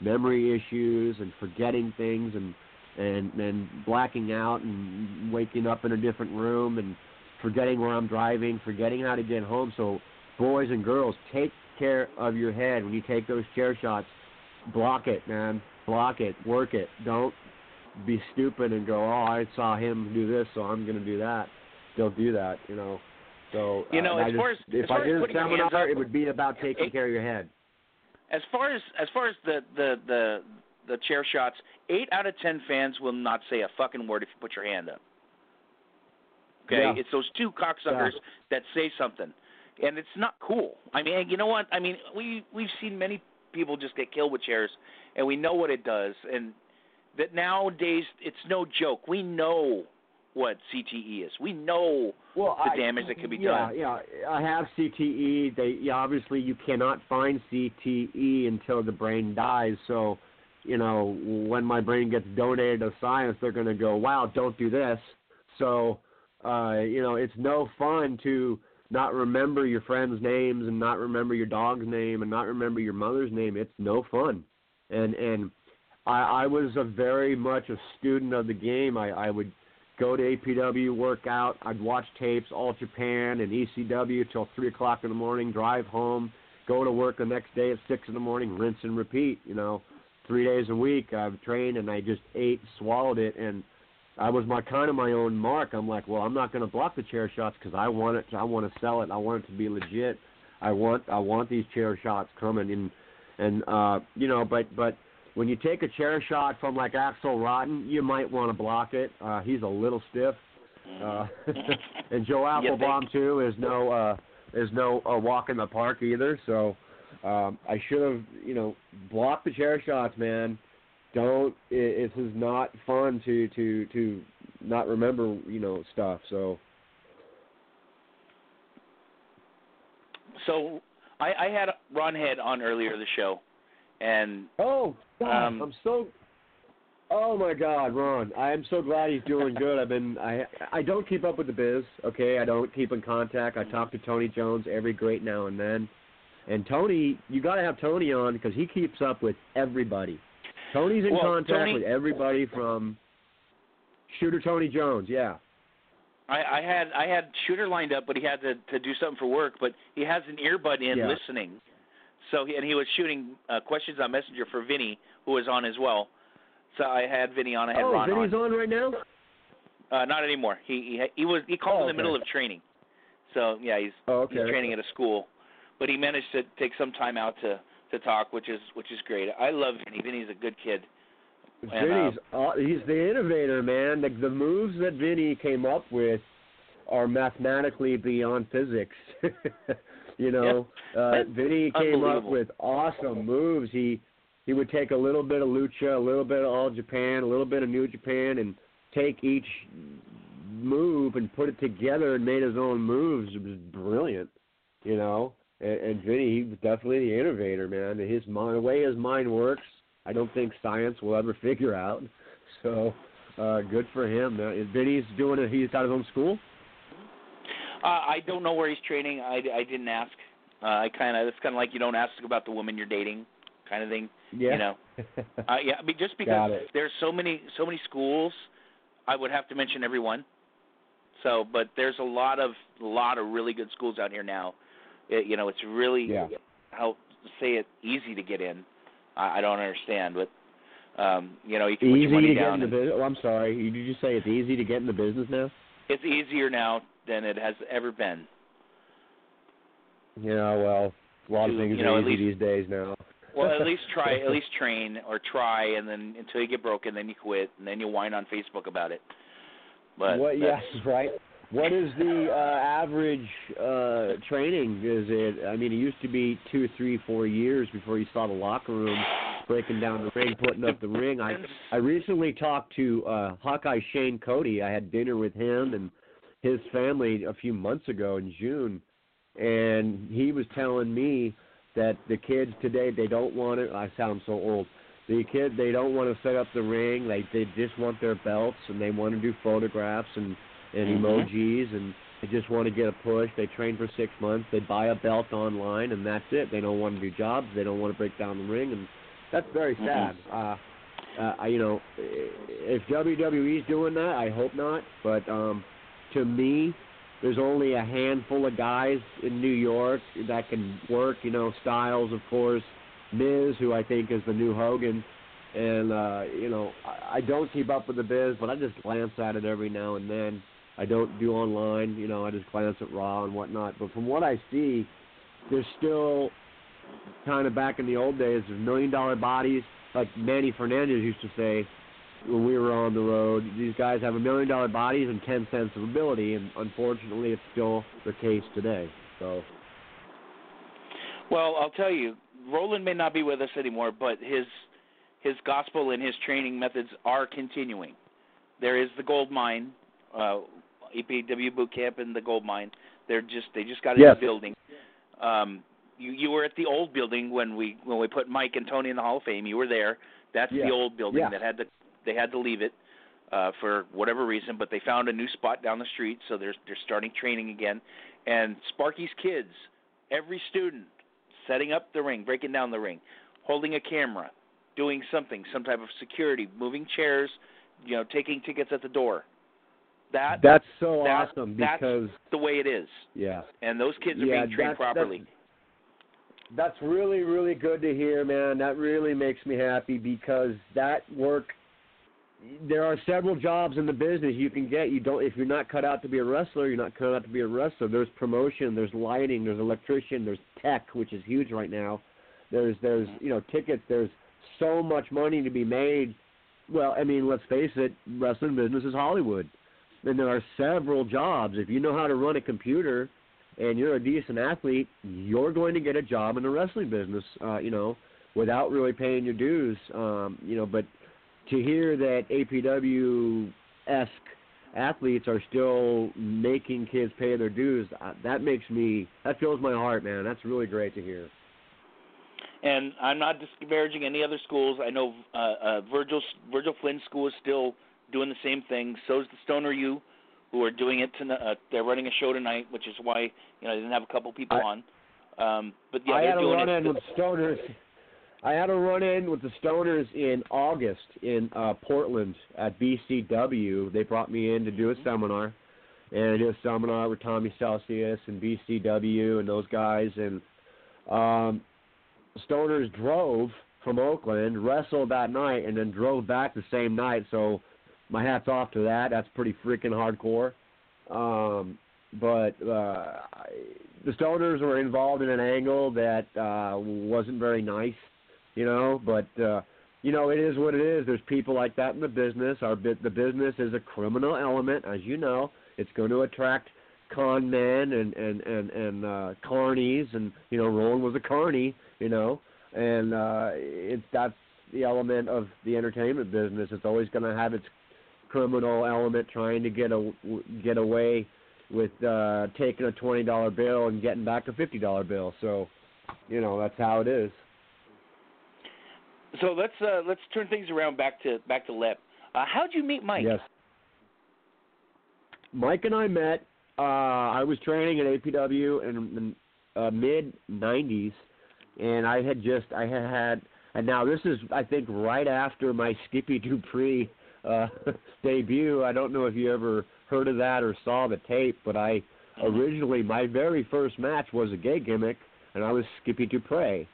G: memory issues and forgetting things and and and blacking out and waking up in a different room and forgetting where I'm driving, forgetting how to get home. So, boys and girls, take care of your head when you take those chair shots. Block it, man. Block it. Work it. Don't be stupid and go, "Oh, I saw him do this, so I'm going to do that." Don't do that, you know. So,
D: You know,
G: uh, I
D: as
G: just,
D: far as-
G: if
D: as
G: I
D: far as
G: did a
D: putting your hands
G: seminar,
D: up-
G: it would be about taking
D: Eight-
G: care of your head.
D: As far as as far as the the the the chair shots, eight out of ten fans will not say a fucking word if you put your hand up. Okay,
G: Yeah.
D: it's those two cocksuckers
G: Yeah.
D: that say something, and it's not cool. I mean, you know what? I mean, we we've seen many people just get killed with chairs, and we know what it does, and that nowadays it's no joke. We know what CTE is. We know
G: well,
D: the
G: I-
D: damage that can be
G: yeah,
D: done.
G: Yeah, I have CTE. They obviously you cannot find CTE until the brain dies. So, you know, when my brain gets donated to science, they're going to go, "Wow, don't do this." So, uh, you know, it's no fun to not remember your friends' names and not remember your dog's name and not remember your mother's name. It's no fun. And and I, I was a very much a student of the game. I, I would go to APW, workout. I'd watch tapes, All Japan and ECW till three o'clock in the morning. Drive home, go to work the next day at six in the morning, rinse and repeat. You know, three days a week. I've trained and I just ate, swallowed it, and I was my kind of my own mark. I'm like, well, I'm not going to block the chair shots because I want it. I want to sell it. I want it to be legit. I want I want these chair shots coming and and uh, you know, but but when you take a chair shot from like Axel Rotten, you might want to block it. Uh, he's a little stiff. Uh, and Joe Applebaum too is no uh, is no uh, walk in the park either. So um, I should have you know blocked the chair shots, man. Don't. It, this is not fun to to to not remember you know stuff. So
D: So I, I had Ron Head on earlier the show, and
G: oh, God,
D: Um,
G: I'm so. Oh my God, Ron! I am so glad he's doing good. I've been I I don't keep up with the biz. Okay, I don't keep in contact. I talk to Tony Jones every great now and then, and Tony, you got to have Tony on because he keeps up with everybody. Tony's in
D: Well,
G: contact
D: Tony-
G: with everybody from Shooter Tony Jones. Yeah.
D: I, I had I had Shooter lined up, but he had to to do something for work. But he has an earbud in
G: Yeah.
D: listening, so he, and he was shooting uh, questions on Messenger for Vinny, who was on as well. So I had Vinny on. I had
G: oh,
D: Ron
G: Vinny's
D: on.
G: on right now.
D: Uh, not anymore. He he he was he called
G: Oh,
D: in the
G: okay.
D: middle of training. So yeah, he's
G: Oh, okay.
D: he's training at a school, but he managed to take some time out to to talk, which is which is great. I love Vinny. Vinny's a good kid. And,
G: Vinny's uh, he's the innovator, man. The, the moves that Vinny came up with are mathematically beyond physics. you know, uh, Vinny came up with awesome moves. He he would take a little bit of lucha, a little bit of all Japan, a little bit of New Japan, and take each move and put it together and made his own moves. It was brilliant, you know. And, and Vinny, he was definitely the innovator, man. His mind, the way his mind works, I don't think science will ever figure out. So, uh, good for him. Uh, Vinny's doing it. He's out of home school.
D: Uh, I don't know where he's training. I, I didn't ask. Uh, I kind of it's kind of like you don't ask about the woman you're dating, kind of thing.
G: Yeah.
D: You know. Uh, yeah, I mean, just because there's so many so many schools, I would have to mention every one. So, but there's a lot of a lot of really good schools out here now. It, you know, it's really
G: Yeah.
D: how say it easy to get in. I, I don't understand, but um, you know, you can put
G: easy
D: your money
G: to get
D: down.
G: in the business. Oh, I'm sorry. You- Did you say it's easy to get in the business now?
D: it's easier now than it has ever been.
G: Yeah. Well, a lot of things
D: you know,
G: are easy
D: least-
G: these days now.
D: Well, at least try, at least train or try, and then until you get broken, then you quit, and then you whine on Facebook about it. But
G: what? Yes, right. What is the uh, average uh, training? Is it? I mean, it used to be two, three, four years before you saw the locker room breaking down the ring, putting up the ring. I I recently talked to uh, Hawkeye Shane Cody. I had dinner with him and his family a few months ago in June, and he was telling me that the kids today they don't want to. I sound so old. The kid they don't want to set up the ring. Like they just want their belts and they want to do photographs and and
D: Mhm.
G: emojis and they just want to get a push. They train for six months. They buy a belt online and that's it. They don't want to do jobs. They don't want to break down the ring and that's very
D: Mhm.
G: sad. Uh, uh, I- you know, if WWE's doing that, I hope not. But um, to me, there's only a handful of guys in New York that can work. You know, Styles, of course, Miz, who I think is the new Hogan, and uh, you know, I, I don't keep up with the biz, but I just glance at it every now and then. I don't do online. You know, I just glance at Raw and whatnot. But from what I see, there's still kind of back in the old days, there's million dollar bodies, like Manny Fernandez used to say when we were on the road. These guys have a million dollar bodies and ten cents of ability, and unfortunately, it's still the case today. So
D: Well, I'll tell you, Roland may not be with us anymore, but his his gospel and his training methods are continuing. There is the gold mine, uh, APW boot camp and the gold mine. They're just they just got a
G: Yes.
D: new building. Um, you you were at the old building when we when we put Mike and Tony in the Hall of Fame. You were there. That's
G: Yeah.
D: the old building
G: Yeah.
D: that had to they had to leave it uh, for whatever reason, but they found a new spot down the street, so they're they're starting training again. And Sparky's kids, every student setting up the ring, breaking down the ring, holding a camera, doing something, some type of security, moving chairs, you know, taking tickets at the door. That
G: that's so
D: that-
G: awesome because
D: the way it is.
G: yeah.
D: And those kids are
G: Yeah,
D: being trained
G: that's-
D: properly.
G: that's- That's really, really good to hear, man. That really makes me happy because that work there are several jobs in the business you can get. You don't if you're not cut out to be a wrestler, you're not cut out to be a wrestler. There's promotion, there's lighting, there's electrician, there's tech, which is huge right now. There's there's you know tickets. There's so much money to be made. Well, I mean, let's face it, wrestling business is Hollywood, and there are several jobs. If you know how to run a computer, and you're a decent athlete, you're going to get a job in the wrestling business. Uh, you know, without really paying your dues. Um, you know, but to hear that APW esque athletes are still making kids pay their dues, uh, that makes me that fills my heart, man. That's really great to hear.
D: And I'm not disparaging any other schools. I know uh, uh, Virgil Virgil Flynn School is still doing the same thing. So's the Stoner U, who are doing it tonight. Uh, they're running a show tonight, which is why you know they didn't have a couple people
G: I,
D: on. Um, but yeah,
G: I had a run in with Stoners. I had a run in with the Stoners in August in uh, Portland at BCW. They brought me in to do a seminar, and I did a seminar with Tommy Celsius and BCW and those guys. And um, Stoners drove from Oakland, wrestled that night, and then drove back the same night. So my hats off to that. That's pretty freaking hardcore. Um, but uh, the Stoners were involved in an angle that uh, wasn't very nice, you know. But uh, you know, it is what it is. There's people like that in the business. Our the business is a criminal element, as you know. It's going to attract con men and and and and uh, carnies, and you know, Roland was a carny, you know, and uh, it's that's the element of the entertainment business. It's always going to have its criminal element, trying to get a get away with uh taking a twenty dollar bill and getting back a fifty dollar bill. So, you know, that's how it is.
D: So let's uh, let's turn things around back to back to Lep. Uh, how'd you meet Mike?
G: Yes. Mike and I met. Uh, I was training at APW in the uh, mid '90s, and I had just I had had, and now this is I think right after my Skippy Dupree uh, debut. I don't know if you ever heard of that or saw the tape, but I originally my very first match was a gay gimmick, and I was Skippy Dupre,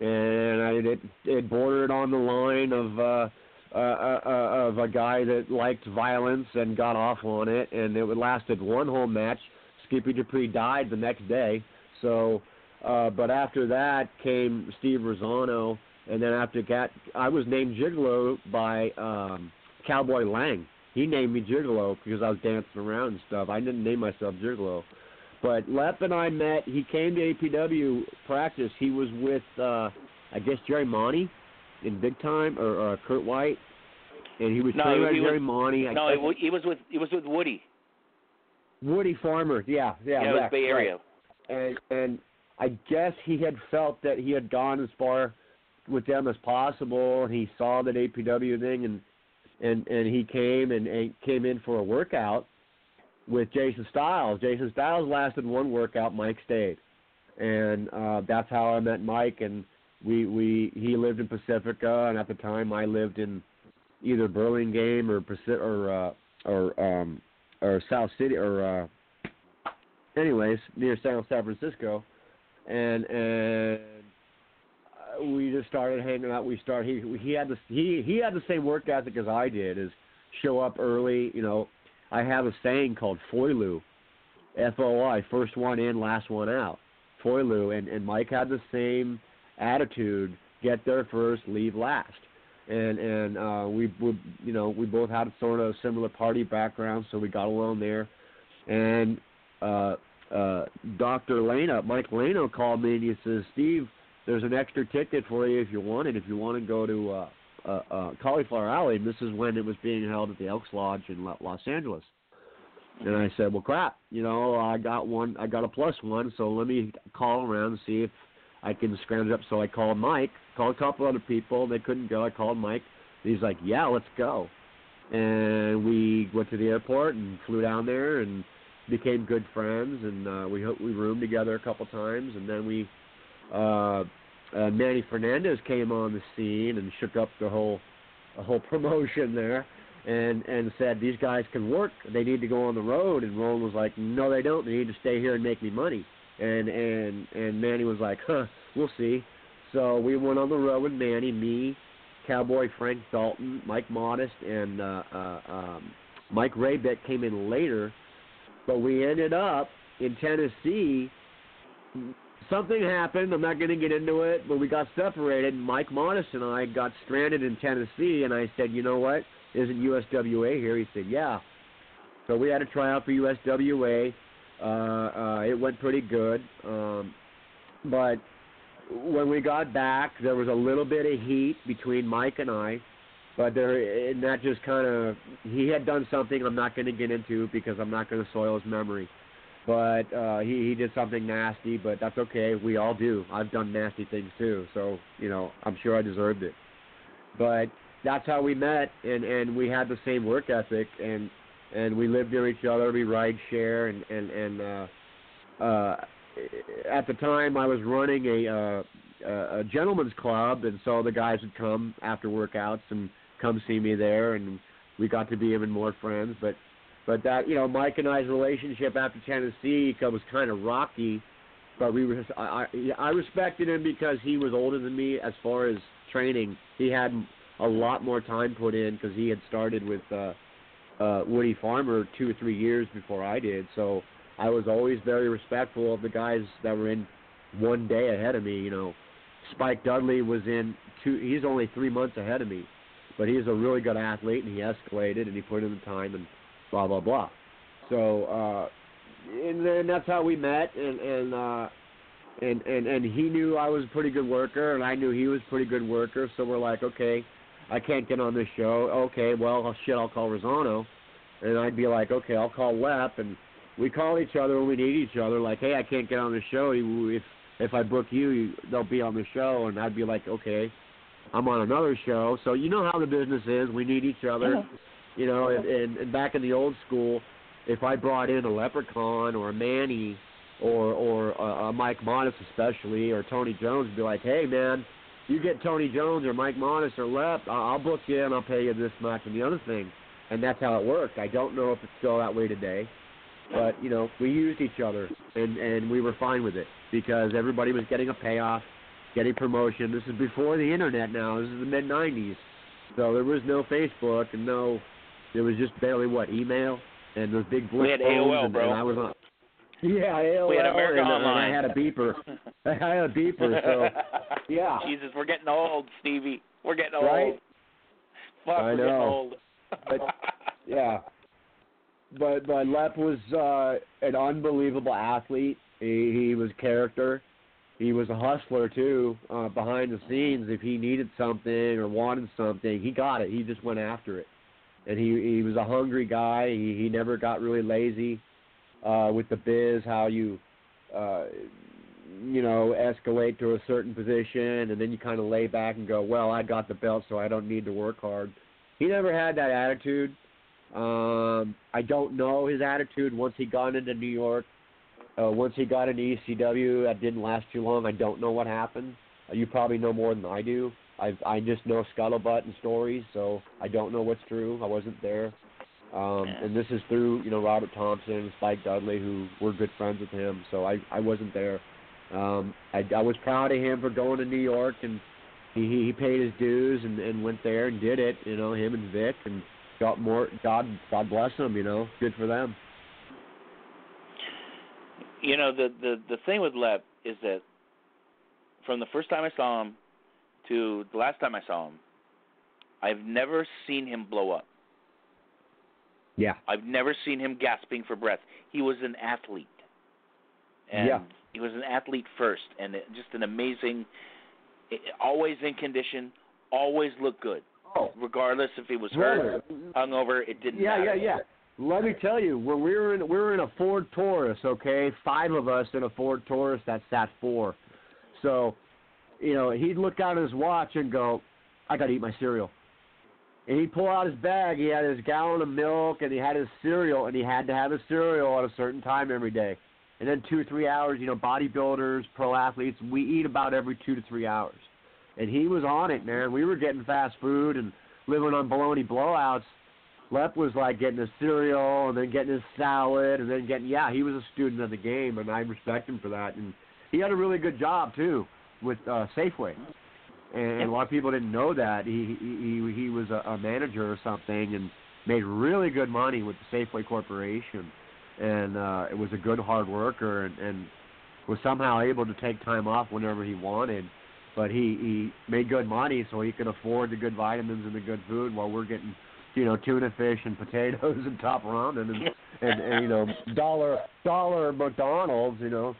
G: and I it, it bordered on the line of. Uh, uh, uh, uh, of a guy that liked violence and got off on it, and it lasted one whole match. Skippy Dupree died the next day, so. Uh, but after that came Steve Rizzono, and then after that, I was named Gigolo by um, Cowboy Lang. He named me Gigolo because I was dancing around and stuff. I didn't name myself Gigolo. But Lep and I met. He came to APW practice. He was with, uh, I guess, Jerry Monty in Big Time or, or Kurt White, and he was
D: No,
G: trained by Jerry
D: was-
G: Monty. I
D: No,
G: guess-
D: he was with he was with Woody.
G: Woody Farmer. Yeah, yeah,
D: Yeah, it was Bay Area.
G: right. And and I guess he had felt that he had gone as far with them as possible. And he saw that APW thing, and and and he came and, and came in for a workout with Jason Styles. Jason Styles lasted one workout. Mike stayed, and uh, that's how I met Mike. And we we he lived in Pacifica, and at the time I lived in either Burlingame or or uh, or um or South City or uh anyways near San San Francisco, and and we just started hanging out. We started he he had the he he had the same work ethic as I did. Is show up early. You know, I have a saying called FOILU, F O I, first one in, last one out. FOILU, and and Mike had the same attitude. Get there first, leave last and and uh, we we you know we both had sort of similar party backgrounds, so we got along there. And uh, uh, Doctor Lano, Mike Lano called me and he says, Steve, there's an extra ticket for you if you want it. If you want to go to uh, uh, uh, Cauliflower Alley, and this is when it was being held at the Elks Lodge in Lo- Los Angeles. And I said, well, crap, you know, I got one, I got a plus one, so let me call around and see if I can scrounge up. So I called Mike, called a couple other people. They couldn't go. I called Mike. He's like, yeah, let's go. And we went to the airport and flew down there and became good friends. And uh, we we roomed together a couple times. And then we, uh, uh, Manny Fernandez came on the scene and shook up the whole, the whole promotion there. And and said these guys can work. They need to go on the road. And Roland was like, no, they don't. They need to stay here and make me money and and and Manny was like, "Huh, we'll see." So we went on the road with Manny, me, Cowboy Frank Dalton, Mike Modest, and uh, uh, um, Mike Raybeck came in later. But we ended up in Tennessee. Something happened. I'm not going to get into it, but we got separated. Mike Modest and I got stranded in Tennessee, and I said, "You know what? Isn't USWA here?" He said, "Yeah." So we had to try out for USWA. Uh, uh, it went pretty good, um, but when we got back, there was a little bit of heat between Mike and I, but there and that just kind of he had done something I'm not going to get into because I'm not going to soil his memory. But uh, he he did something nasty, but that's okay. We all do. I've done nasty things too, so you know I'm sure I deserved it. But that's how we met, and and we had the same work ethic, and and we lived near each other. We ride share, and and and uh, uh, at the time I was running a uh, a gentleman's club, and so the guys would come after workouts and come see me there, and we got to be even more friends. But but that you know Mike and I's relationship after Tennessee was kind of rocky, but we were I I respected him because he was older than me as far as training. He had a lot more time put in because he had started with uh, uh, Woody Farmer two or three years before I did. So I was always very respectful of the guys that were in one day ahead of me. You know, Spike Dudley was in two. He's only three months ahead of me, but he's a really good athlete and he escalated and he put in the time and blah blah blah. So uh, and then that's how we met and and. uh and and and he knew I was a pretty good worker, and I knew he was a pretty good worker. So we're like, okay, I can't get on this show. Okay, well, shit, I'll call Rizzono, and I'd be like, okay, I'll call Lep, and we call each other when we need each other. Like, hey, I can't get on the show. If if I book you, you they'll be on the show, and I'd be like, okay, I'm on another show. So you know how the business is. We need each other. You know, and, and, and back in the old school, if I brought in a Leprechaun or a Manny or or a, a Mike Modest especially or Tony Jones, be like, hey man, you get Tony Jones or Mike Modest or Lep, I'll book you and I'll pay you this much and the other thing. And that's how it worked. I don't know if it's still that way today, but you know we used each other and and we were fine with it because everybody was getting a payoff, getting promotion. This is before the internet. Now this is the mid '90s, so there was no Facebook and no, there was just barely what email and those big flip
D: we had
G: phones
D: AOL,
G: and,
D: bro.
G: and I was on. Yeah, AOL,
D: We had America
G: and, uh,
D: Online.
G: and I had a beeper. I had a beeper, so yeah.
D: Jesus, we're getting old, Stevie. We're getting old.
G: Right?
D: Fuck,
G: I
D: we're getting
G: know.
D: old.
G: But- Yeah. But but Lep was uh an unbelievable athlete. He he was character. He was a hustler too, uh behind the scenes. If he needed something or wanted something, he got it. He just went after it. And he he was a hungry guy. He he never got really lazy uh with the biz how you uh you know, escalate to a certain position and then you kind of lay back and go, "Well, I got the belt so I don't need to work hard." He never had that attitude. Um, I don't know his attitude once he got into New York. Uh, once he got into ECW, that didn't last too long. I don't know what happened. Uh, you probably know more than I do. I I just know scuttlebutt and stories, so I don't know what's true. I wasn't there. Um, and this is through you know Robert Thompson and Spike Dudley, who were good friends with him. So I I wasn't there. Um, I I was proud of him for going to New York and he he he paid his dues and and went there and did it. You know him and Vic and got more. God God bless them. You know good for them.
D: You know, the the the thing with Lep is that from the first time I saw him to the last time I saw him, I've never seen him blow up.
G: Yeah.
D: I've never seen him gasping for breath. He was an athlete. And
G: Yeah.
D: he was an athlete first and just an amazing always in condition, always looked good.
G: Oh,
D: Regardless if he was hurt, hungover, it didn't
G: Yeah,
D: matter.
G: yeah, yeah. Let me tell you, when we were in we were in a Ford Taurus, okay, five of us in a Ford Taurus that sat four. So, you know, he'd look out his watch and go, "I got to eat my cereal." And he'd pull out his bag. He had his gallon of milk and he had his cereal, and he had to have his cereal at a certain time every day. And then two or three hours, you know, bodybuilders, pro athletes, we eat about every two to three hours. And he was on it, man. We were getting fast food and living on baloney blowouts. Lep was like getting his cereal and then getting his salad and then getting yeah, he was a student of the game and I respect him for that. And he had a really good job too with uh Safeway. and, and a lot of people didn't know that he he he was a, a manager or something and made really good money with the Safeway Corporation, and uh, it was a good hard worker and, and was somehow able to take time off whenever he wanted. But he he made good money, so he could afford the good vitamins and the good food while we're getting you know tuna fish and potatoes and top ramen and and, and you know dollar dollar McDonald's you know.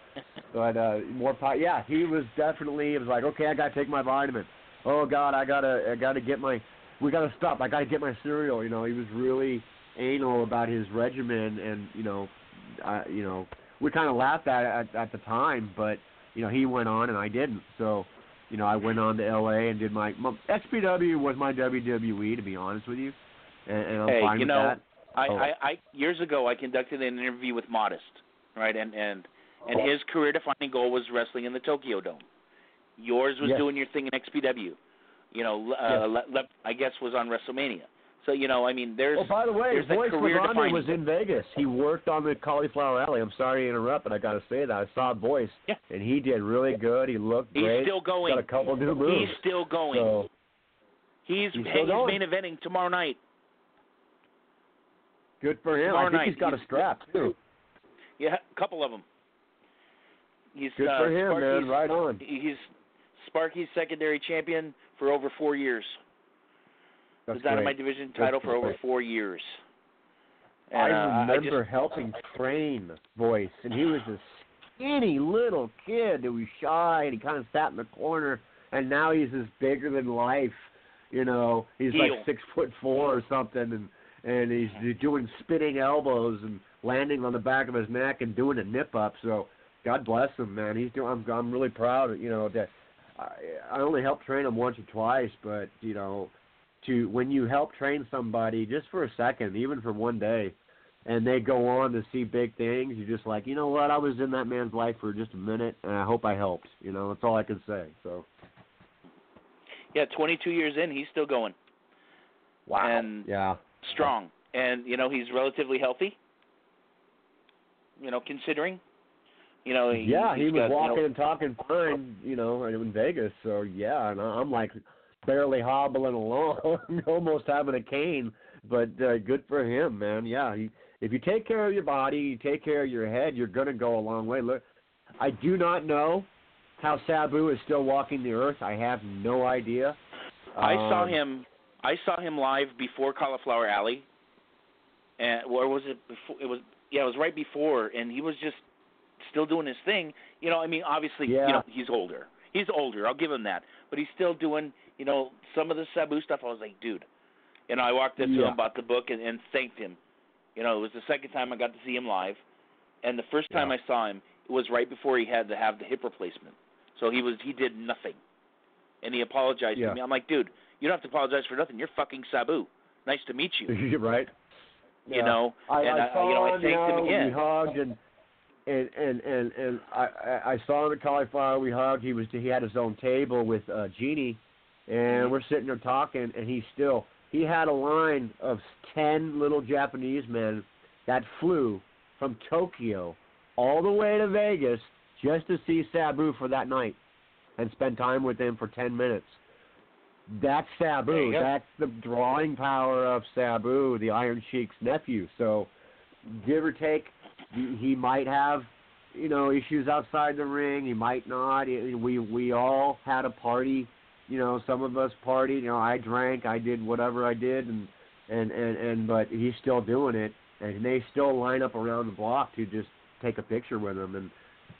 G: But uh more pot yeah he was definitely it was like okay I got to take my vitamin. Oh god I got to I got to get my we got to stop. I got to get my cereal. You know he was really anal about his regimen and you know I you know we kind of laughed at it at, at the time but you know he went on and I didn't. So you know I went on to LA and did my, my XPW was my WWE to be honest with you and, and I'm
D: hey,
G: fine
D: you
G: with
D: know,
G: that.
D: I,
G: Oh.
D: I, I years ago I conducted an interview with Modest, right, and and and
G: Oh.
D: his career-defining goal was wrestling in the Tokyo Dome. Yours was
G: Yes.
D: doing your thing in XPW. You know, uh, le, le, I guess was on WrestleMania. So you know, I mean, there's
G: Oh, by the way, Voice
D: career defining-
G: was in Vegas. He worked on the Cauliflower Alley. I'm sorry to interrupt, but I got to say that I saw Voice,
D: Yeah.
G: and he did really good. He looked
D: he's
G: great.
D: He's still going.
G: Got a couple new moves.
D: He's still going.
G: So
D: he's
G: he's
D: he's, main eventing tomorrow night.
G: Good for him.
D: Tomorrow
G: I think
D: night,
G: he's got a strap too.
D: Yeah, a couple of them. He's
G: Good
D: uh,
G: for him,
D: Sparky's,
G: man. Right on.
D: He's Sparky's secondary champion for over four years.
G: That's
D: the Dynamite
G: my
D: Division title
G: That's
D: for over four years.
G: I
D: And, uh,
G: remember
D: just,
G: helping train Voice, and he was a skinny little kid that was shy, and he kind of sat in the corner. And now he's this bigger than life. You know, he's
D: Heel.
G: like six foot four or something, and and he's doing spinning elbows and landing on the back of his neck and doing a nip up. So God bless him, man. He's doing. I'm I'm really proud. You know that I I only helped train him once or twice, but you know, to when you help train somebody just for a second, even for one day, and they go on to see big things, you're just like, you know what? I was in that man's life for just a minute, and I hope I helped. You know, that's all I can say. So
D: yeah, 22 years in, he's still going And
G: yeah,
D: strong, and you know he's relatively healthy. You know, considering, you know, he,
G: yeah, he was
D: got, you know,
G: walking and talking fine, you know, in Vegas. So yeah, and I'm like barely hobbling along, almost having a cane. But uh, good for him, man. Yeah, he, if you take care of your body, you take care of your head, you're gonna go a long way. Look, I do not know how Sabu is still walking the earth. I have no idea.
D: I saw
G: Um,
D: him. I saw him live before Cauliflower Alley, and or was it before? It was yeah, it was right before, and he was just still doing his thing. You know, I mean, obviously,
G: Yeah.
D: you know, he's older. He's older. I'll give him that, but he's still doing, you know, some of the Sabu stuff. I was like, dude, you know, I walked up to
G: Yeah.
D: him bought the book and, and thanked him. You know, it was the second time I got to see him live, and the first time
G: Yeah.
D: I saw him, it was right before he had to have the hip replacement. So he was he did nothing, and he apologized
G: Yeah.
D: to me. I'm like, dude, you don't have to apologize for nothing. You're fucking Sabu. Nice to meet you.
G: Right.
D: You
G: Yeah.
D: know,
G: I,
D: and
G: I saw
D: you know, I
G: him,
D: thanked him again.
G: We hugged and and and and, and I, I I saw him at cauliflower. We hugged. He was he had his own table with uh, Jeannie, and
D: Mm-hmm.
G: we're sitting there talking. And he still he had a line of ten little Japanese men that flew from Tokyo all the way to Vegas just to see Sabu for that night and spend time with him for ten minutes. That's Sabu. That's the drawing power of Sabu, the Iron Sheik's nephew. So, give or take, he might have, you know, issues outside the ring. He might not. We we all had a party. You know, some of us partied. You know, I drank. I did whatever I did, and and and and but he's still doing it, and they still line up around the block to just take a picture with him, and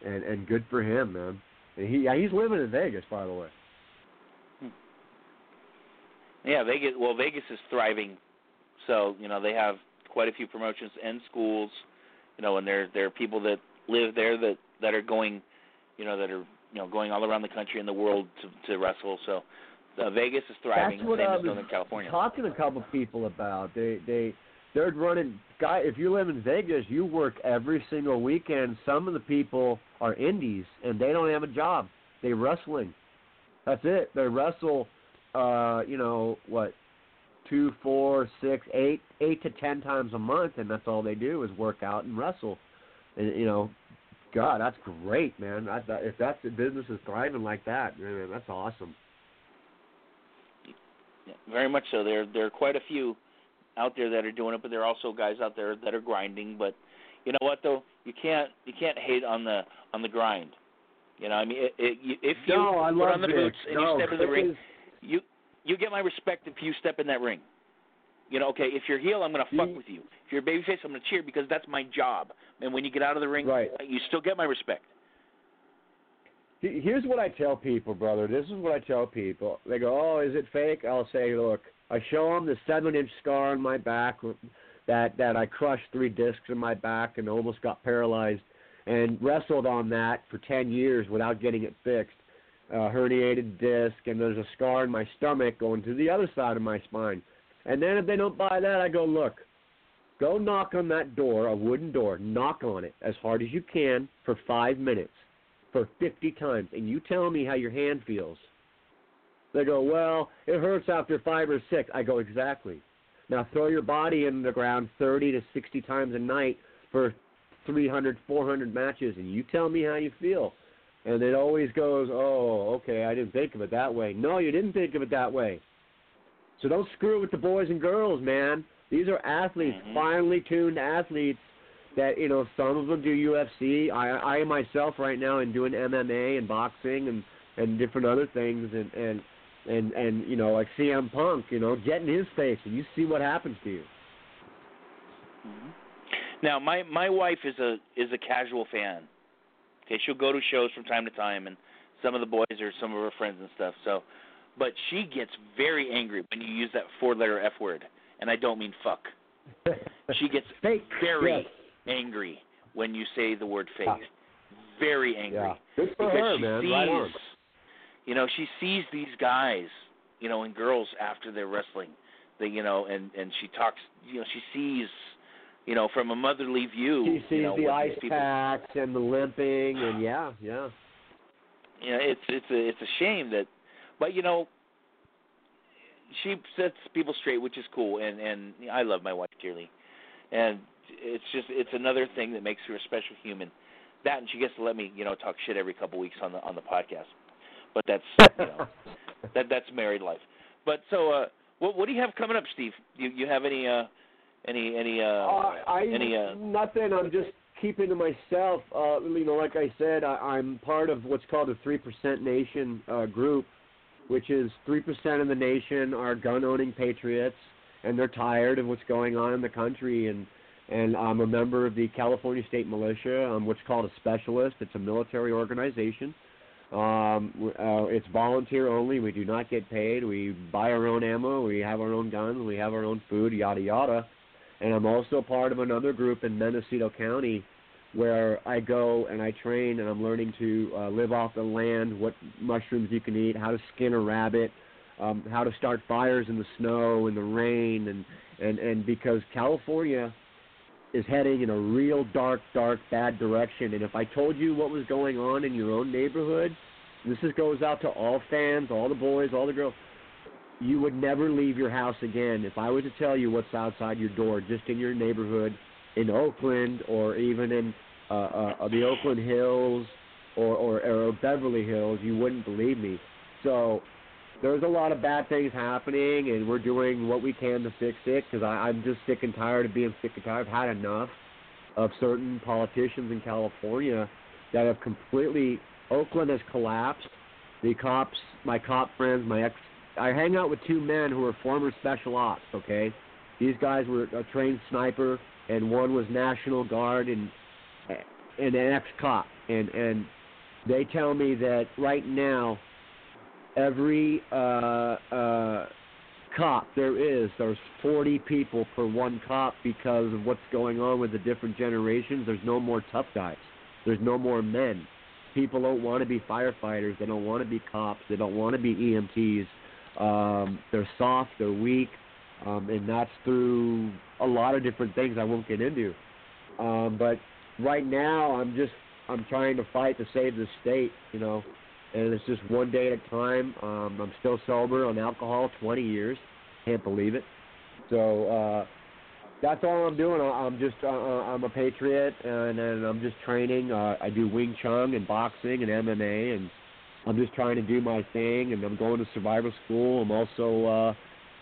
G: and and good for him, man. And he yeah, he's living in Vegas, by the way.
D: Yeah, Vegas. Well, Vegas is thriving, so you know they have quite a few promotions and schools. You know, and there there are people that live there that that are going, you know, that are you know going all around the country and the world to to wrestle. So uh, Vegas is thriving,
G: That's what
D: same
G: I
D: as
G: was
D: Northern California.
G: talking to a couple people about. They they they're running guy. If you live in Vegas, you work every single weekend. Some of the people are indies and they don't have a job. They wrestling. That's it. They wrestle. Uh, you know what? Two, four, six, eight, eight to ten times a month, and that's all they do is work out and wrestle. And you know, God, that's great, man. I, that, if that's the business is thriving like that, man, that's awesome.
D: Yeah, very much so. There there are quite a few out there that are doing it, but there are also guys out there that are grinding. But you know what though, you can't you can't hate on the on the grind. You know, I mean, it, it, if you
G: no, I
D: put on the boots and
G: no,
D: you step in the ring,
G: is-
D: you you get my respect if you step in that ring. You know, okay, if you're heel, I'm gonna fuck
G: You-
D: with you. If you're babyface, I'm gonna cheer because that's my job. And when you get out of the ring,
G: Right.
D: you still get my respect.
G: Here's what I tell people, brother. This is what I tell people. They go, "Oh, is it fake?" I'll say, "Look, I show them the seven-inch scar on my back that that I crushed three discs in my back and almost got paralyzed, and wrestled on that for ten years without getting it fixed. Uh, herniated disc, and there's a scar in my stomach going to the other side of my spine. And then if they don't buy that, I go, "Look, go knock on that door, a wooden door. Knock on it as hard as you can for five minutes." for 50 times and you tell me how your hand feels. They go, well, it hurts after five or six. I go, exactly. Now throw your body in the ground 30 to 60 times a night for 300, 400 matches and you tell me how you feel. And it always goes, oh, okay, I didn't think of it that way. No, you didn't think of it that way. So don't screw with the boys and girls, man. These are athletes,
D: Mhm.
G: finely tuned athletes that you know some of them do UFC. I I myself right now am doing MMA and boxing and and different other things and and and and you know like CM Punk, you know, get in his face and you see what happens to you.
D: Now, my my wife is a is a casual fan. Okay, she'll go to shows from time to time, and some of the boys are some of her friends and stuff. So, but she gets very angry when you use that four letter F word, and I don't mean fuck. She gets
G: fake.
D: very
G: Yes.
D: angry when you say the word fake.
G: Yeah.
D: Very angry.
G: Yeah. Good for
D: because
G: her,
D: she
G: man.
D: sees,
G: Right
D: you know, she sees these guys, you know, and girls after they're wrestling, they, you know, and and she talks, you know, she sees, you know, from a motherly view,
G: She sees
D: you know,
G: the ice
D: people,
G: packs and the limping and yeah, yeah.
D: Yeah, it's it's a it's a shame that, but you know, she sets people straight, which is cool, and and I love my wife dearly, and it's just it's another thing that makes her a special human. That and she gets to let me, you know, talk shit every couple weeks on the on the podcast. But that's you know, that that's married life. But so, uh, what what do you have coming up, Steve? You you have any uh any any uh,
G: Uh, I
D: any uh
G: nothing. I'm just keeping to myself. Uh, you know, like I said, I, I'm part of what's called the Three Percent Nation uh, group, which is three percent of the nation are gun-owning patriots, and they're tired of what's going on in the country. And and I'm a member of the California State Militia, um, what's called a specialist. It's a military organization. Um, uh, it's volunteer only. We do not get paid. We buy our own ammo. We have our own guns. We have our own food. Yada yada and I'm also part of another group in Mendocino County where I go and I train and I'm learning to uh, live off the land, what mushrooms you can eat, how to skin a rabbit, um, how to start fires in the snow and the rain, and and and because California is heading in a real dark, dark, bad direction. And if I told you what was going on in your own neighborhood, this is, goes out to all fans, all the boys, all the girls you would never leave your house again if I was to tell you what's outside your door, just in your neighborhood, in Oakland or even in uh, uh, the Oakland Hills or, or or Beverly Hills, you wouldn't believe me. So there's a lot of bad things happening, and we're doing what we can to fix it because I'm just sick and tired of being sick and tired. I've had enough of certain politicians in California that have completely. Oakland has collapsed. The cops, my cop friends, my ex I hang out with two men who are former special ops. Okay, these guys were a trained sniper, and one was National Guard and and an ex-cop. And and they tell me that right now, every uh, uh, cop there is, there's 40 people per one cop because of what's going on with the different generations. There's no more tough guys. There's no more men. People don't want to be firefighters. They don't want to be cops. They don't want to be EMTs. Um, they're soft, they're weak, um, and that's through a lot of different things I won't get into. Um, but right now, I'm just I'm trying to fight to save the state, you know, and it's just one day at a time. Um, I'm still sober on alcohol, 20 years, can't believe it. So uh, that's all I'm doing. I'm just uh, uh, I'm a patriot, and, and I'm just training. Uh, I do Wing Chun and boxing and MMA and I'm just trying to do my thing, and I'm going to survival school. I'm also uh,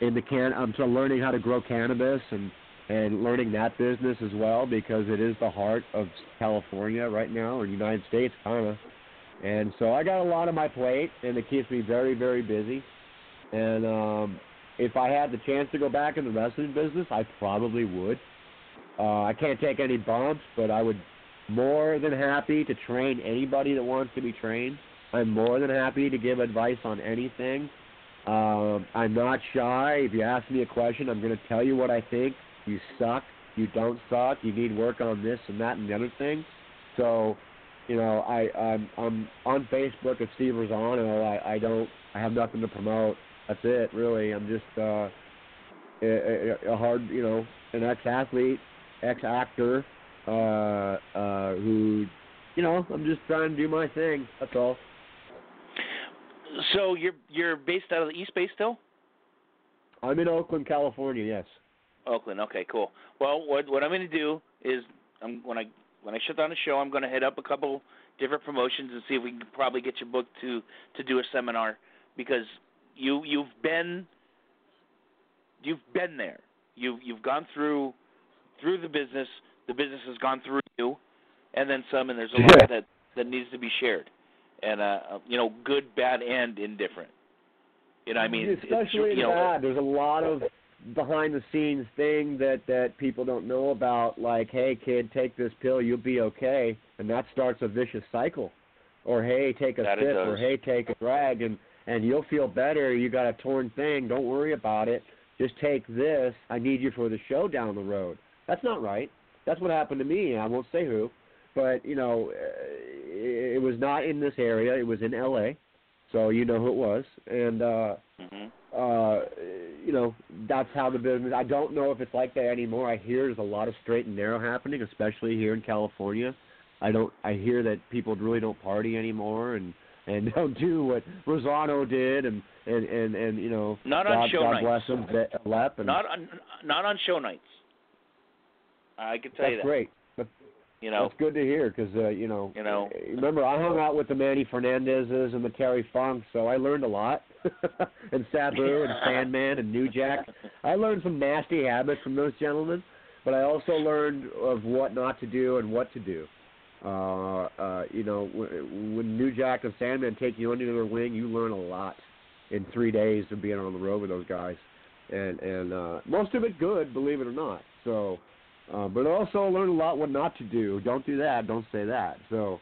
G: in the can. I'm still learning how to grow cannabis and and learning that business as well because it is the heart of California right now or United States kind of. And so I got a lot on my plate, and it keeps me very very busy. And um, if I had the chance to go back in the wrestling business, I probably would. Uh, I can't take any bumps, but I would more than happy to train anybody that wants to be trained. I'm more than happy to give advice on anything. Um, I'm not shy. If you ask me a question, I'm going to tell you what I think. You suck. You don't suck. You need work on this and that and the other thing. So, you know, I I'm, I'm on Facebook at Steve Rizzono. I I don't. I have nothing to promote. That's it, really. I'm just uh, a, a, hard, you know, an ex-athlete, ex-actor, uh, uh, who, you know, I'm just trying to do my thing. That's all.
D: So you're you're based out of the East Bay still?
G: I'm in Oakland, California. Yes.
D: Oakland. Okay, cool. Well, what what I'm going to do is I'm when I when I shut down the show, I'm going to hit up a couple different promotions and see if we can probably get you booked to to do a seminar because you you've been you've been there. You've you've gone through through the business. The business has gone through you, and then some. And there's a lot that that needs to be shared, and uh, you know, good, bad, and indifferent. You know, I mean,
G: especially
D: you know,
G: that. There's a lot of behind the scenes thing that that people don't know about. Like, hey, kid, take this pill, you'll be okay, and that starts a vicious cycle. Or hey, take a sip, or hey, take a drag, and and you'll feel better. You got a torn thing. Don't worry about it. Just take this. I need you for the show down the road. That's not right. That's what happened to me. I won't say who, but you know, uh, it, was not in this area. It was in L.A. So you know who it was, and uh,
D: mhm.
G: uh, you know, that's how the business. I don't know if it's like that anymore. I hear there's a lot of straight and narrow happening, especially here in California. I don't. I hear that people really don't party anymore and and don't do what Rizzono did and and and and you know.
D: Not on
G: God,
D: show
G: God
D: nights.
G: bless him, Ve- Lep, and
D: not on not on show nights. I can tell
G: that's
D: you that.
G: great. But
D: You know,
G: That's good to hear because uh, you know.
D: You know.
G: Remember, I hung out with the Manny Fernandezes and the Terry Funk, so I learned a lot. and Sabu and Sandman and New Jack. I learned some nasty habits from those gentlemen, but I also learned of what not to do and what to do. Uh, uh, you know, when, when New Jack and Sandman take you under their wing, you learn a lot in three days of being on the road with those guys, and and uh, most of it good, believe it or not. So, uh, but also learned a lot what not to do. Don't do that. Don't say that. So,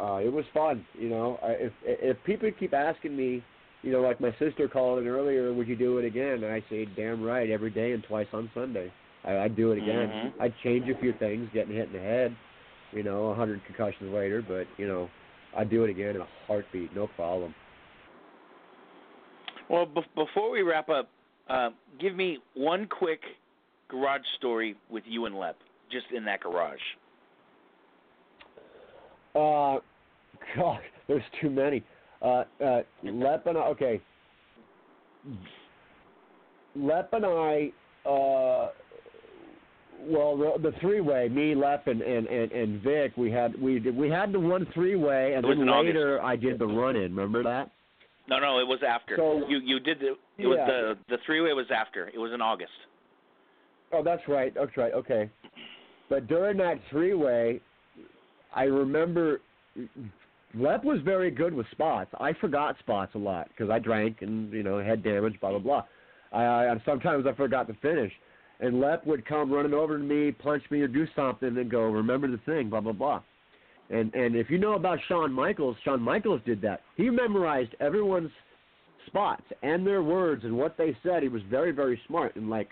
G: uh, it was fun. You know, if if people keep asking me, you know, like my sister called in earlier, would you do it again? And I say, damn right, every day and twice on Sunday. I, I'd do it again.
D: Mhm.
G: I'd change a few things, getting hit in the head, you know, a hundred concussions later, but you know, I'd do it again in a heartbeat, no problem.
D: Well, be- before we wrap up, uh, give me one quick garage story with you and Lep, just in that garage.
G: Uh, God, there's too many. Uh, uh, Lep and I, okay. Lep and I, uh, well, the, the three-way, me, Lep, and, and, and, and Vic, we had we did, we had the one three-way, and then
D: in August.
G: later I did the run-in. Remember that?
D: No, no, it was after.
G: So-
D: you you did the it was the the three way was after. It was in August.
G: Oh, that's right. That's right. Okay. But during that three-way, I remember Lep was very good with spots. I forgot spots a lot because I drank and you know head damage, blah blah blah. I, I sometimes I forgot to finish, and Lep would come running over to me, punch me or do something, and go, "Remember the thing," blah blah blah. And and if you know about Shawn Michaels, Shawn Michaels did that. He memorized everyone's spots and their words and what they said. He was very very smart and like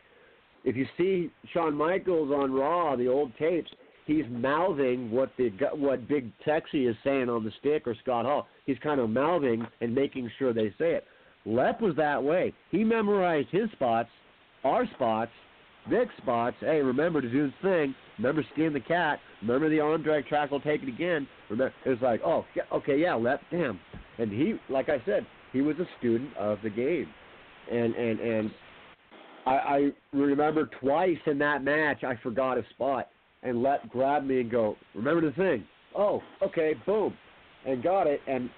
G: if you see Shawn Michaels on Raw, the old tapes, he's mouthing what the what Big Sexy is saying on the stick or Scott Hall. He's kind of mouthing and making sure they say it. Lep was that way. He memorized his spots, our spots, Vic's spots. Hey, remember to do the thing. Remember skin the cat. Remember the arm drag track will take it again. Remember, it was like, oh, yeah, okay, yeah, Lep, damn. And he, like I said, he was a student of the game, and and and I, I remember twice in that match I forgot a spot and Lep grab me and go, remember the thing. Oh, okay, boom. And got it and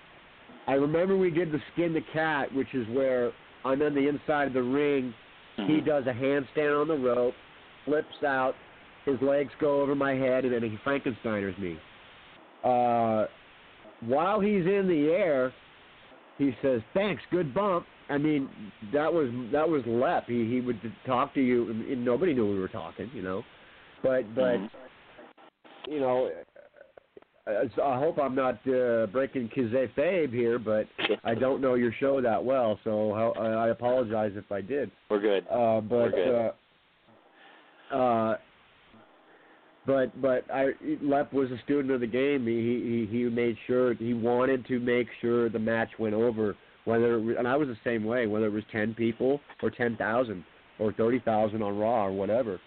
G: I remember we did the skin the cat, which is where I'm on the inside of the ring He does a handstand on the rope, flips out, his legs go over my head, and then he Frankensteiners me. Uh, while he's in the air, he says, "Thanks, good bump." I mean, that was that was Lep. He he would talk to you, and, nobody knew we were talking, you know. But but
D: Mhm.
G: you know, I, I hope I'm not uh, breaking kayfabe here, but I don't know your show that well, so how, I apologize if I did.
D: We're good.
G: Uh, but
D: We're
G: uh, uh, but but I Lep was a student of the game. He he he made sure he wanted to make sure the match went over. Whether was- and I was the same way. Whether it was ten people or ten thousand or thirty thousand on Raw or whatever.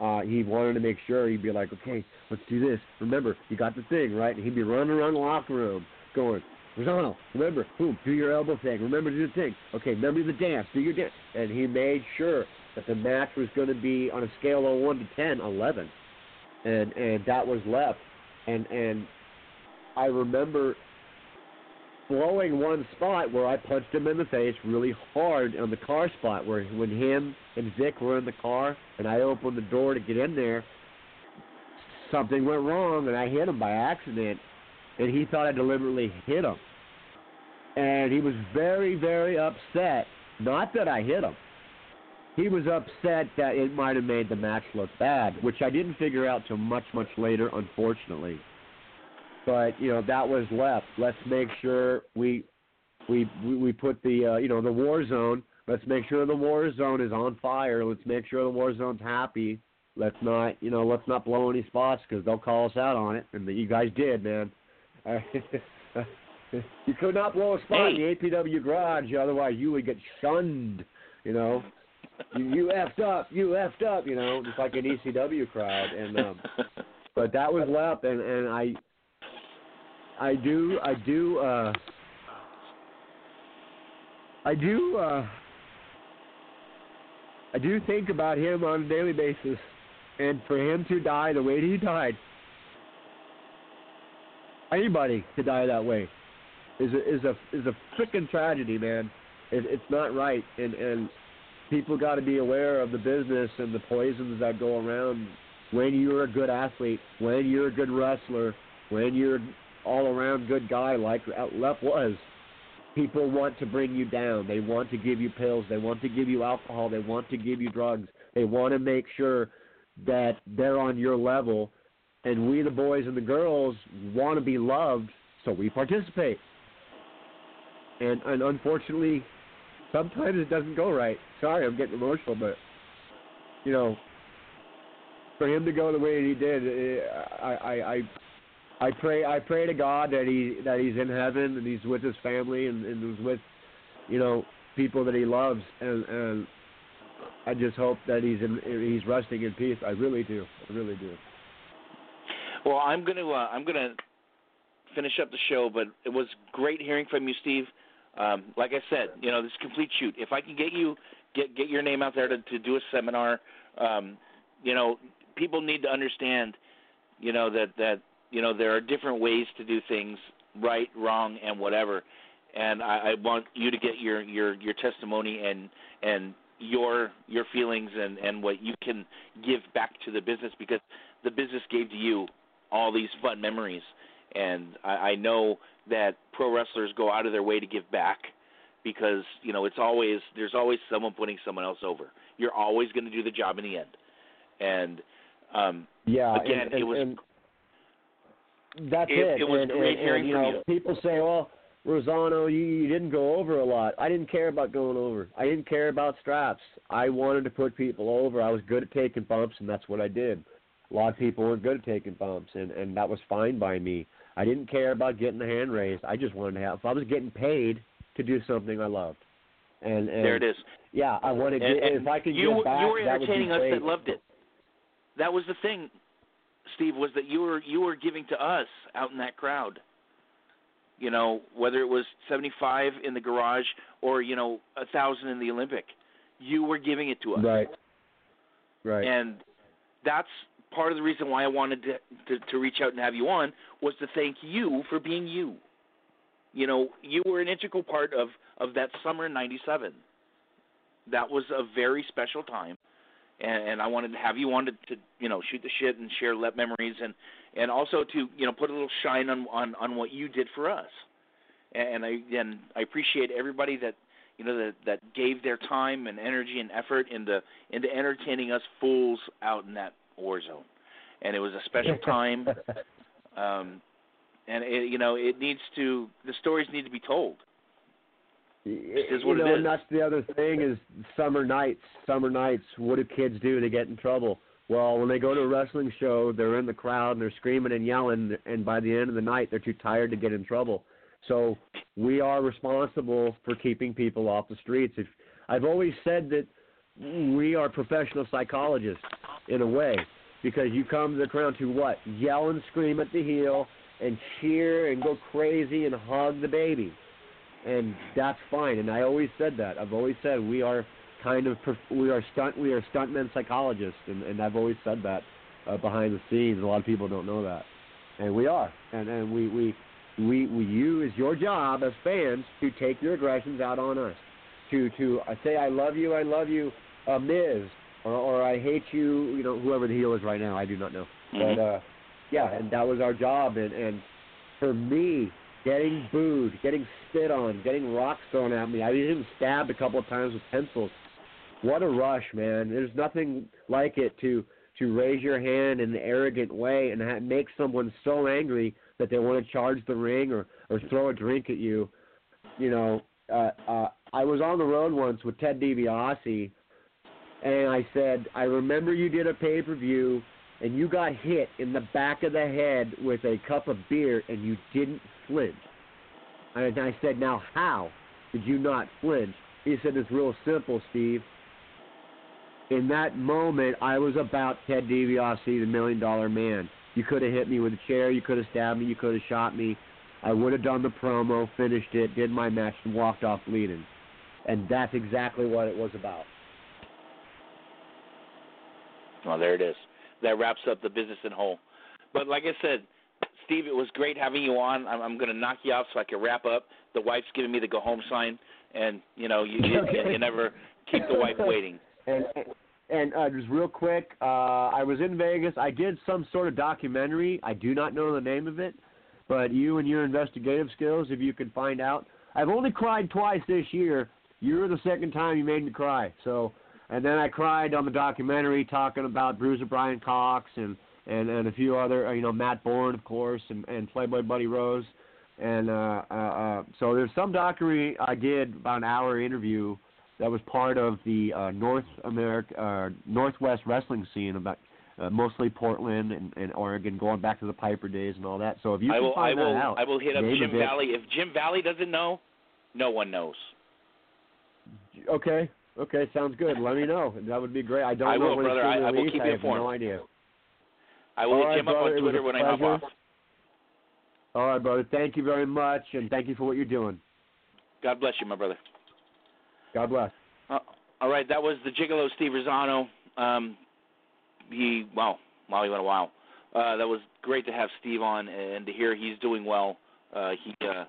G: Uh, he wanted to make sure he'd be like, okay, let's do this. Remember, you got the thing, right? And he'd be running around the locker room going, Rizzono, remember, boom, do your elbow thing. Remember to do the thing. Okay, remember the dance. Do your dance. And he made sure that the match was going to be on a scale of 1 to 10, 11. And and that was Lep. And and I remember blowing one spot where I punched him in the face really hard on the car spot where when him and Vic were in the car and I opened the door to get in there, something went wrong and I hit him by accident and he thought I deliberately hit him. And he was very, very upset. Not that I hit him. He was upset that it might have made the match look bad, which I didn't figure out till much, much later, unfortunately. But you know that was Lep. Let's make sure we we we, put the uh, you know the war zone. Let's make sure the war zone is on fire. Let's make sure the war zone's happy. Let's not you know let's not blow any spots because they'll call us out on it, and you guys did, man. you could not blow a spot in the APW garage, otherwise you would get shunned. You know, you, you effed up, you effed up. You know, just like an ECW crowd. And um, but that was Lep, and and I, I do, I do, uh, I do, uh, I do think about him on a daily basis, and for him to die the way he died, anybody to die that way is a is a is a freaking tragedy, man. It, it's not right, and and people got to be aware of the business and the poisons that go around. When you're a good athlete, when you're a good wrestler, when you're all around good guy like Lep was. People want to bring you down. They want to give you pills. They want to give you alcohol. They want to give you drugs. They want to make sure that they're on your level. And we, the boys and the girls, want to be loved, so we participate. And and unfortunately, sometimes it doesn't go right. Sorry, I'm getting emotional, but you know, for him to go the way he did, eh, I I I, I pray I pray to God that he that he's in heaven and he's with his family and, and is with you know people that he loves and and I just hope that he's in he's resting in peace. I really do. I really do.
D: Well, I'm gonna uh, I'm gonna finish up the show, but it was great hearing from you, Steve. Um, like I said, you know, this complete shoot. If I can get you get get your name out there to, to do a seminar, um, you know, people need to understand, you know, that that you know there are different ways to do things, right, wrong, and whatever. And I, I want you to get your your your testimony and and your your feelings and and what you can give back to the business because the business gave to you all these fun memories and I, I know that pro wrestlers go out of their way to give back because you know it's always there's always someone putting someone else over. You're always going to do the job in the end, and um,
G: Yeah,
D: again,
G: and,
D: it was
G: and that's
D: it-
G: it.
D: it was
G: and,
D: great
G: and,
D: hearing
G: and, you
D: from
G: know,
D: you.
G: people say, oh, "Well, Rizzono, you, you didn't go over a lot." I didn't care about going over. I didn't care about straps. I wanted to put people over. I was good at taking bumps, and that's what I did. A lot of people weren't good at taking bumps, and and that was fine by me. I didn't care about getting the hand raised. I just wanted to have. If I was getting paid to do something I loved, and, and
D: there it is.
G: Yeah, I wanted. to
D: And, and
G: if I could
D: you were-
G: back,
D: you were
G: that would be
D: entertaining us that loved it. That was the thing, Steve, was that you were you were giving to us out in that crowd. You know, whether it was seventy five in the garage or you know a thousand in the Olympic, you were giving it to us.
G: Right. Right.
D: And that's part of the reason why I wanted to, to to reach out and have you on was to thank you for being you. You know, you were an integral part of of that summer '97. that was a very special time, and, and I wanted to have you on to, to you know shoot the shit and share let memories and and also to you know put a little shine on on on what you did for us. And I and I appreciate everybody that you know that that gave their time and energy and effort into into entertaining us fools out in that war zone. And it was a special time. um, and it, you know it needs to the stories need to be told.
G: It,
D: is what
G: you
D: it
G: know,
D: is.
G: and that's the other thing is summer nights. Summer nights. What do kids do to get in trouble? Well, when they go to a wrestling show, they're in the crowd and they're screaming and yelling, and by the end of the night, they're too tired to get in trouble. So we are responsible for keeping people off the streets. If I've always said that we are professional psychologists in a way, because you come to the crowd to what? Yell and scream at the heel, and cheer and go crazy and hug the baby, and that's fine. And I always said that. I've always said we are kind of we are stunt we are stuntmen psychologists, and, and I've always said that uh, behind the scenes. A lot of people don't know that, and we are. And and we we we, we you is your job as fans to take your aggressions out on us, to to uh, say I love you, I love you, uh, Miz, or or I hate you, you know whoever the heel is right now, I do not know,
D: Mhm.
G: but uh, yeah, and that was our job, and and for me. Getting booed, getting spit on, getting rocks thrown at me. I was even stabbed a couple of times with pencils what a rush, man! There's nothing like it to to raise your hand in an arrogant way and ha- make someone so angry that they want to charge the ring or or throw a drink at you. You know, uh, uh, I was on the road once with Ted DiBiase, and I said, I remember you did a pay per view and you got hit in the back of the head with a cup of beer and you didn't flinch. And I said, now how did you not flinch? He said, it's real simple, Steve. In that moment, I was about Ted DiBiase, the Million Dollar Man. You could have hit me with a chair, you could have stabbed me, you could have shot me. I would have done the promo, finished it, did my match, and walked off bleeding. And that's exactly what it was about.
D: Well, there it is. That wraps up the business in whole. But like I said, Steve, it was great having you on. I'm, I'm going to knock you off so I can wrap up. The wife's giving me the go home sign, and you know you you, you never keep the wife waiting.
G: And and uh, just real quick, uh, I was in Vegas. I did some sort of documentary. I do not know the name of it, but you and your investigative skills, if you could find out. I've only cried twice this year. You're the second time you made me cry. So, and then I cried on the documentary talking about Bruiser Brian Cox and and and a few other, uh, you know, Matt Bourne, of course, and and Playboy Buddy Rose. And uh, uh, uh, so there's some documentary I did about an hour interview that was part of the uh, North America, uh, Northwest wrestling scene about uh, mostly Portland and, and Oregon, going back to the Piper days and all that. So if you
D: I
G: can
D: will. I
G: find
D: will.
G: that out,
D: I will hit up Jim Valley. If Jim Valley doesn't know, no one knows.
G: Okay, okay, sounds good. Let me know. That would be great. I don't
D: I
G: know
D: will,
G: when it's
D: brother.
G: being
D: I- I will keep
G: I
D: you
G: have
D: informed.
G: no idea.
D: I will
G: All
D: hit
G: right,
D: Jim up on Twitter when I hop off.
G: All right, brother. Thank you very much, and thank you for what you're doing.
D: God bless you, my brother.
G: God bless.
D: Uh, all right, that was the Gigolo Steve Rizzono. Um, he well, wow, he went a while. Uh, that was great to have Steve on and to hear he's doing well. Uh, he uh,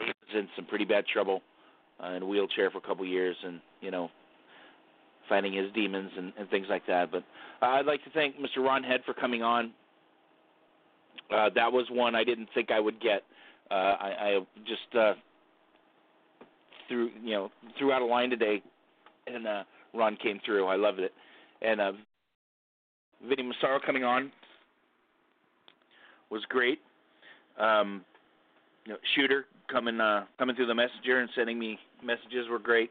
D: was in some pretty bad trouble uh, in a wheelchair for a couple years, and you know, fighting his demons and, and things like that. But uh, I'd like to thank Mr. Ron Head for coming on. Uh, that was one I didn't think I would get. Uh, I, I just uh, threw you know threw out a line today and uh, Ron came through. I loved it. And uh, Vinny Massaro coming on was great. Um, you know, Shooter coming uh, coming through the messenger and sending me messages were great.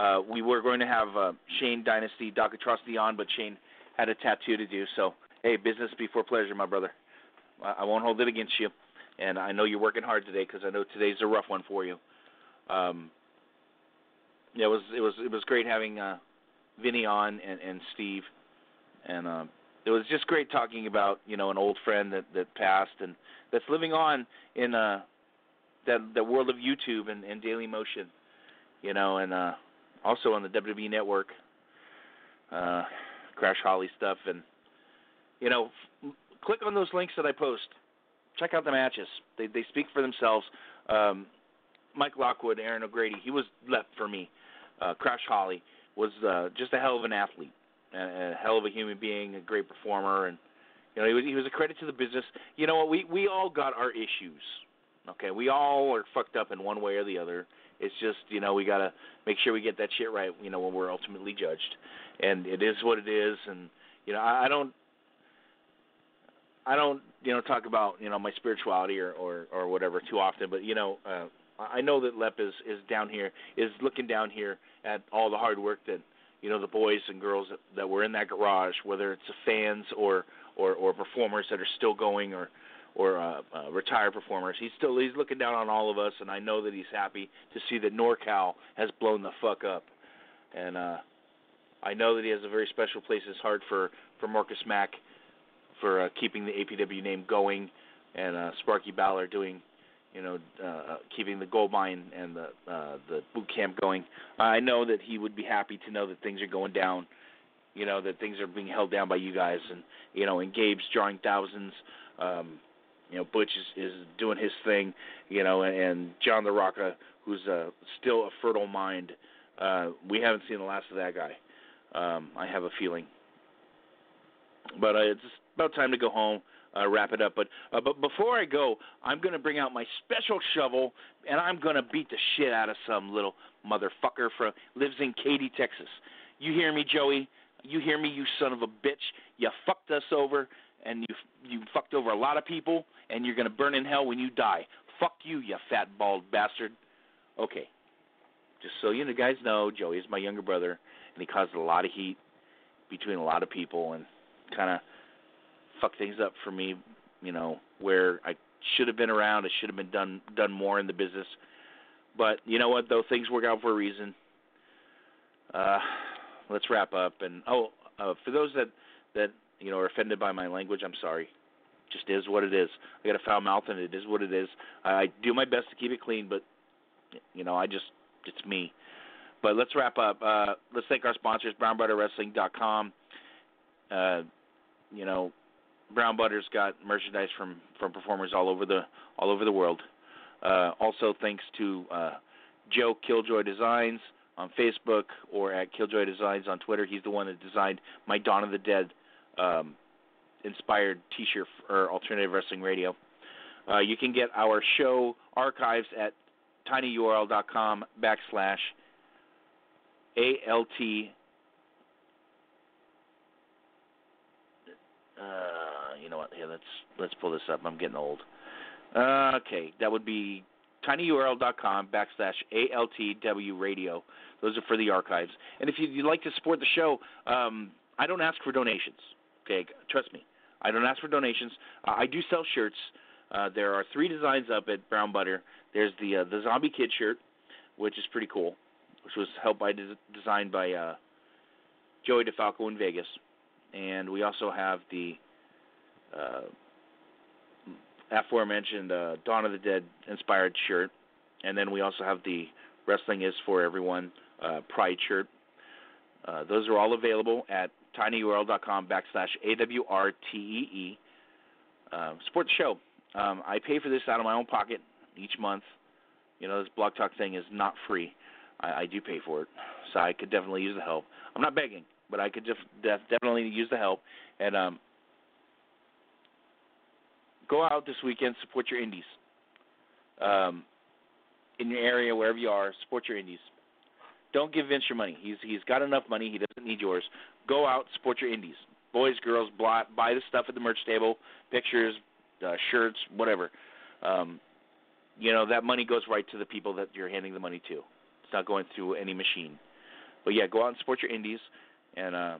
D: Uh, we were going to have uh, Shane Dynasty Doc Atrocity on, but Shane had a tattoo to do. So hey, business before pleasure, my brother. I, I won't hold it against you. And I know you're working hard today because I know today's a rough one for you. Um, yeah, it was it was it was great having uh, Vinny on and, and Steve, and uh, it was just great talking about you know an old friend that that passed and that's living on in uh, that that world of YouTube and, and Daily Motion, you know, and uh, also on the WWE Network, uh, Crash Holly stuff, and you know, f- click on those links that I post. Check out the matches; they they speak for themselves. Um, Mike Lockwood, Erin O'Grady, he was Lep for me. Uh, Crash Holly, was uh, just a hell of an athlete, a, a hell of a human being, a great performer, and you know he was he was a credit to the business. You know what? We we all got our issues. Okay, we all are fucked up in one way or the other. It's just you know we gotta make sure we get that shit right. You know when we're ultimately judged, and it is what it is. And you know I, I don't I don't you know talk about you know my spirituality or or or whatever too often, but you know uh, I know that Lep is is down here is looking down here at all the hard work that you know the boys and girls that, that were in that garage, whether it's the fans or or or performers that are still going or or uh, uh, retired performers. He's still he's looking down on all of us, and I know that he's happy to see that NorCal has blown the fuck up, and uh, I know that he has a very special place in his heart for for Marcus Mack for uh, keeping the APW name going, and uh, Sparky Ballard doing, you know, uh, keeping the gold mine and the uh, the boot camp going. I know that he would be happy to know that things are going down, you know, that things are being held down by you guys, and you know, and Gabe's drawing thousands. Um, you know, Butch is, is doing his thing, you know, and, John the Rocka, who's uh, still a fertile mind. Uh, we haven't seen the last of that guy. Um, I have a feeling, but uh, it's about time to go home, uh, wrap it up. But uh, but before I go, I'm going to bring out my special shovel, and I'm going to beat the shit out of some little motherfucker from lives in Katy, Texas. You hear me, Joey? You hear me, you son of a bitch? You fucked us over, and you you fucked over a lot of people, and you're to burn in hell when you die. Fuck you, you fat bald bastard. Okay. Just so you guys know, Joey is my younger brother, and he caused a lot of heat between a lot of people, and kind of fuck things up for me, you know, where I should have been around, I should have been done done more in the business. But you know what though, things work out for a reason. Uh let's wrap up and oh, uh, for those that that you know are offended by my language, I'm sorry. Just is what it is. I got a foul mouth and it is what it is. I, I do my best to keep it clean, but you know, I just it's me. But let's wrap up. Uh, let's thank our sponsors, BrownButterWrestling.com. Uh, you know, Brown Butter's got merchandise from from performers all over the all over the world. Uh, also, thanks to uh, Joe Killjoy Designs on Facebook or at Killjoy Designs on Twitter. He's the one that designed my Dawn of the Dead um, inspired T-shirt for Alternative Wrestling Radio. Uh, you can get our show archives at tinyurl.com backslash alt. Uh, you know what? Here, let's let's pull this up. I'm getting old. Uh, okay, that would be tinyurl.com backslash altw radio. Those are for the archives. And if you'd like to support the show, um, I don't ask for donations. Okay, trust me, I don't ask for donations. Uh, I do sell shirts. Uh, there are three designs up at Brown Butter. There's the uh, the Zombie Kid shirt, which is pretty cool, which was helped by des- designed by uh, Joey DeFalco in Vegas, and we also have the uh, aforementioned uh, Dawn of the Dead inspired shirt, and then we also have the Wrestling is for Everyone uh, Pride shirt. Uh, those are all available at tinyurl.com backslash AWRTEE. Uh, support the show. Um, I pay for this out of my own pocket each month. You know, this Blog Talk thing is not free. I, I do pay for it, so I could definitely use the help. I'm not begging, but I could def- def- definitely use the help. And um, go out this weekend, support your indies. Um, in your area, wherever you are, support your indies. Don't give Vince your money. He's he's got enough money. He doesn't need yours. Go out, support your indies. Boys, girls, buy, buy the stuff at the merch table, pictures, uh, shirts, whatever. Um, you know that money goes right to the people that you're handing the money to. It's not going through any machine. But yeah, go out and support your indies, and uh,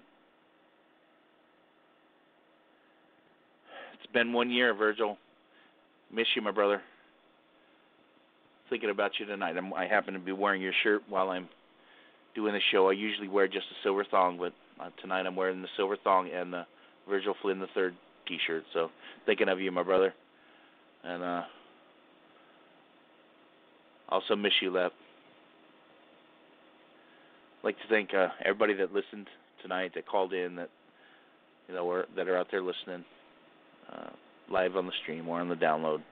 D: It's been one year, Virgil. Miss you, my brother. Thinking about you tonight. I'm, I happen to be wearing your shirt while I'm doing the show. I usually wear just a silver thong, but uh, tonight I'm wearing the silver thong and the Virgil Flynn the third T-shirt. So thinking of you, my brother, and uh, also miss you, Lep. Like to thank uh, everybody that listened tonight, that called in, that you know, that are out there listening uh, live on the stream or on the download.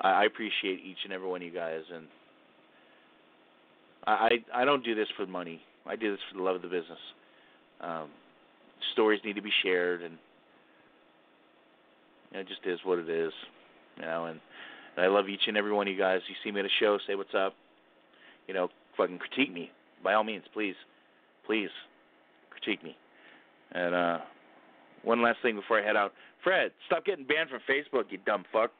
D: I, I appreciate each and every one of you guys, and I I don't do this for money. I do this for the love of the business. Um, stories need to be shared, and you know, it just is what it is. You know, and, and I love each and every one of you guys. You see me at a show, say what's up. You know, fucking critique me by all means, please, please critique me. And uh, one last thing before I head out, Fred, stop getting banned from Facebook, you dumb fuck.